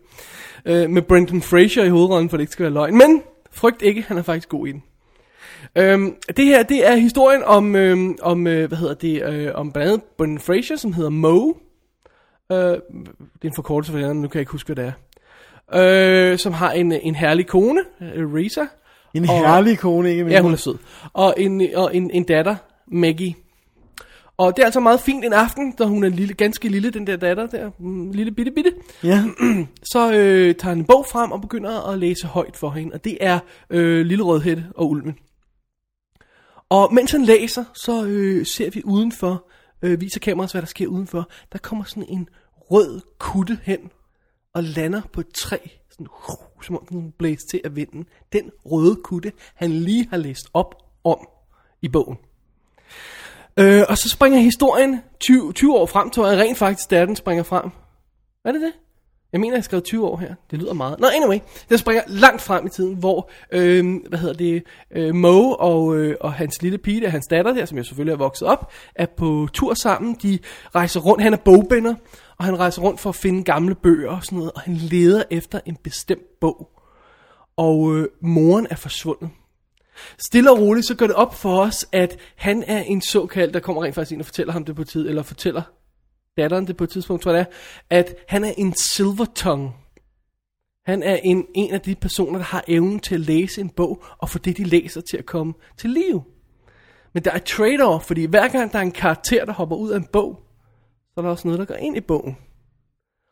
Øh, med Brendan Fraser i hovedrollen, for det ikke skal være løgn. Men frygt ikke, han er faktisk god i den. Øhm, det her, det er historien om, øhm, om øh, hvad hedder det, øh, om blandt andet Brendan Fraser, som hedder Mo. Øh, det er en forkortelse for den, nu kan jeg ikke huske, hvad det er. Øh, som har en, en herlig kone, øh, Risa. En Og- herlig kone, ikke. Ja, hun er sød. Og en, og en, en datter, Maggie. Og det er altså meget fint en aften, da hun er lille, ganske lille, den der datter der, mm, lille bitte bitte. Ja. Så øh, tager han en bog frem og begynder at læse højt for hende, og det er øh, Lille Rødhætte og Ulven. Og mens han læser, så øh, ser vi udenfor, øh, viser kameraet, hvad der sker udenfor. Der kommer sådan en rød kutte hen og lander på et træ, sådan, som om den blæste til af vinden. Den røde kutte, han lige har læst op om i bogen. Øh, og så springer historien 20, 20 år frem, tror jeg rent faktisk, da den springer frem. Er det det? Jeg mener, jeg skrev 20 år her. Det lyder meget. Nå, anyway. Jeg springer langt frem i tiden, hvor, øh, hvad hedder det, øh, Mo og, øh, og hans lille pige, og hans datter der, som jeg selvfølgelig er vokset op, er på tur sammen. De rejser rundt. Han er bogbinder, og han rejser rundt for at finde gamle bøger og sådan noget, og han leder efter en bestemt bog. Og øh, moren er forsvundet. Stille og roligt, så går det op for os, at han er en såkaldt, der kommer rent faktisk ind og fortæller ham det på tid, eller fortæller datteren det på et tidspunkt, tror jeg det er, at han er en silver tongue. Han er en, en af de personer, der har evnen til at læse en bog, og få det, de læser, til at komme til liv. Men der er trade-off, fordi hver gang der er en karakter, der hopper ud af en bog, så er der også noget, der går ind i bogen.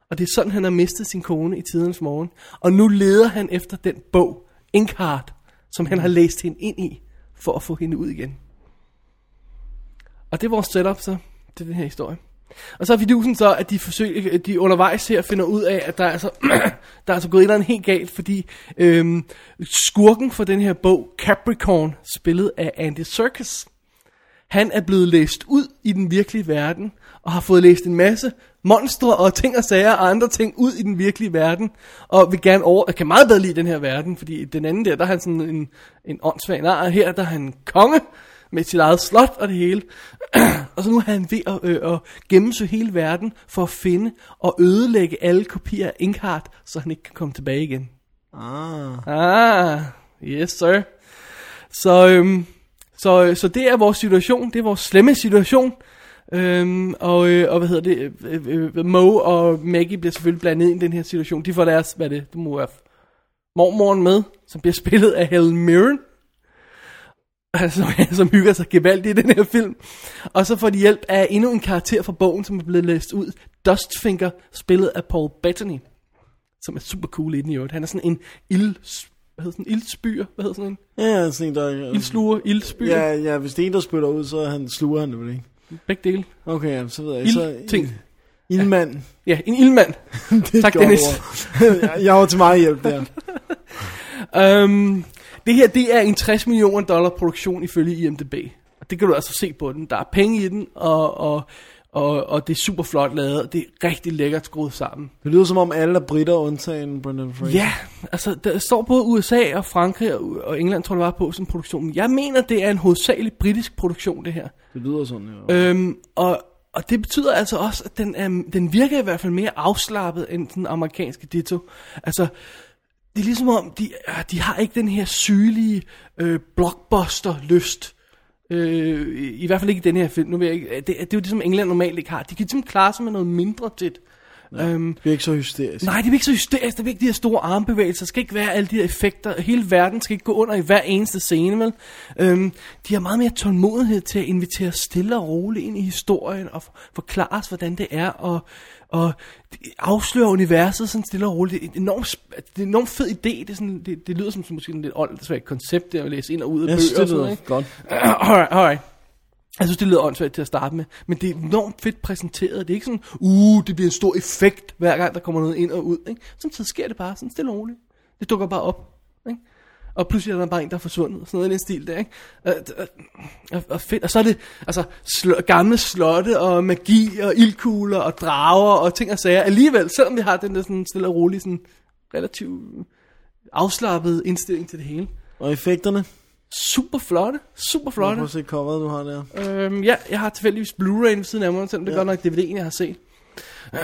Og det er sådan, han har mistet sin kone i tidens morgen. Og nu leder han efter den bog, Inkheart, som han har læst hende ind i, for at få hende ud igen. Og det er vores setup så, til den her historie. Og så er vidusen så, at de, forsøger, de undervejs her finder ud af, at der er altså, der er altså gået et eller andet helt galt, fordi øhm, skurken for den her bog, Capricorn, spillet af Andy Serkis, han er blevet læst ud i den virkelige verden, og har fået læst en masse monstre og ting og sager og andre ting ud i den virkelige verden, og vil gerne over, kan meget bedre lide den her verden, fordi den anden der, der er han sådan en, en åndssvag nar, her der er han konge, med sit eget slot og det hele. og så nu er han ved at, øh, at gennemsøge hele verden for at finde og ødelægge alle kopier af Inkheart, så han ikke kan komme tilbage igen. Ah. Ah, yes sir. Så, øhm, så, så det er vores situation, det er vores slemme situation. Øhm, og, øh, og hvad hedder det, øh, øh, Mo og Maggie bliver selvfølgelig blandet ind i den her situation. De får deres, hvad det, det må være mormoren med, som bliver spillet af Helen Mirren. som, som hygger sig gevaldigt i den her film. Og så får de hjælp af endnu en karakter fra bogen, som er blevet læst ud. Dustfinger, spillet af Paul Bettany. Som er super cool i den i øvrigt. Han er sådan en ild... Hvad hedder sådan en ildspyr? Hvad hedder sådan en? Ja, sådan en, der... Ildsluger, ildspyr. Ja, ja, hvis det er en, der spytter ud, så han sluger han det vel ikke. Begge dele. Okay, ja, så ved jeg. Så, Ildting. Ildmand. Ja, en ildmand. det Tak, Dennis. jeg var til meget hjælp der. Um, det her, det er en 60 millioner dollar produktion ifølge IMDb. Og det kan du altså se på den. Der er penge i den, og, og, og, og det er super flot lavet, og det er rigtig lækkert skruet sammen. Det lyder som om alle er britter undtagen Brendan Fraser. Ja, altså der står både USA og Frankrig og, og England, tror jeg, var på som produktion. Jeg mener, det er en hovedsageligt britisk produktion, det her. Det lyder sådan, ja. Øhm, og, og det betyder altså også, at den, er, den virker i hvert fald mere afslappet end den amerikanske Ditto. Altså, det er ligesom om, de, ah, de har ikke den her sygelige øh, blockbuster-lyst. Øh, i, I hvert fald ikke i den her film. Nu vil jeg ikke, det, det er jo det, som England normalt ikke har. De kan simpelthen klare sig med noget mindre tit. Øhm, Det er ikke så hysterisk. Nej, det er ikke så hysterisk. Der er ikke de her store armbevægelser. Der skal ikke være alle de her effekter. Hele verden skal ikke gå under i hver eneste scene, vel? Øhm, de har meget mere tålmodighed til at invitere stille og roligt ind i historien og for- forklare os, hvordan det er, og, og afsløre universet sådan stille og roligt. Det er en enormt, det er en enormt fed idé. Det, er sådan, det, det lyder som, som måske en lidt åndssvagt koncept, det at læse ind og ud af Jeg bøger det sådan lyder noget, ikke? godt. alright, alright. Jeg synes, det lyder åndssvagt til at starte med, men det er enormt fedt præsenteret. Det er ikke sådan, uh, det bliver en stor effekt, hver gang der kommer noget ind og ud. Ikke? Samtidig sker det bare sådan stille og roligt. Det dukker bare op. Ikke? Og pludselig er der bare en, der er forsvundet. Sådan noget i den stil der, ikke? Og, og, og, og, fedt. og så er det altså, sl- gamle slotte og magi og ildkugler og drager og ting og sager. Alligevel, selvom vi har den der sådan stille og rolig, sådan relativt afslappet indstilling til det hele. Og effekterne? Super flotte. Super Prøv flotte. at se coveret, du har der. Øhm, ja, jeg har tilfældigvis Blu-ray ved siden af mig, selvom det er Ja. godt nok DVD'en, jeg har set.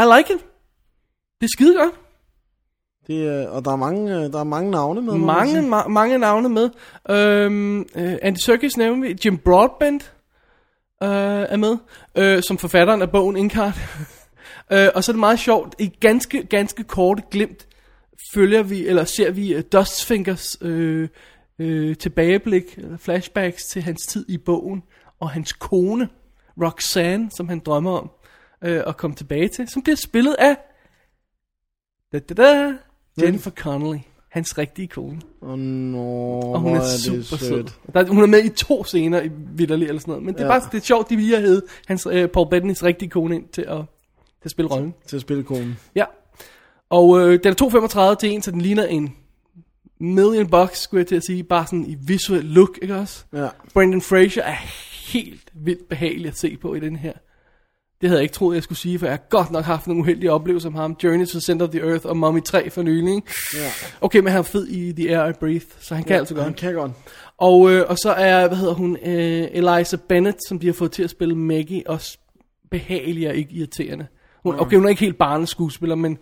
I like it. Det er skide godt. Det er, og der er mange, øh, der er mange navne med. Mange, ma- mange navne med. Øhm, øh, Andy Serkis nævner vi. Jim Broadbent øh, er med, øh, som forfatteren af bogen Inkart. øh, og så er det meget sjovt. I ganske, ganske korte glimt følger vi, eller ser vi uh, Dustfingers øh, øh, tilbageblik, eller flashbacks til hans tid i bogen, og hans kone, Roxanne, som han drømmer om øh, at komme tilbage til, som bliver spillet af da, da, da, Jennifer Connelly, hans rigtige kone. Åh, oh, no, Og hun er, det super sød. Der, hun er med i to scener i Vitterlig eller sådan noget. Men det er Ja. bare det er sjovt, de lige har hævet hans, øh, Paul Bettany's rigtige kone ind til at, til at spille rollen. Til at spille konen. Ja. Og øh, den er 2,35 til 1, så den ligner en million bucks, skulle jeg til at sige, bare sådan i visuel look, ikke også? Ja. Brendan Fraser er helt vildt behagelig at se på i den her. Det havde jeg ikke troet, jeg skulle sige, for jeg har godt nok haft nogle uheldige oplevelser med ham. Journey to Center of the Earth og Mummy 3 for nylig. ikke? Ja. Okay, men han er fed i The Air I Breathe, så han kan altså godt. Han kan godt. Og, øh, og så er, hvad hedder hun, øh, Eliza Bennett, som de har fået til at spille Maggie, også behagelig og ikke irriterende. Hun, okay, hun er ikke helt barneskuespiller, men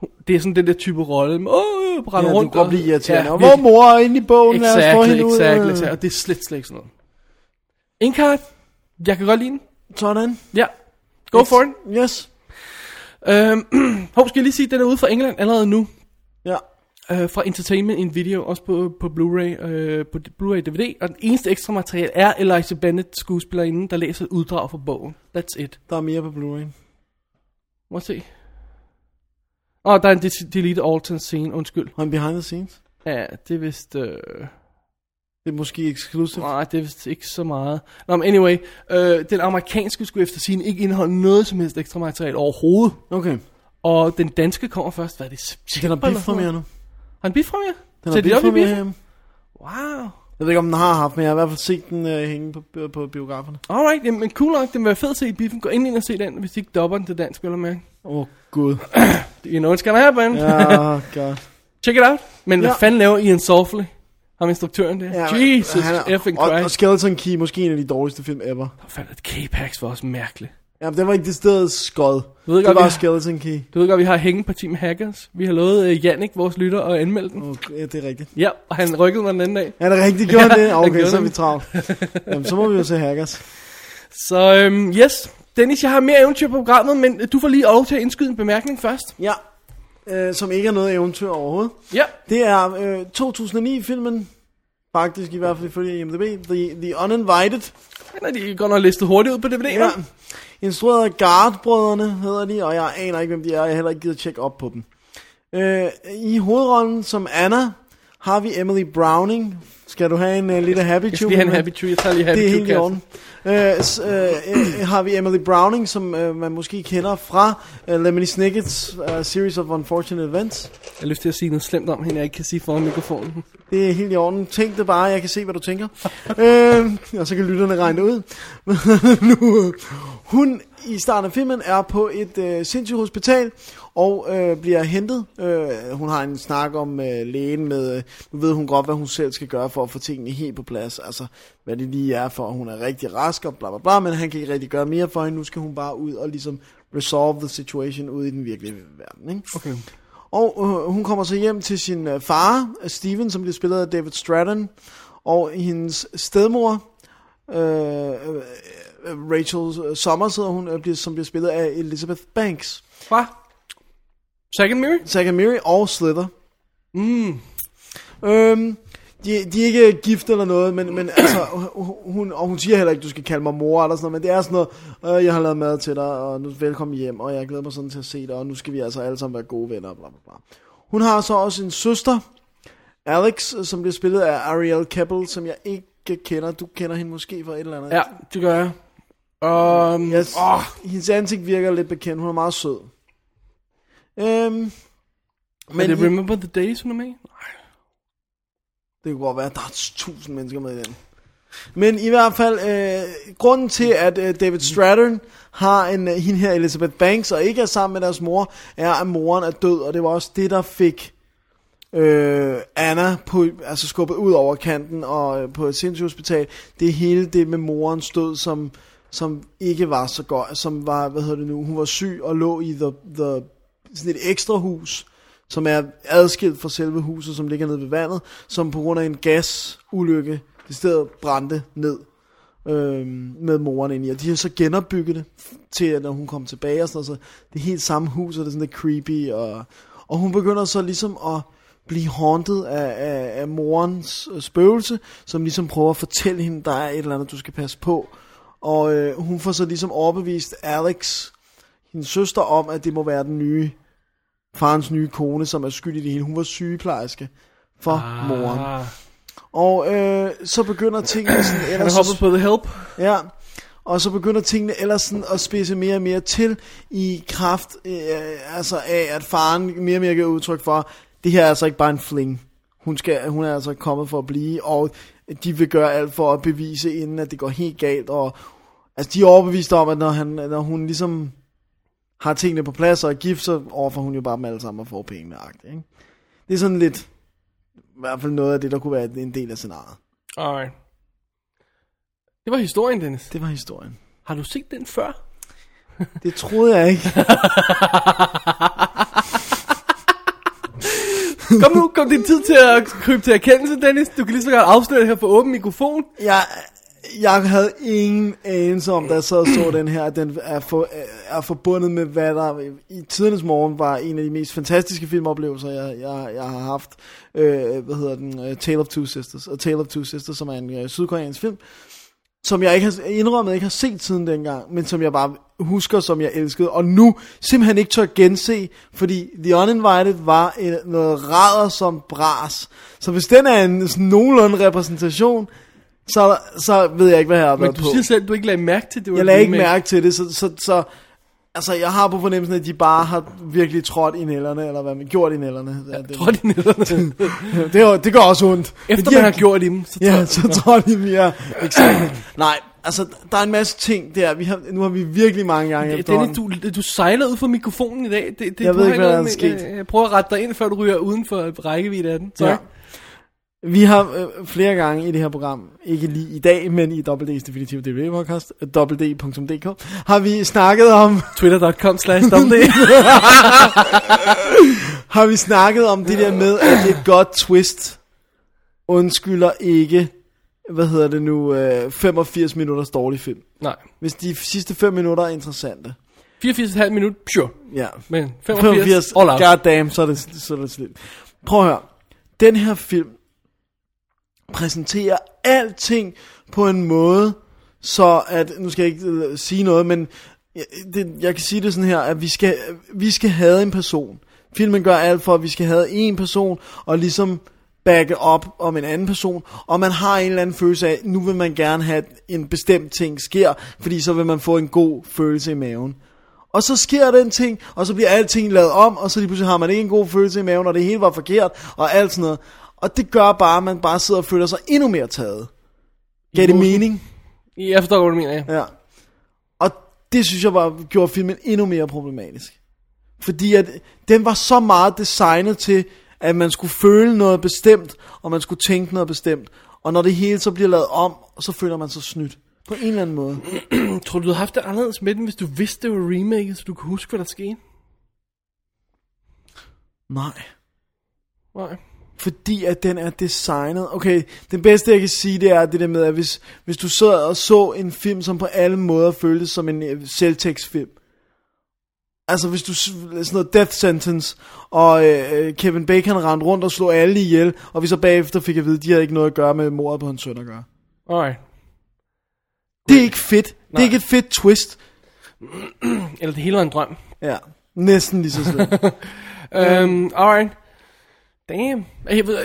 hun, det er sådan den der type rolle. med, Åh, brænder Ja, du rundt. kan godt blive irriterende. og virkelig. hvor mor er inde i bogen? Lad os få hende ud. exakt, exakt. Og det er slet, slet ikke sådan noget. Inkart, jeg kan godt lide den. Sådan. Ja, go for it. Yes. Øhm, hov, skal jeg lige sige, at den er ude fra England allerede nu. Ja. Øh, fra Entertainment in Video, også på, på Blu-ray, øh, på Blu-ray DVD. Og den eneste ekstra materiale er Eliza Bennett, skuespillerinde, der læser et uddrag fra bogen. That's it. Der er mere på Blu-ray. Må se. Åh, oh, der er en de- deleted alternate scene, undskyld. Og en behind the scenes. Ja, det er vist... Øh... Det er måske exclusive. Nej, det er vist ikke så meget. Nå, men anyway, øh, den amerikanske skulle efter sin ikke indeholde noget som helst ekstra materiale overhovedet. Okay. Og den danske kommer først, hvad er det? Den har september sådan mere noget? nu. Har den mere? Den har biffen? hjemme. Wow. Jeg ved ikke, om den har haft, men jeg har i hvert fald set den øh, hænge på, på, på biograferne. Alright, jamen cool nok. Den være fed at se i biffen. Gå ind ind og se den, hvis de ikke dopper den til dansk, eller mærke. Åh, oh, gud. You know it's gonna happen. Ja, god. Check it out. Men hvad Ja. fanden laver Ian Softly? Ham instruktøren der. Ja, Jesus han er- effing og, og Christ. Skeleton Key, måske en af de dårligste film ever. Hvad fanden, K-Pax var også mærkeligt. Ja, men den var ikke det sted skod. Du ved Det godt, var vi- Skeleton Key. Du ved godt, vi har hængeparti med hackers. Vi har lovet uh, Jannik, vores lytter, at anmelde den. Oh, ja, det er rigtigt. Ja, og han rykkede mig den anden dag. Er det rigtigt gjort Ja, det? Okay, så er vi travlt. Jamen, så må vi jo se Hackers. Så øhm, yes, Dennis, jeg har mere eventyr på programmet, men du får lige lov til at indskyde en bemærkning først. Ja, øh, som ikke er noget eventyr overhovedet. Ja. Det er øh, 2009-filmen, faktisk i hvert fald ifølge IMDb, The, The Uninvited. Den er de godt nok listet hurtigt ud på DVD, Ja. Instrueret af Guard-brødrene hedder de, og jeg aner ikke, hvem de er, jeg har heller ikke givet at tjekke op på dem. Øh, I hovedrollen som Anna har vi Emily Browning. Skal du have en uh, lille happy Jeg skal have en happy tree. Jeg tager lige happy Det er helt i orden. Øh, øh, øh, har vi Emily Browning, som øh, man måske kender fra øh, Lemony Snicket's uh, Series of Unfortunate Events. Jeg har lyst til at sige noget slemt om hende, jeg ikke kan sige foran mikrofonen. Det er helt i orden. Tænk det bare, jeg kan se, hvad du tænker. øh, og så kan lytterne regne det ud. nu, hun i starten af filmen er på et øh, sindssygt hospital, og øh, bliver hentet. Øh, hun har en snak om øh, lægen med, øh, nu ved hun godt, hvad hun selv skal gøre for at få tingene helt på plads. Altså, hvad det lige er for, at hun er rigtig rask og bla bla bla, men han kan ikke rigtig gøre mere for hende. Nu skal hun bare ud og ligesom resolve the situation ud i den virkelige verden. Ikke? Okay. Og øh, hun kommer så hjem til sin øh, far, Steven, som bliver spillet af David Stratton, og hendes stedmor, øh, øh, Rachel Summers, hedder hun, øh, bliver, som bliver spillet af Elizabeth Banks. Fra? Second? Zack and Miri og Slither. Mm. Øhm, de, de er ikke gift eller noget, men, men altså, hun, og hun siger heller ikke, du skal kalde mig mor eller sådan noget, men det er sådan noget, øh, jeg har lavet mad til dig, og nu velkommen hjem, og jeg glæder mig sådan til at se dig, og nu skal vi altså alle sammen være gode venner, bla bla bla. Hun har så også en søster, Alex, som bliver spillet af Ariel Keppel, som jeg ikke kender. Du kender hende måske fra et eller andet. Ja, det gør jeg. Um, Yes. åh, Hendes ansigt virker lidt bekendt. Hun er meget sød. Øhm, men det i- Remember the Days, hun er med? Nej. Det kunne godt være, at der er tusind mennesker med i den. Men i hvert fald, øh, grunden til, at øh, David Stratton har en, øh, hende her, Elizabeth Banks, og ikke er sammen med deres mor, er, at moren er død, og det var også det, der fik øh, Anna på, altså skubbet ud over kanten og øh, på et sindssygt hospital. Det er hele det med morens død, som, som ikke var så godt, som var, hvad hedder det nu, hun var syg og lå i the, the, sådan et ekstra hus, som er adskilt fra selve huset, som ligger nede ved vandet, som på grund af en gasulykke, det stedet brændte ned øhm, med moren ind i. Og de har så genopbygget det til, at når hun kom tilbage og sådan noget, så det er helt samme hus, og det er sådan lidt creepy, og, og hun begynder så ligesom at blive haunted af, af, af morens øh, spøgelse, som ligesom prøver at fortælle hende, der er et eller andet, du skal passe på. Og øh, hun får så ligesom overbevist Alex, hendes søster, om, at det må være den nye, farens nye kone, som er skyld i det hele. Hun var sygeplejerske for ah. moren. Og øh, så begynder tingene sådan han ellers... er hoppet på The Help. Ja, og så begynder tingene ellers sådan at spidse mere og mere til i kraft øh, altså af, at faren mere og mere giver udtryk for, det her er altså ikke bare en fling. hun, skal, hun er altså kommet for at blive, og de vil gøre alt for at bevise, inden at det går helt galt, og altså, de er overbevist om, at når, han, når hun ligesom har tingene på plads og er gift, så overfor hun jo bare dem alle sammen og får pengene. Ikke? Det er sådan lidt, i hvert fald noget af det, der kunne være en del af scenariet. Alright. Det var historien, Dennis. Det var historien. Har du set den før? Det troede jeg ikke. Kom nu, kom din tid til at krybe til erkendelse, Dennis. Du kan lige så godt afsløre det her på åben mikrofon. Jeg, jeg havde ingen anelse om, da jeg sad og så den her, at den er, for, er forbundet med, hvad der i tidernes morgen var en af de mest fantastiske filmoplevelser, jeg, jeg, jeg har haft. Øh, hvad hedder den? Øh, Tale of Two Sisters. Og Tale of Two Sisters, som er en øh, sydkoreansk film, som jeg ikke har indrømmet ikke har set siden dengang, men som jeg bare husker, som jeg elskede, og nu simpelthen ikke tør gense, fordi The Uninvited var en, noget rader som bras. Så hvis den er en sådan nogenlunde repræsentation, så, så ved jeg ikke, hvad jeg har Men været du på. siger selv, at du ikke lagde mærke til det. var Jeg lagde ikke remake. mærke til det, så, så, så altså, jeg har på fornemmelsen, at de bare har virkelig trådt i nælderne, eller hvad man gjort i nælderne. Ja, det, Tror de nælderne? det, er- det gør også ondt. Efter man har gjort i dem, så tror Ja, så tror de mere. Exakt. Nej, altså, der er en masse ting der. Vi har, nu har vi virkelig mange gange Det-. Dennis, du, du sejler ud fra mikrofonen i dag. Det, det, Jeg du ved ikke, hvad der er med- sket. øh, Jeg prøver at rette dig ind, før du ryger uden for rækkevidde af den. Sorry. Ja. Vi har øh, flere gange i det her program, ikke lige i dag, men i WD's Definitive DVD podcast, www.dk, har vi snakket om, Twitter.com slash har vi snakket om det der med, at et godt twist undskylder ikke, hvad hedder det nu, øh, 85 minutters dårlig film. Nej. Hvis de sidste 5 minutter er interessante. 84,5 minut, sure. Ja. Men 85, 85, all out. god damn, så er det, så er det slet. Prøv at høre. Den her film præsenterer alting på en måde, så at, nu skal jeg ikke øh, sige noget, men jeg, det, jeg kan sige det sådan her, at vi skal, vi skal have en person. Filmen gør alt for, at vi skal have en person, og ligesom backe op om en anden person, og man har en eller anden følelse af, nu vil man gerne have, at en bestemt ting sker, fordi så vil man få en god følelse i maven. Og så sker den ting, og så bliver alting lavet om, og så lige pludselig har man ikke en god følelse i maven, og det hele var forkert, og alt sådan noget. Og det gør bare, at man bare sidder og føler sig endnu mere taget. Gav det mening? Jeg forstår, hvad du mener, ja. Ja. Og det synes jeg var, gjorde filmen endnu mere problematisk. Fordi at den var så meget designet til, at man skulle føle noget bestemt, og man skulle tænke noget bestemt. Og når det hele så bliver lavet om, så føler man sig snydt. På en eller anden måde. Tror du, du havde haft det anderledes med den, hvis du vidste, det var remaket, så du kunne huske, hvad der skete? Nej. Nej. Fordi at den er designet. Okay, det bedste jeg kan sige, det er det der med, at hvis, hvis du sad og så en film, som på alle måder føltes som en øh, selvtekstfilm. Altså hvis du, sådan noget Death Sentence, og øh, Kevin Bacon rendte rundt og slog alle ihjel, og vi så bagefter fik at vide, de havde ikke noget at gøre med mordet på hans søn at gøre. Alright. Det er ikke fedt. Det Nej. er ikke et fedt twist. Eller det hele var en drøm. Ja, næsten lige så slemt. Um, alright. Damn.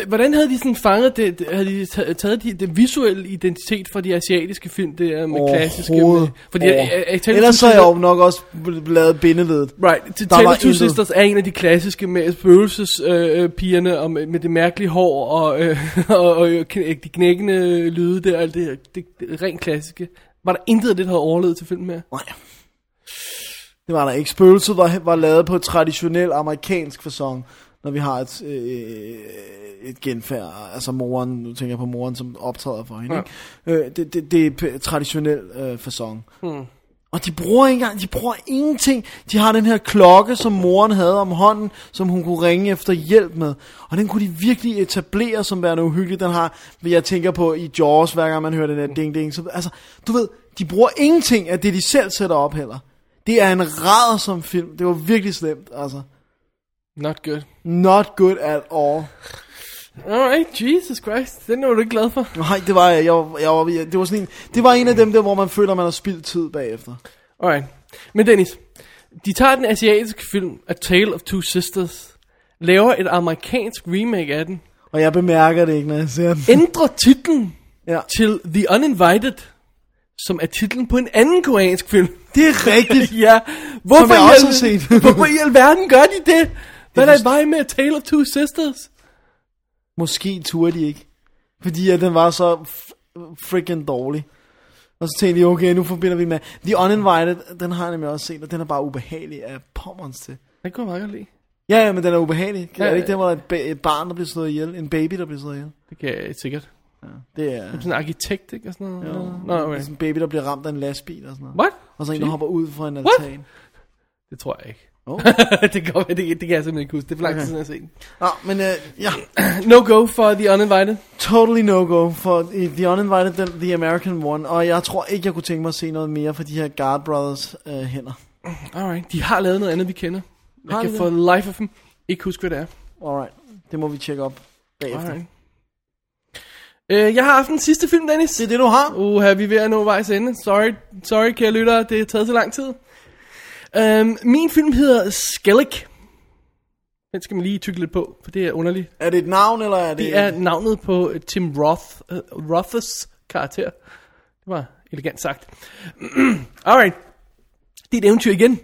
Hvordan havde de sådan fanget det, havde de ta- taget de, den visuelle identitet fra de asiatiske film, det er med klassiske... Med, fordi jeg, jeg, jeg, jeg Ellers så er jeg jo nok også lavet bindeledet. Right, til of Two. Sisters er en af de klassiske med spøgelsespigerne øh, og med, med det mærkelige hår og, øh, og, og øh, de knækkende lyde der, alt det, her. det, det rent klassiske. Var der intet af det, der havde overlevet til filmen her? Nej. Det var der ikke. Spøgelset var, var lavet på et traditionelt amerikansk fasong, når vi har et, øh, et genfærd. Altså moren, nu tænker jeg på moren, som optræder for hende. Ja. Ikke? Øh, det, det, det er traditionel øh, fasong. Hmm. Og de bruger ikke engang, de bruger ingenting. De har den her klokke, som moren havde om hånden, som hun kunne ringe efter hjælp med. Og den kunne de virkelig etablere som værende uhyggelig. Den har, jeg tænker på i Jaws, hver gang man hører den der ding ding. Så, altså, du ved, de bruger ingenting af det, de selv sætter op heller. Det er en ræd som film. Det var virkelig slemt, altså. Not good. Not good at all. Alright, Jesus Christ. Den var du ikke glad for. Nej, det var jeg. Jeg var, jeg var, det var sådan en, det var en af dem der, hvor man føler, man har spildt tid bagefter. Alright. Men Dennis, de tager den asiatiske film A Tale of Two Sisters, laver et amerikansk remake af den, Og jeg bemærker det ikke, når jeg ser den. ændrer titlen Ja. til The Uninvited, som er titlen på en anden koreansk film. Det er rigtigt. ja, hvorfor, Som jeg også har set. hvorfor i alverden gør de det? Hvad er vej med A Tale of Two Sisters? Måske turde de ikke. Fordi at den var så freaking dårlig. Og så tænkte de, okay, nu forbinder vi med. The Uninvited, den har jeg nemlig også set, og den er bare ubehagelig af pommerens til. Det kunne jeg meget godt lide. Ja, ja, men den er ubehagelig. Ja, Ja, er det ikke ja. der, hvor der er et, ba- et barn, der bliver slået ihjel? En baby, der bliver slået ihjel? Det kan jeg sikkert. Det er, Sådan en arkitekt, ikke? Og sådan noget. jo, Nå, det er okay. sådan en baby, der bliver ramt af en lastbil og sådan noget. What? Og så en, der hopper ud fra en What? altan. Det tror jeg ikke. Oh. det, kan, være, det, det kan jeg simpelthen ikke huske. Det er for lang tid Okay. siden, jeg har set den. Nå, men uh, ja, No go for The Uninvited. totally no-go for i The Uninvited, den, The American One. Og jeg tror ikke, jeg kunne tænke mig at se noget mere for de her Guard Brothers uh, hænder. Alright. De har lavet noget andet, vi kender. Jeg Har kan for life of them ikke huske, hvad det er. Alright, det må vi tjekke op bagefter. Alright. Øh, jeg har haft den sidste film, Dennis. Det er det, du har? Uh, vi er ved at nå vejs ende. Sorry, sorry kære lyttere, det har taget så lang tid. Um, min film hedder Skellig. Den skal man lige tykke lidt på, for det er underligt. Er det et navn, eller er det... Det er navnet på øh, Tim Roth, uh, Roths karakter. Det var elegant sagt. Alright. Det er et eventyr igen.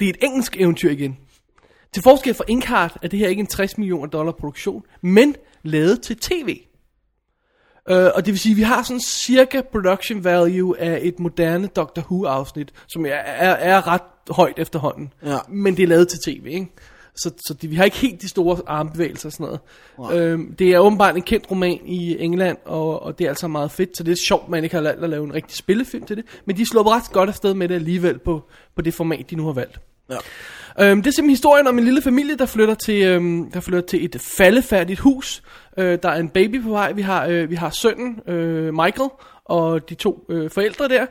Det er et engelsk eventyr igen. Til forskel fra Inkheart er det her ikke en 60 millioner dollar produktion, men lavet til tv. Uh, og det vil sige, at vi har sådan cirka production value af et moderne Doctor Who afsnit, som er, er, er ret højt efterhånden. Ja. Men det er lavet til tv, ikke? Så, så det, vi har ikke helt de store armbevægelser og sådan noget. Øhm, det er åbenbart en kendt roman i England, og, og det er altså meget fedt, så det er sjovt, man ikke har valgt at lave en rigtig spillefilm til det. Men de slår ret godt afsted med det alligevel på, på det format, de nu har valgt. Ja. Øhm, det er simpelthen historien om en lille familie, der flytter til, øhm, der flytter til et faldefærdigt hus. Øh, der er en baby på vej. Vi har, øh, vi har sønnen, øh, Michael, og de to øh, forældre der.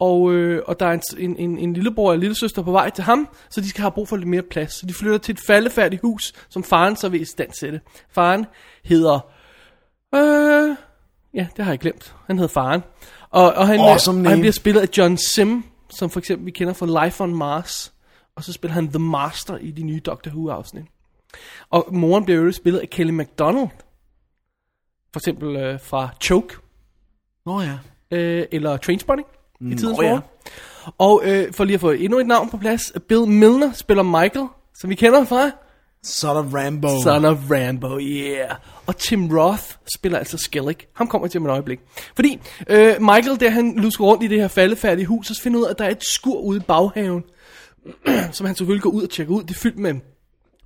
Og, øh, og der er en, en, en, en lillebror og en lillesøster på vej til ham, så de skal have brug for lidt mere plads. Så de flytter til et faldefærdigt hus, som faren så vil i stand sætte. Faren hedder... Øh, ja, det har jeg glemt. Han hedder faren. Og, og, han, Awesome og han bliver spillet af John Sim, som for eksempel vi kender fra Life on Mars. Og så spiller han The Master i de nye Doctor Who afsnit. Og moren bliver jo spillet af Kelly MacDonald. For eksempel øh, fra Choke, Nå ja. øh, eller Trainspotting i tidens ja. morgen. Og øh, for lige at få endnu et navn på plads, Bill Milner spiller Michael, som vi kender fra Son of Rambo. Son of Rambo, yeah. Og Tim Roth spiller altså Skellig. Ham kommer til om et øjeblik. Fordi øh, Michael, der han lusker rundt i det her faldefærdige hus, og så finder ud af, at der er et skur ude i baghaven, som han selvfølgelig går ud og tjekker ud. Det er fyldt med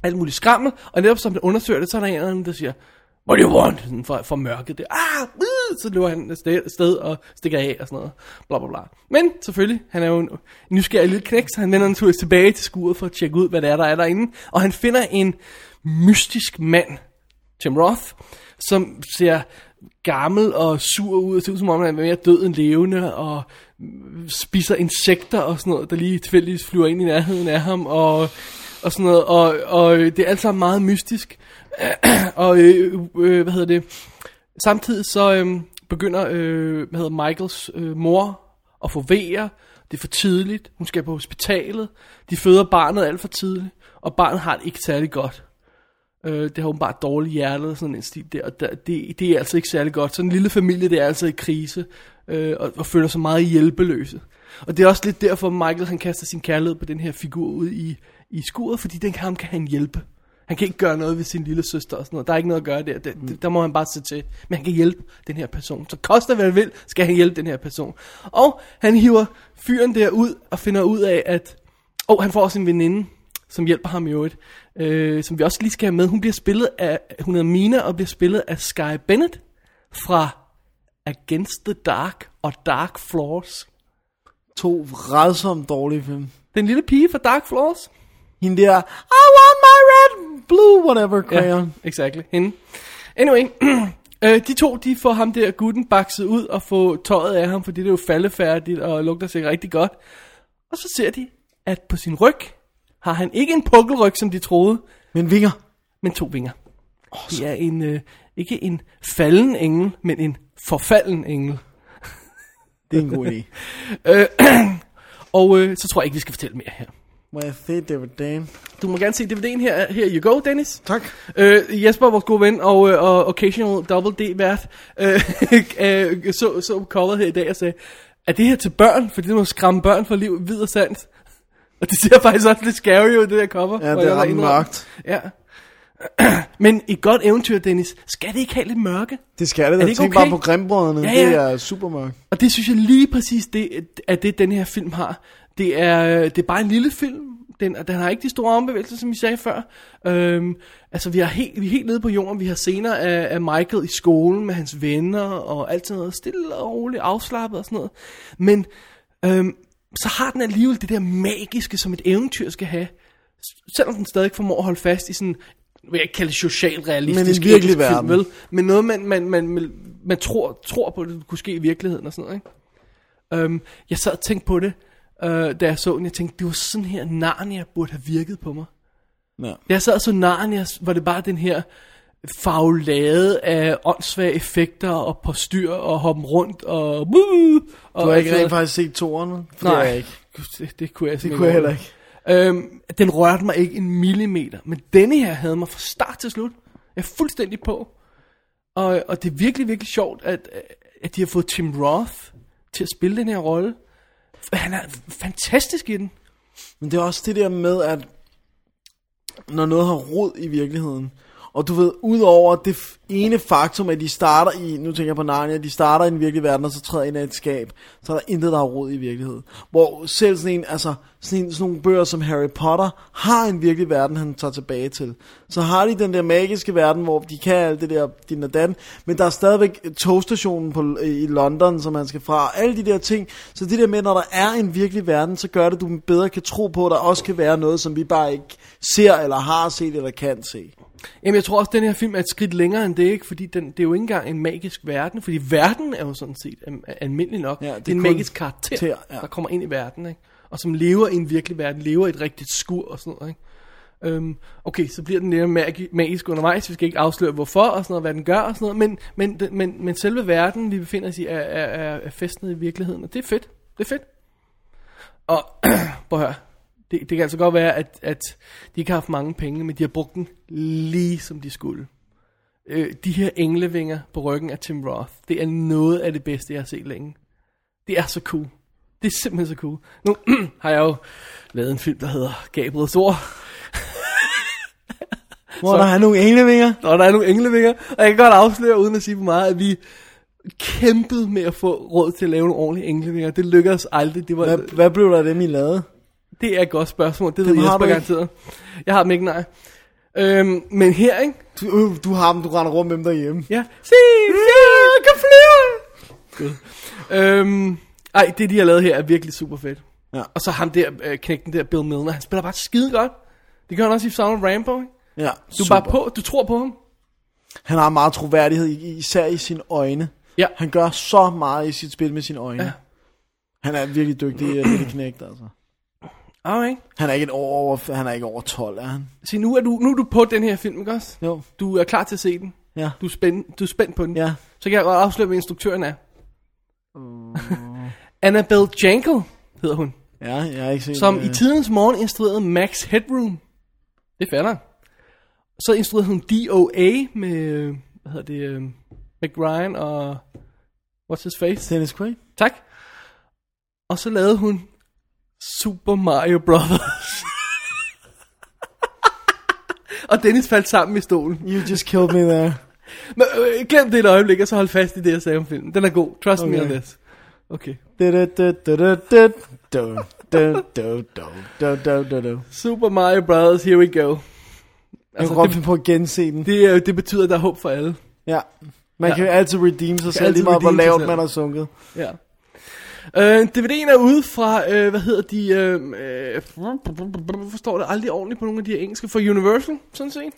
alt muligt skrammel, og netop som han undersøger det, så er der en eller anden, der siger, What do you want? Sådan for, for mørket der. Ah, uh, så løber han afsted, sted og stikker af og sådan noget. Bla, bla, bla. Men selvfølgelig, han er jo en nysgerrig lille knæk, så han vender naturligvis tilbage til skuret for at tjekke ud, hvad det er, der er derinde. Og han finder en mystisk mand, Tim Roth, som ser gammel og sur ud, og ser ud som om han er mere død end levende, og spiser insekter og sådan noget, der lige tilfældigvis flyver ind i nærheden af ham, og, og sådan noget, og, og det er alt sammen meget mystisk. og øh, øh, hvad hedder det, samtidig så øh, begynder, øh, hvad hedder Michaels øh, mor at få vejer, det er for tidligt, hun skal på hospitalet, de føder barnet alt for tidligt, og barnet har det ikke særlig godt. Øh, det har åbenbart dårligt hjerte sådan en stil der, og der, det, det er altså ikke særlig godt. Sådan en lille familie, det er altså i krise, øh, og, og føler sig meget hjælpeløse. Og det er også lidt derfor, Michael han kaster sin kærlighed på den her figur ud i, i skuret, fordi den ham kan han hjælpe. Han kan ikke gøre noget ved sin lille søster og sådan noget. Der er ikke noget at gøre der. Det, mm. Der må han bare se til. Men han kan hjælpe den her person. Så koster hvad det vil, skal han hjælpe den her person. Og han hiver fyren der ud og finder ud af, at... Og han får også en veninde, som hjælper ham i øvrigt. Øh, som vi også lige skal have med. Hun bliver spillet af... Hun hedder Mina og bliver spillet af Sky Bennett fra Against the Dark og Dark Floors. To rædsomt dårlige film. Den lille pige fra Dark Floors. Hende der, I want my red, blue, whatever, crayon. Ja, exactly. Hende. Anyway, øh, de to, de får ham der gutten bakset ud og få tøjet af ham, fordi det er jo faldefærdigt og lugter sikkert rigtig godt. Og så ser de, at på sin ryg har han ikke en pukkelryg, som de troede, Men vinger. men to vinger. Det er en, øh, ikke en falden engel, men en forfalden engel. Det er en god idé. Og øh, så tror jeg ikke, vi skal fortælle mere her. Må jeg se David Dan? Du må gerne se DVD'en her. Her you go, Dennis. Tak. Øh, Jesper, vores gode ven og, øh, og occasional double D-vært, øh, øh, så, så coveret her i dag og sagde, er det her til børn? Fordi det må skræmme børn for liv, vid og sandt. Og det ser faktisk også lidt scary ud, det der cover. Ja, det er ret mørkt. Ja. Men et godt eventyr, Dennis, skal det ikke have lidt mørke? Det skal det Er da. det ikke Tænk okay? bare på Grimbrødrene. Ja, ja. Det er super mørkt. Og det synes jeg lige præcis, det er det, den her film har. Det er, det er bare en lille film. Den, den har ikke de store ombevægelser, som vi sagde før. Øhm, altså, vi er, helt, vi er helt nede på jorden. Vi har scener af, af Michael i skolen med hans venner, og alt sådan noget stille og roligt, afslappet og sådan noget. Men øhm, så har den alligevel det der magiske, som et eventyr skal have. Selvom den stadig formår at holde fast i sådan, jeg vil ikke kalde det socialrealistisk. Men en virkelig verden. vel? Men noget, man, man, man, man, man tror, tror på, det kunne ske i virkeligheden og sådan noget. Ikke? Um, jeg sad og tænkte på det, uh, da jeg så den. Jeg tænkte, det var sådan her, Narnia burde have virket på mig. Ja. Jeg sad og så Narnia, var det bare den her faglade af åndssvage effekter og postyr og hoppen rundt og... Og Du har ikke rent faktisk set toerne? For Nej, Det, jeg ikke. det, det kunne jeg det kunne jeg heller ikke. ikke. Øhm, den rørte mig ikke en millimeter, men denne her havde mig fra start til slut. Jeg er fuldstændig på. Og, og det er virkelig, virkelig sjovt, at, at de har fået Tim Roth til at spille den her rolle. Han er fantastisk i den. Men det er også det der med, at når noget har rod i virkeligheden, og du ved, udover det ene faktum, at de starter i, nu tænker jeg på Narnia, de starter i en virkelig verden, og så træder ind i et skab, så er der intet, der har rod i virkeligheden. Hvor selv sådan en, altså, sådan, en, sådan nogle bøger som Harry Potter, har en virkelig verden, han tager tilbage til. Så har de den der magiske verden, hvor de kan alt det der, din og dan, men der er stadigvæk togstationen på, i London, som man skal fra, og alle de der ting. Så det der med, når der er en virkelig verden, så gør det, at du bedre kan tro på, at der også kan være noget, som vi bare ikke ser, eller har set, eller kan se. Jamen, jeg tror også, at den her film er et skridt længere end det, ikke? Fordi den, det er jo ikke engang en magisk verden, fordi verden er jo sådan set almindelig nok. Ja, det, det er er en magisk karakter, karakter, ja. der kommer ind i verden, ikke? Og som lever i en virkelig verden, lever i et rigtigt skur og sådan noget, ikke? Øhm, okay, så bliver den lidt magi- magisk undervejs, vi skal ikke afsløre hvorfor og sådan noget, hvad den gør og sådan noget, men, men, men, men selve verden, vi befinder os i, er, er, er, er festnet i virkeligheden, og det er fedt, det er fedt. Og, prøv at høre, det, det kan altså godt være, at, at de ikke har haft mange penge, men de har brugt den lige som de skulle. Øh, de her englevinger på ryggen af Tim Roth, det er noget af det bedste, jeg har set længe. Det er så cool. Det er simpelthen så cool. Nu har jeg jo lavet en film, der hedder Gabriels Ord, Hvor der er nogle englevinger. og der er nogle englevinger, og jeg kan godt afsløre, uden at sige for meget, at vi kæmpede med at få råd til at lave nogle ordentlige englevinger. Det lykkedes aldrig. Det, var, Hvad, hvad blev der af dem, I lavede? Det er et godt spørgsmål. Det ved har Jesper garanteret. Jeg har dem ikke, nej. Øhm, men her, ikke? Du, øh, du har dem, du render rundt med dem derhjemme. Ja. Se, ja, kan flyve. Øhm, ej, det de har lavet her er virkelig super fedt. Ja. Og så ham der, øh, knægten der, Bill Milner, han spiller bare skide godt. Det gør han også i Sound of Rambo, ikke? Ja, Du er super. bare på, du tror på ham. Han har meget troværdighed, i- især i sine øjne. Ja. Han gør så meget i sit spil med sine øjne. Ja. Han er virkelig dygtig, øh, lille knægt, altså. Alright. Han er ikke, år over, han er ikke over 12, er han? Så nu er, du, nu er du på den her film, ikke også? Jo. Du er klar til at se den. Ja. Du er, spændt, du er spændt på den. Ja. Så kan jeg godt afsløre, hvad instruktøren er. Annabelle Jankel hedder hun. Ja, jeg har ikke set Som øh, i tidens morgen instruerede Max Headroom. Det fatter. Så instruerede hun DOA med, hvad hedder det, øh, Meg Ryan og, what's his face? Dennis Quaid. Tak. Og så lavede hun Super Mario Brothers. og Dennis faldt sammen i stolen. You just killed me there. Men, øh, glem det et øjeblik, og så hold fast i det, jeg sagde om filmen. Den er god. Trust okay. me on this. Okay. Super Mario Brothers, here we go. Altså, jeg råbte på at gense den. Det, øh, det betyder, at der er håb for alle. Ja. Man ja. kan altid redeem sig selv, lige meget hvor lavt man har sunket. Ja. Øh, DVD'en er ude fra, øh, hvad hedder de, øh, øh, forstår det aldrig ordentligt på nogle af de her engelske, fra Universal, sådan set.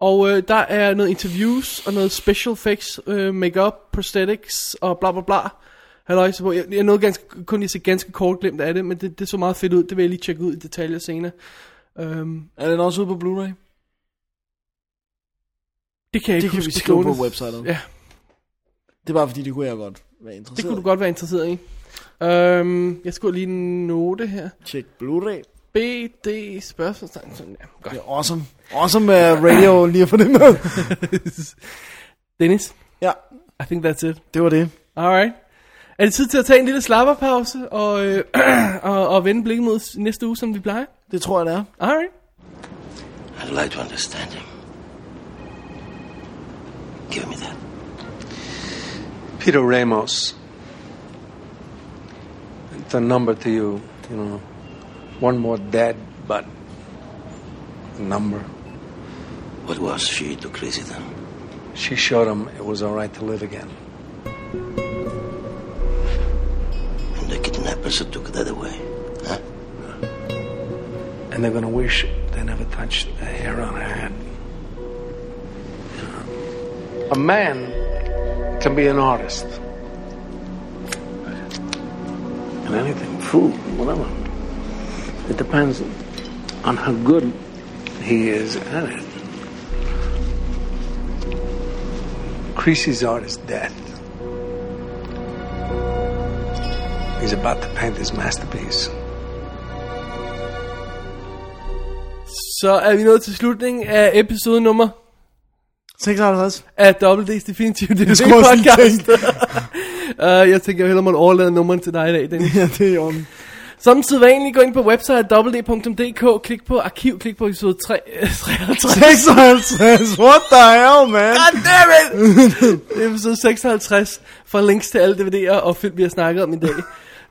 Og øh, der er noget interviews og noget special effects, øh, makeup, prosthetics og bla bla bla. Halløjse på. Jeg, jeg nåede ganske, kun lige se ganske kort glemt af det, men det, det så meget fedt ud. Det vil jeg lige tjekke ud i detaljer senere. Um, Er den også ude på Blu-ray? det kan jeg Det ikke kan vi skrive på websitet. Ja, Det er bare fordi, det kunne jeg godt være det interesseret kunne du godt være interesseret i. Um, jeg skulle lige note her. Tjek Blu-ray. BD spørgsmålstegn. Sådan, ja, godt. Det er awesome. Awesome uh, radio lige at få det med. Dennis, ja, I think that's it. det var det. Alright. Er det tid til at tage en lille slapperpause og, øh, og, og vende blikket mod næste uge, som vi plejer? Det tror jeg, det er. Alright. I'd like to understand him. Give me that. Peter Ramos. A number to you, you know. One more dead, but a number. What was she to crazy then? She showed him it was all right to live again. And the kidnappers took that away. Huh? And they're gonna wish they never touched a hair on her head. A man can be an artist. And anything, food, whatever. It depends on how good he is at it. Creasy's art is death. He's about to paint his masterpiece. Så er vi nået til slutningen af episode nummer 56. af WD's Definitive DVD skulle også lige podcast. uh, jeg tænker, jeg hellere måtte overlade nummeren til dig i dag, Dennis. Ja, det er orden. Som sædvanligt, gå ind på website www.dk, klik på arkiv, klik på episode 3, 53. 56, what the hell, man? God damn it! episode 56 for links til alle DVD'er og film, vi har snakket om i dag.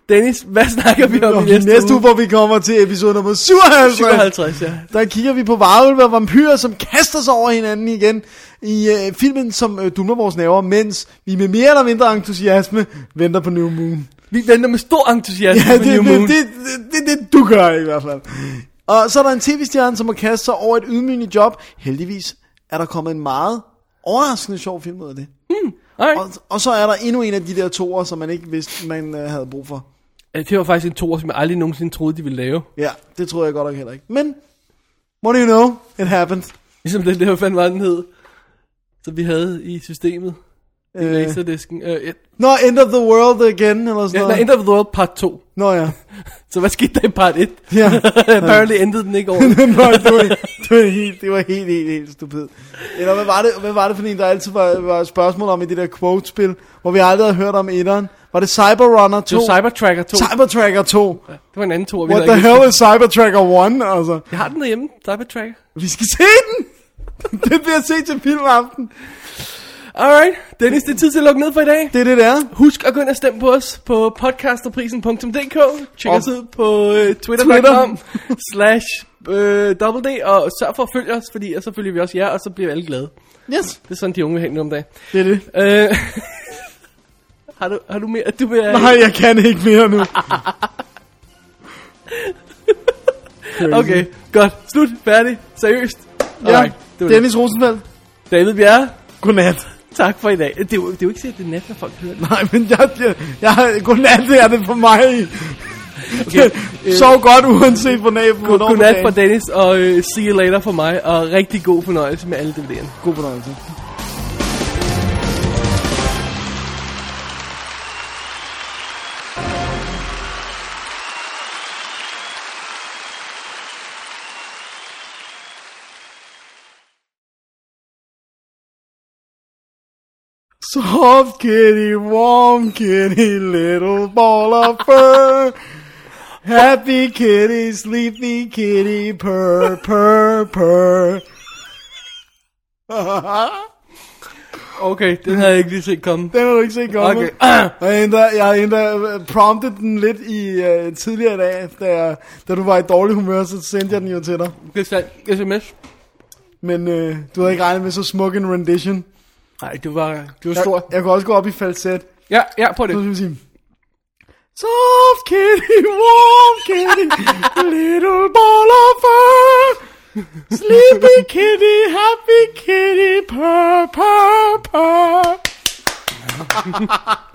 Dennis, hvad snakker vi om i næste, næste uge, hvor vi kommer til episode nummer 57, 57, ja. der kigger vi på varulve og vampyrer, som kaster sig over hinanden igen i øh, filmen, som øh, dumler vores nerver, mens vi med mere eller mindre entusiasme venter på New Moon. Vi venter med stor entusiasme Ja, på det New Moon. det, det, det, det, du gør i hvert fald. Og så er der en tv-stjerne, som har kastet sig over et ydmygende job. Heldigvis er der kommet en meget overraskende sjov film ud af det. Alright. Og, og så er der endnu en af de der toer, som man ikke vidste, man øh, havde brug for. Ja, Det var faktisk en toer, som jeg aldrig nogensinde troede, de ville lave. Ja, det troede jeg godt nok heller ikke. Men, what do you know? It happened. Ligesom hvad fanden var den hed, som vi havde i systemet. I Øh. laserdisken. Øh, et, Nå, End of the World again, eller sådan ja, noget. nej, End of the World part 2. Nå ja. Så hvad skete der i part 1? Ja. Apparently endede den ikke over. Nå, det, var, det, var helt, det var helt, helt, helt stupid. Eller hvad var det, hvad var det for en, der altid var, var spørgsmål om i det der quote-spil, hvor vi aldrig havde hørt om etteren? Var det Cyberrunner 2? Det var Cybertracker 2. Cybertracker 2. det var en anden vi What the ikke hell is Cybertracker 1? Altså, Jeg har den derhjemme, Cybertracker. vi skal se den! det bliver set til filmaften. Alright, Dennis, det er tid til at lukke ned for i dag. Det er det, der. Husk at gå ind og stemme på os på podcasterprisen.dk. Tjek Og- os ud på uh, twitter.com slash øh, double D, og sørg for at følge os, fordi så følger vi også jer, og så bliver vi alle glade. Yes, Det er sådan, de unge vil have nu om dagen. det er det. Øh, har, du, har du mere? Du vil, Nej, jeg kan ikke mere nu. Okay, godt. Slut. Færdig. Seriøst. Ja, Alright, det. Dennis Rosenfeldt. David Bjerre, Godnat. Tak for i dag. Det er jo, det er jo ikke sikkert, det er nat, når folk hører det. Nej, men jeg, jeg, jeg, godnat det er det for mig. Okay. Sov godt uanset hvornår God, godnat for Dennis, og uh, see you later for mig, og rigtig god fornøjelse med alle DVD'erne. God fornøjelse. Soft kitty, warm kitty, little ball of fur. Happy kitty, sleepy kitty, purr, purr, purr. Okay, den havde jeg ikke lige set komme. Den har du ikke set komme. Okay. Jeg, ændrer, jeg har ændret, uh, promptet den lidt i uh, tidligere i dag, da, jeg, da du var i dårlig humør, så sendte jeg den jo til dig. Det er sms. Men uh, du havde ikke regnet med så smuk en rendition. Nej, det var, det var Jeg, stor. jeg kunne også gå op i falset. Ja, ja, på Så skal det. vi sige... Soft kitty, warm kitty, little ball of fur. Sleepy kitty, happy kitty, purr, purr, purr.